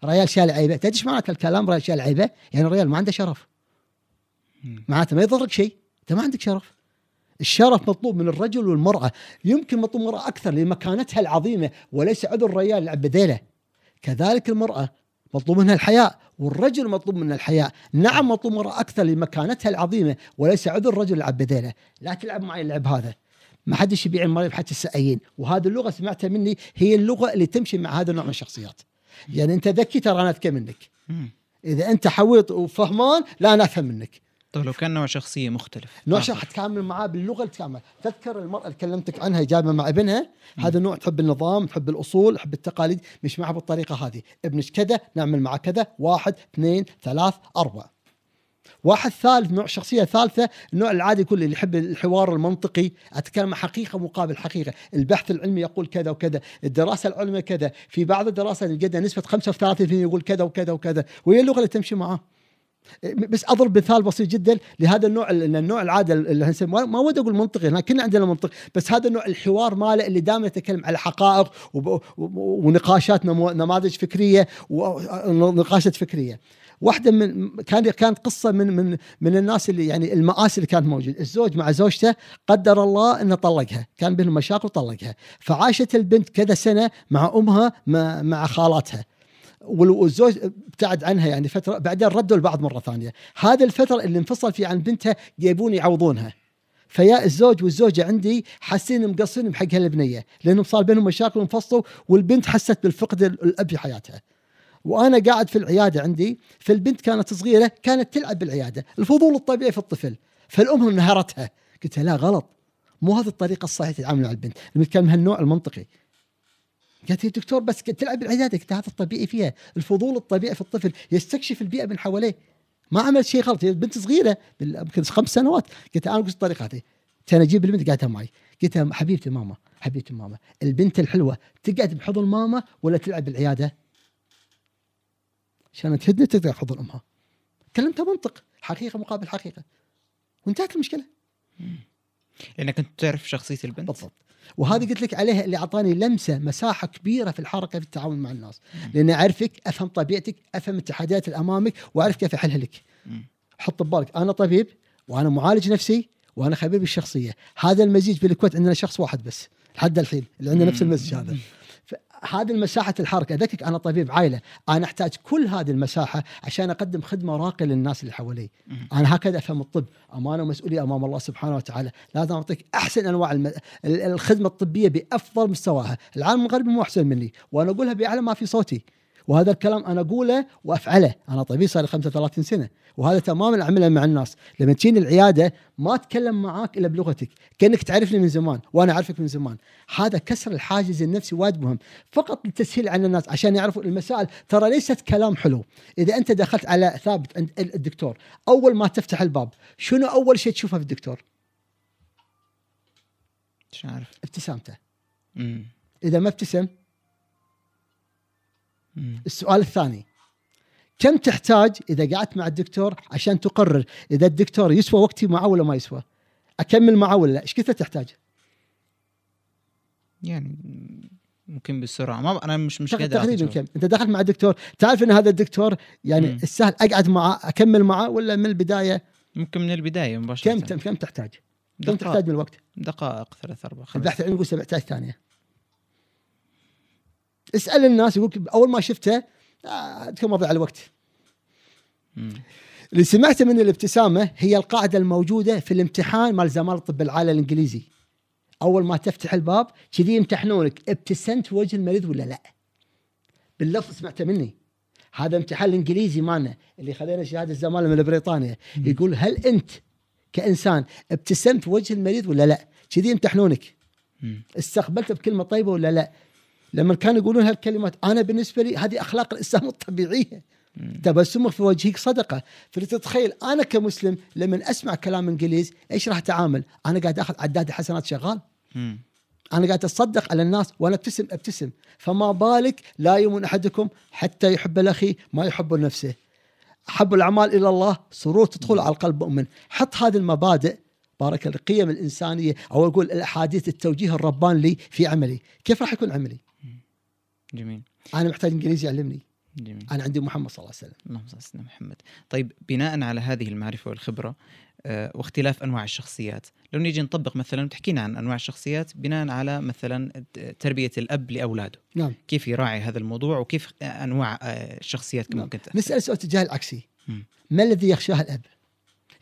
رجال شايل عيبه تدري إيش معناته الكلام رجال شايل عيبه يعني الرجال ما عنده شرف. معناته ما يضرك شيء. أنت ما عندك شرف. الشرف مطلوب من الرجل والمرأة. يمكن مطلوب المرأة أكثر لمكانتها العظيمة وليس عذر الرجال يلعب بذيله كذلك المرأة مطلوب منها الحياء والرجل مطلوب منه الحياء. نعم مطلوب مرأة أكثر لمكانتها العظيمة وليس عذر الرجل يلعب بذيله لا تلعب معي اللعب هذا. ما حدش يبيع المرأة بحتى السقايين وهذه اللغة سمعتها مني هي اللغة اللي تمشي مع هذا النوع من الشخصيات. يعني أنت ذكي ترى أنا أذكى منك. مم. إذا أنت حويط وفهمان لا أنا أفهم منك. طيب لو كان نوع شخصية مختلف. نوع. شخص حتتعامل معاه باللغة اللي تذكر المرأة اللي كلمتك عنها جايبه مع ابنها. هذا النوع تحب النظام تحب الأصول تحب التقاليد مش معها بالطريقة هذه. ابنك كذا نعمل معه كذا. واحد اثنين ثلاث أربع واحد ثالث نوع شخصية ثالثة النوع العادي كله اللي يحب الحوار المنطقي. أتكلم حقيقة مقابل حقيقة. البحث العلمي يقول كذا وكذا. الدراسة العلمية كذا. في بعض الدراسات نجدها نسبة 35% يقول كذا وكذا وكذا. وهي اللغة اللي تمشي معاه. بس أضرب مثال بسيط جدا لهذا النوع النوع العاده اللي ما ودي أقول منطقي إحنا كلنا عندنا منطق. بس هذا النوع الحوار ماله اللي دائما يتكلم على حقائق ونقاشات نماذج فكرية ونقاشات فكرية. واحدة من كان كانت قصة من من من الناس اللي يعني المآسي اللي كانت موجودة، الزوج مع زوجته قدر الله إنه طلقها، كان بينهم مشاكل وطلقها، فعاشت البنت كذا سنة مع أمها مع, خالاتها. وال- والزوج ابتعد عنها يعني فترة بعدين ردوا لبعض مرة ثانية، هذه الفترة اللي انفصل فيها عن بنتها يبون يعوضونها. فيا الزوج والزوجة عندي حاسين مقصرين بحق هالبنية لأنهم صار بينهم مشاكل وانفصلوا والبنت حست بالفقد ال- الأب في حياتها. وأنا قاعد في العيادة عندي فالبنت كانت صغيرة كانت تلعب بالعيادة، الفضول الطبيعي في الطفل، فالأم انهارتها، قلت لا غلط. مو هذه الطريقة الصحيحة تتعامل مع البنت، نتكلم هالنوع المنطقي. قالت لي دكتور بس تلعب بالعيادة. قلت هذا الطبيعي فيها. الفضول الطبيعي في الطفل يستكشف البيئة من حواليه. ما عملت شيء غلط. هي بنت صغيرة يمكن خمس سنوات. قلت أنا قلت طريقتي كان أجيب البنت. قاعدة معي قلت حبيبتي ماما حبيبتي ماما. البنت الحلوة تقعد بحضن ماما ولا تلعب بالعيادة؟ عشان تهدني تقدر بحضن امها كلمتها منطق حقيقة مقابل حقيقة. وانتهت المشكلة. لأنك كنت تعرف شخصية البنت. بالضبط. وهذه قلت لك عليها اللي أعطاني لمسة مساحة كبيرة في الحركة في التعامل مع الناس. لأني أعرفك أفهم طبيعتك أفهم التحديات اللي امامك وأعرف كيف أحلها لك. حط ببالك أنا طبيب وأنا معالج نفسي وأنا خبير بالشخصيه هذا المزيج بالكويت عندنا شخص واحد بس لحد الحين اللي عنده نفس المزج هذا. هذه المساحة الحركة أذكرك أنا طبيب عائلة أنا أحتاج كل هذه المساحة عشان أقدم خدمة راقية للناس اللي حوالي. أنا هكذا أفهم الطب أمانة ومسؤولية أمام الله سبحانه وتعالى. لازم أعطيك أحسن أنواع الم... الخدمة الطبية بأفضل مستواها. العالم الغربي مو أحسن مني وأنا أقولها بأعلى ما في صوتي. وهذا الكلام أنا أقوله وأفعله. أنا طبيب صار لي 35 سنة. وهذا تماما اعمله مع الناس. لما تجيني العيادة ما أتكلم معاك إلا بلغتك كأنك تعرفني من زمان وأنا أعرفك من زمان. هذا كسر الحاجز النفسي وايد مهم. فقط للتسهيل على الناس عشان يعرفوا المسائل. ترى ليست كلام حلو. إذا أنت دخلت على ثابت عند الدكتور أول ما تفتح الباب شنو أول شيء تشوفه في الدكتور؟ مش عارف. ابتسامته. إذا ما ابتسم مم. السؤال الثاني كم تحتاج إذا قعدت مع الدكتور عشان تقرر إذا الدكتور يسوى وقتي معه ولا ما يسوى؟ أكمل معه ولا لا؟ إيش كثر تحتاج؟ يعني ممكن بسرعة ما أنا مش مش قادر تقريبا. كم؟ أنت دخلت مع الدكتور تعرف إن هذا الدكتور يعني مم. السهل أقعد معه أكمل معه ولا من البداية ممكن من البداية مباشرة كم كم تحتاج؟ كم تحتاج من الوقت؟ دقائق ثلاث أربع خمس البحث العلمي يقول 17 ثانية اسأل الناس يقول أول ما شفته آه كم مضيع الوقت. اللي سمعته من الابتسامة هي القاعدة الموجودة في الامتحان مال زمال الطب العالي الإنجليزي. أول ما تفتح الباب كذي يمتحنونك. ابتسمت وجه المريض ولا لا؟ باللفظ سمعته مني. هذا امتحان الإنجليزي مالنا اللي خذينا شهادة الزمالة من بريطانيا. يقول هل أنت كإنسان ابتسمت وجه المريض ولا لا؟ كذي يمتحنونك. مم. استقبلت بكلمة طيبة ولا لا؟ لما كانوا يقولون هالكلمات أنا بالنسبة لي هذه أخلاق الانسان الطبيعية. تبسمك في وجهك صدقة. فتتخيل أنا كمسلم لما أسمع كلام انجليز إيش راح أتعامل؟ أنا قاعد آخذ عداد حسنات شغال. مم. أنا قاعد أتصدق على الناس وأنا ابتسم أبتسم. فما بالك لا يؤمن أحدكم حتى يحب لاخيه ما يحب لنفسه أحب الأعمال إلى الله سرور تدخل على القلب مؤمن. حط هذه المبادئ بارك القيم الإنسانية أو أقول الأحاديث التوجيه الرباني لي في عملي. كيف راح يكون عملي؟ جميل. أنا محتاج إنجليزي يعلمني. جميل. أنا عندي محمد صلى الله عليه وسلم. اللهم صل على محمد. طيب بناء على هذه المعرفة والخبرة آه، واختلاف أنواع الشخصيات لو نيجي نطبق مثلا تحكينا عن أنواع الشخصيات بناء على مثلا تربية الأب لأولاده. نعم. كيف يراعي هذا الموضوع وكيف أنواع آه، الشخصيات نعم. ممكن تأثر؟ نسأل سؤال تجاه العكسي. ما الذي يخشاه الأب؟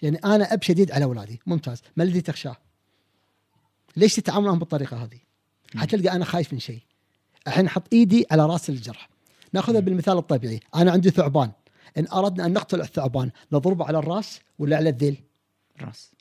يعني أنا أب شديد على أولادي. ممتاز. ما الذي تخشاه؟ ليش تتعامل معهم بالطريقة هذه؟ حتلقى أنا خايف من شيء. الحين أحط إيدي على رأس الجرح. ناخذها بالمثال الطبيعي. أنا عندي ثعبان. إن أردنا أن نقتل الثعبان نضربه على الرأس ولا على الذيل؟ راس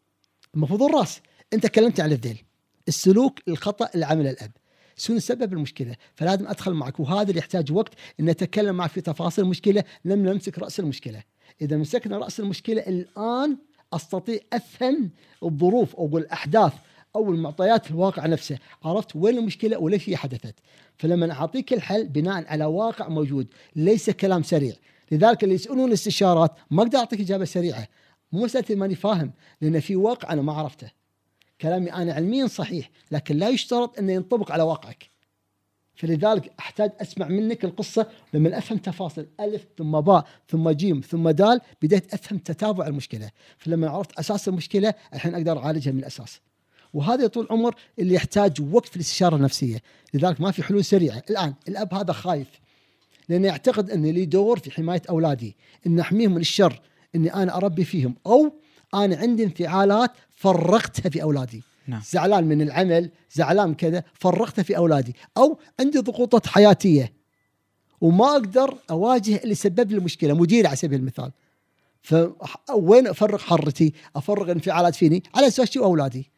المفروض الرأس. أنت كلمت على الذيل. السلوك الخطأ اللي عمله الأب. شنو سبب المشكلة؟ فلازم أدخل معك. وهذا اللي يحتاج وقت. إن اتكلم معك في تفاصيل المشكلة لم نمسك رأس المشكلة. إذا مسكنا رأس المشكلة الآن أستطيع أفهم الظروف أو الأحداث أو المعطيات في الواقع نفسه. عرفت وين المشكلة وليش هي حدثت. فلما أعطيك الحل بناء على واقع موجود ليس كلام سريع. لذلك اللي يسألون استشارات ما أقدر أعطيك إجابة سريعة. مو مسألة ماني فاهم لأن في واقع أنا ما عرفته. كلامي أنا علميا صحيح لكن لا يشترط إنه ينطبق على واقعك. فلذلك أحتاج أسمع منك القصة لما أفهم تفاصيل ألف ثم باء ثم جيم ثم دال بديت أفهم تتابع المشكلة. فلما عرفت أساس المشكلة الحين أقدر أعالجها من الأساس. وهذا طول عمر اللي يحتاج وقت في الاستشارة النفسية. لذلك ما في حلول سريعة. الآن الأب هذا خايف لأنه يعتقد أن لي دور في حماية أولادي إن أحميهم من الشر إني أنا أربي فيهم أو أنا عندي انفعالات فرغتها في أولادي. نعم. زعلان من العمل زعلان كذا فرغته في أولادي. أو عندي ضغوطات حياتية وما أقدر أواجه اللي سبب لي المشكلة. مديري على سبيل المثال. فوين أفرغ حرتي؟ أفرغ انفعالات فيني؟ على أساس أولادي.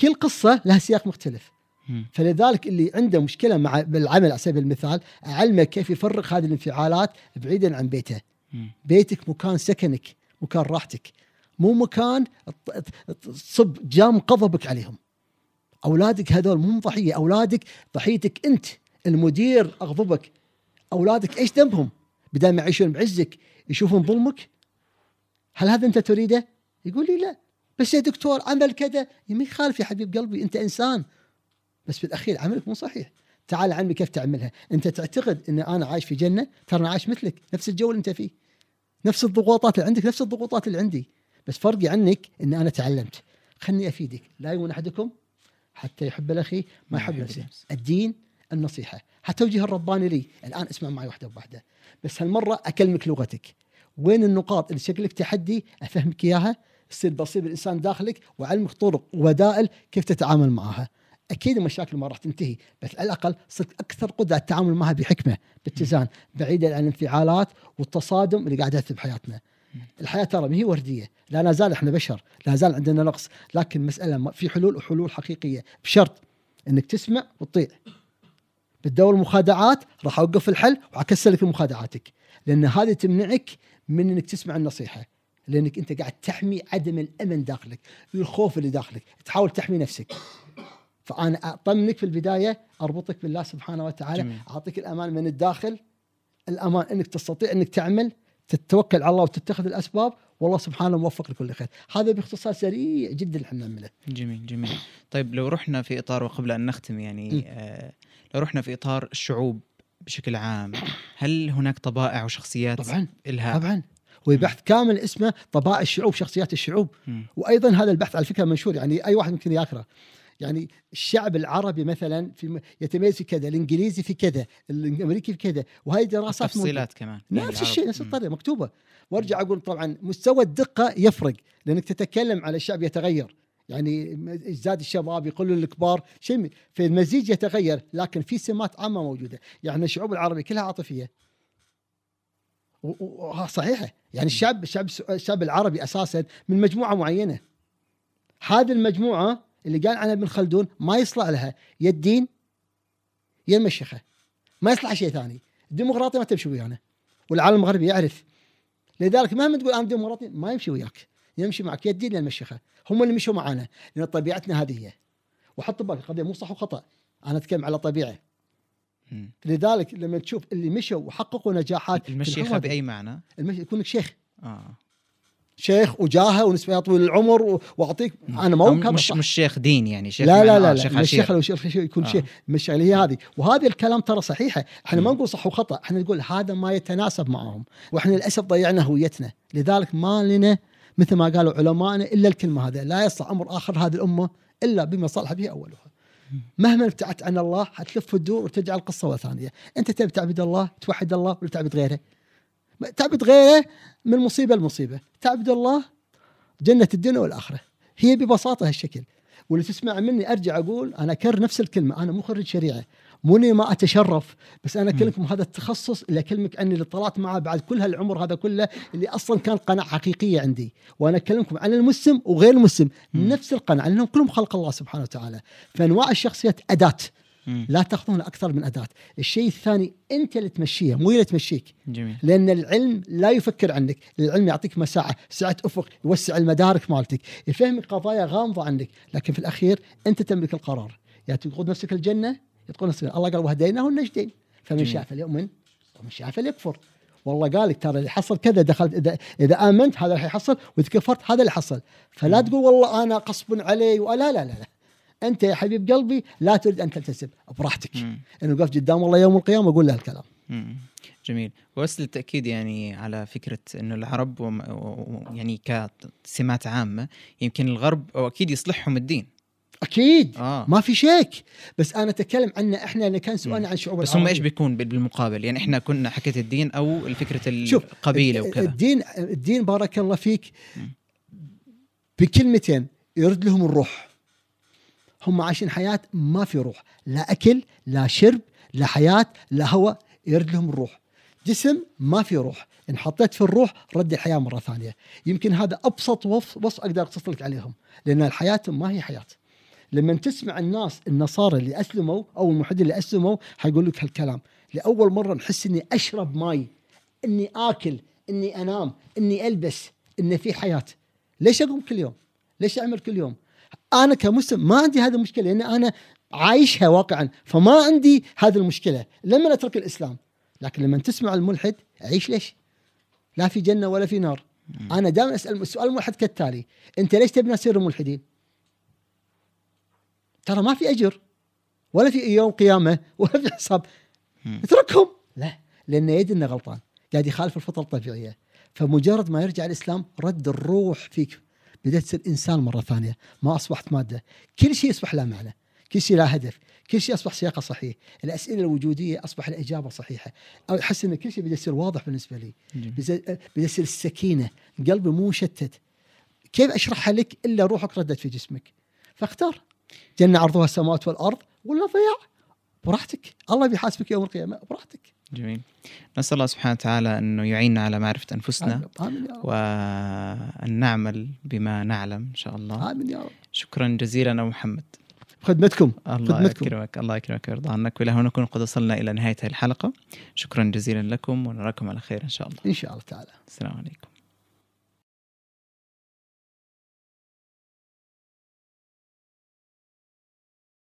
كل قصة لها سياق مختلف. فلذلك اللي عنده مشكلة مع بالعمل على سبيل المثال أعلمه كيف يفرق هذه الانفعالات بعيدا عن بيته. بيتك مكان سكنك مكان راحتك. مو مكان تصب جام غضبك عليهم. أولادك هذول مو ضحية. أولادك ضحيتك أنت المدير أغضبك. أولادك إيش ذنبهم؟ بدل ما يعيشون بعزك يشوفون ظلمك؟ هل هذا أنت تريده؟ يقول لي لا. بس يا دكتور عمل كذا. ما يخالف يا حبيب قلبي أنت إنسان. بس بالأخير عملك مو صحيح. تعال علمي كيف تعملها؟ أنت تعتقد إن أنا عايش في جنة؟ ترى أنا عايش مثلك نفس الجو اللي أنت فيه. نفس الضغوطات اللي عندك نفس الضغوطات اللي عندي. بس فرقي عنك إن أنا تعلمت. خلني أفيدك. لا يؤمن أحدكم حتى يحب الأخي ما يحب نفسه الدين النصيحة. التوجيه الرباني لي. الآن اسمع معي واحدة بواحدة. بس هالمرة أكلمك لغتك. وين النقاط اللي شكلك تحدي؟ أفهمك إياها. تصير بصير الانسان داخلك واعلمك طرق وبدائل كيف تتعامل معها. أكيد المشاكل ما راح تنتهي بس على الأقل صرت أكثر قدرة على التعامل معها بحكمة باتزان بعيدا عن الانفعالات والتصادم اللي قاعد يحدث بحياتنا. الحياة ترى ما هي وردية لا نزال إحنا بشر لا زال عندنا نقص لكن مسألة ما- في حلول وحلول حقيقية بشرط إنك تسمع وتطيع. بتدور المخادعات راح أوقف الحل واكسر لك مخادعاتك لأن هذه تمنعك من إنك تسمع النصيحة. لأنك أنت قاعد تحمي عدم الأمن داخلك الخوف اللي داخلك. تحاول تحمي نفسك. فأنا أطمنك في البداية أربطك بالله سبحانه وتعالى جميل. أعطيك الأمان من الداخل. الأمان أنك تستطيع أنك تعمل تتوكل على الله وتتخذ الأسباب. والله سبحانه موفق لكل خير. هذا باختصار سريع جدا إحنا نعمله. جميل جميل. طيب لو رحنا في إطار وقبل أن نختم. يعني آه لو رحنا في إطار الشعوب بشكل عام هل هناك طبائع وشخصيات طبعا إلها؟ طبعا. وبحث كامل اسمه طبائع الشعوب شخصيات الشعوب. وأيضا هذا البحث على فكرة منشور يعني أي واحد ممكن يقرا يعني الشعب العربي مثلا في يتميز في كذا الإنجليزي في كذا الأمريكي في كذا وهي دراسات. تفصيلات كمان يعني نفس العرب. الشيء نفس. الطريقة مكتوبة وأرجع أقول طبعا مستوى الدقة يفرق لأنك تتكلم على الشعب يتغير يعني ازداد الشباب يقل الكبار شيء في المزيج يتغير لكن في سمات عامة موجودة يعني الشعوب العربية كلها عاطفية صحيحه يعني الشعب الشعب الشعب العربي أساسا من مجموعة معينة. هذه المجموعة اللي قال عنها ابن خلدون ما يصلح لها. يا الدين يا المشيخة. ما يصلح شيء ثاني. الديمقراطية ما تمشي ويانا. والعالم المغربي يعرف. لذلك مهما تقول أنا ديمقراطي ما يمشي وياك. يمشي معك. يا الدين يا المشيخة. هم اللي مشوا معنا لأن طبيعتنا هذه هي. وحط بالك القضية مو صح وخطأ. أنا أتكلم على طبيعة. مم. لذلك لما تشوف اللي مشوا وحققوا نجاحات المشيخه بأي معنى؟ المش... يكون لك شيخ. آه. شيخ وجاهه ونسبه طويل العمر واعطيك أنا ما مش. مش شيخ دين يعني شيخ لا معنى لا آه لا, شيخ لا الشيخ لو شيخ يكون آه. شيخ. مش اللي هي هذه. وهذه الكلام ترى صحيحة. إحنا ما. نقول صح وخطأ. إحنا نقول هذا ما يتناسب معهم. وإحنا للأسف ضيعنا هويتنا. لذلك ما لنا مثل ما قالوا علمائنا إلا الكلمة هذا لا يصلح أمر آخر هذه الأمة إلا بما صلح به أولها. مهما ابتعدت عن الله حتلف الدور وترجع القصة ثانية أنت تبي تعبد الله توحد الله ولا تعبد غيره؟ تعبد غيره من مصيبة لمصيبة. تعبد الله جنة الدنيا والآخرة. هي ببساطة هالشكل. واللي تسمع مني أرجع أقول أنا اكرر نفس الكلمة أنا مو خريج شريعة. مو اني ما أتشرف. بس أنا اكلمكم هذا التخصص اللي أكلمك عنه اللي طلعت معه بعد كل هالعمر هذا كله اللي أصلا كان قناعه حقيقية عندي. وأنا أكلمكم عن المسلم وغير المسلم. مم. نفس القناعه لأنهم كلهم خلق الله سبحانه وتعالى. فأنواع الشخصيات أداة. لا تاخذونها أكثر من أداة. الشيء الثاني أنت اللي تمشيها مو اللي تمشيك. جميل. لأن العلم لا يفكر عنك. العلم يعطيك مساحة سعة أفق يوسع المدارك مالتك. يفهمك قضايا غامضة عنك لكن في الأخير أنت تملك القرار. يا تقود نفسك الجنة تقود نفسك الله قال وهديناه النجدين. فمن جميل. شاء فليؤمن ومن شاء فليكفر والله قال لك ترى اللي حصل كذا دخلت اذا إذا آمنت هذا اللي حيحصل وإذا كفرت هذا اللي حصل. فلا مم. تقول والله أنا غصب علي ولا لا لا لا أنت يا حبيب قلبي لا تريد أن تلتزم براحتك. إنه وقفت قدام الله يوم القيامة أقول له الكلام مم. جميل. بس للتأكيد يعني على فكرة أنه العرب وم- و- و- يعني كسمات عامة يمكن الغرب أو أكيد يصلحهم الدين. أكيد. آه. ما في شك. بس أنا أتكلم عن إحنا اللي كان سؤالنا عن شعوب بس هم. إيش بيكون بال- بالمقابل؟ يعني إحنا كنا حكيت الدين أو فكره القبيلة وكذا. الدين الدين بارك الله فيك. بكلمتين. يرد لهم الروح. هم عايشين حياة ما في روح. لا أكل لا شرب لا حياة لا هواء يرد لهم الروح. جسم ما في روح. إن حطيت في الروح رد الحياة مرة ثانية. يمكن هذا أبسط وصف وصف أقدر أقصص لك عليهم. لأن الحياة ما هي حياة. لما تسمع الناس النصارى اللي أسلموا أو الملحدين اللي أسلموا حيقول لك هالكلام. لأول مرة نحس إني أشرب ماي إني آكل إني أنام إني ألبس إن في حياة. ليش أقوم كل يوم؟ ليش أعمل كل يوم؟ أنا كمسلم ما عندي هذه المشكلة لأن أنا عايشها واقعا فما عندي هذه المشكلة. لما اترك الإسلام. لكن لما تسمع الملحد عيش ليش؟ لا في جنة ولا في نار. أنا دائما أسأل السؤال الملحد كالتالي. أنت ليش تبنى سر الملحدين؟ ترى ما في أجر ولا في يوم قيامة ولا في حساب. اتركهم. لا لأنه يدري إنه غلطان قاعد يخالف الفطرة الطبيعية. فمجرد ما يرجع الإسلام رد الروح فيك. بدأت تصير إنسان مرة ثانية ما أصبحت مادة. كل شيء يصبح له معنى كل شيء له هدف كل شيء أصبح سياقه صحيح. الأسئلة الوجودية أصبح الإجابة صحيحة. أحس إن كل شيء بدأ يصير واضح بالنسبة لي. بدأ يصير السكينة قلبي مو مشتت. كيف أشرحها لك إلا روحك ردت في جسمك؟ فاختار. جنة عرضها السماوات والأرض ولا ضياع. براحتك. الله بيحاسبك يوم القيامة. براحتك. جميل. نسأل الله سبحانه وتعالى أنه يعيننا على معرفة أنفسنا آمين. آمين يا رب. وأن نعمل بما نعلم إن شاء الله. آمين يا رب. شكرا جزيلا أبو محمد. خدمتكم الله خدمتكم. يكرمك. الله يكرمك ويرضى عنك. وإلى هنا نكون قد وصلنا إلى نهاية هذه الحلقة. شكرا جزيلا لكم. ونراكم على خير إن شاء الله. إن شاء الله تعالى. السلام عليكم.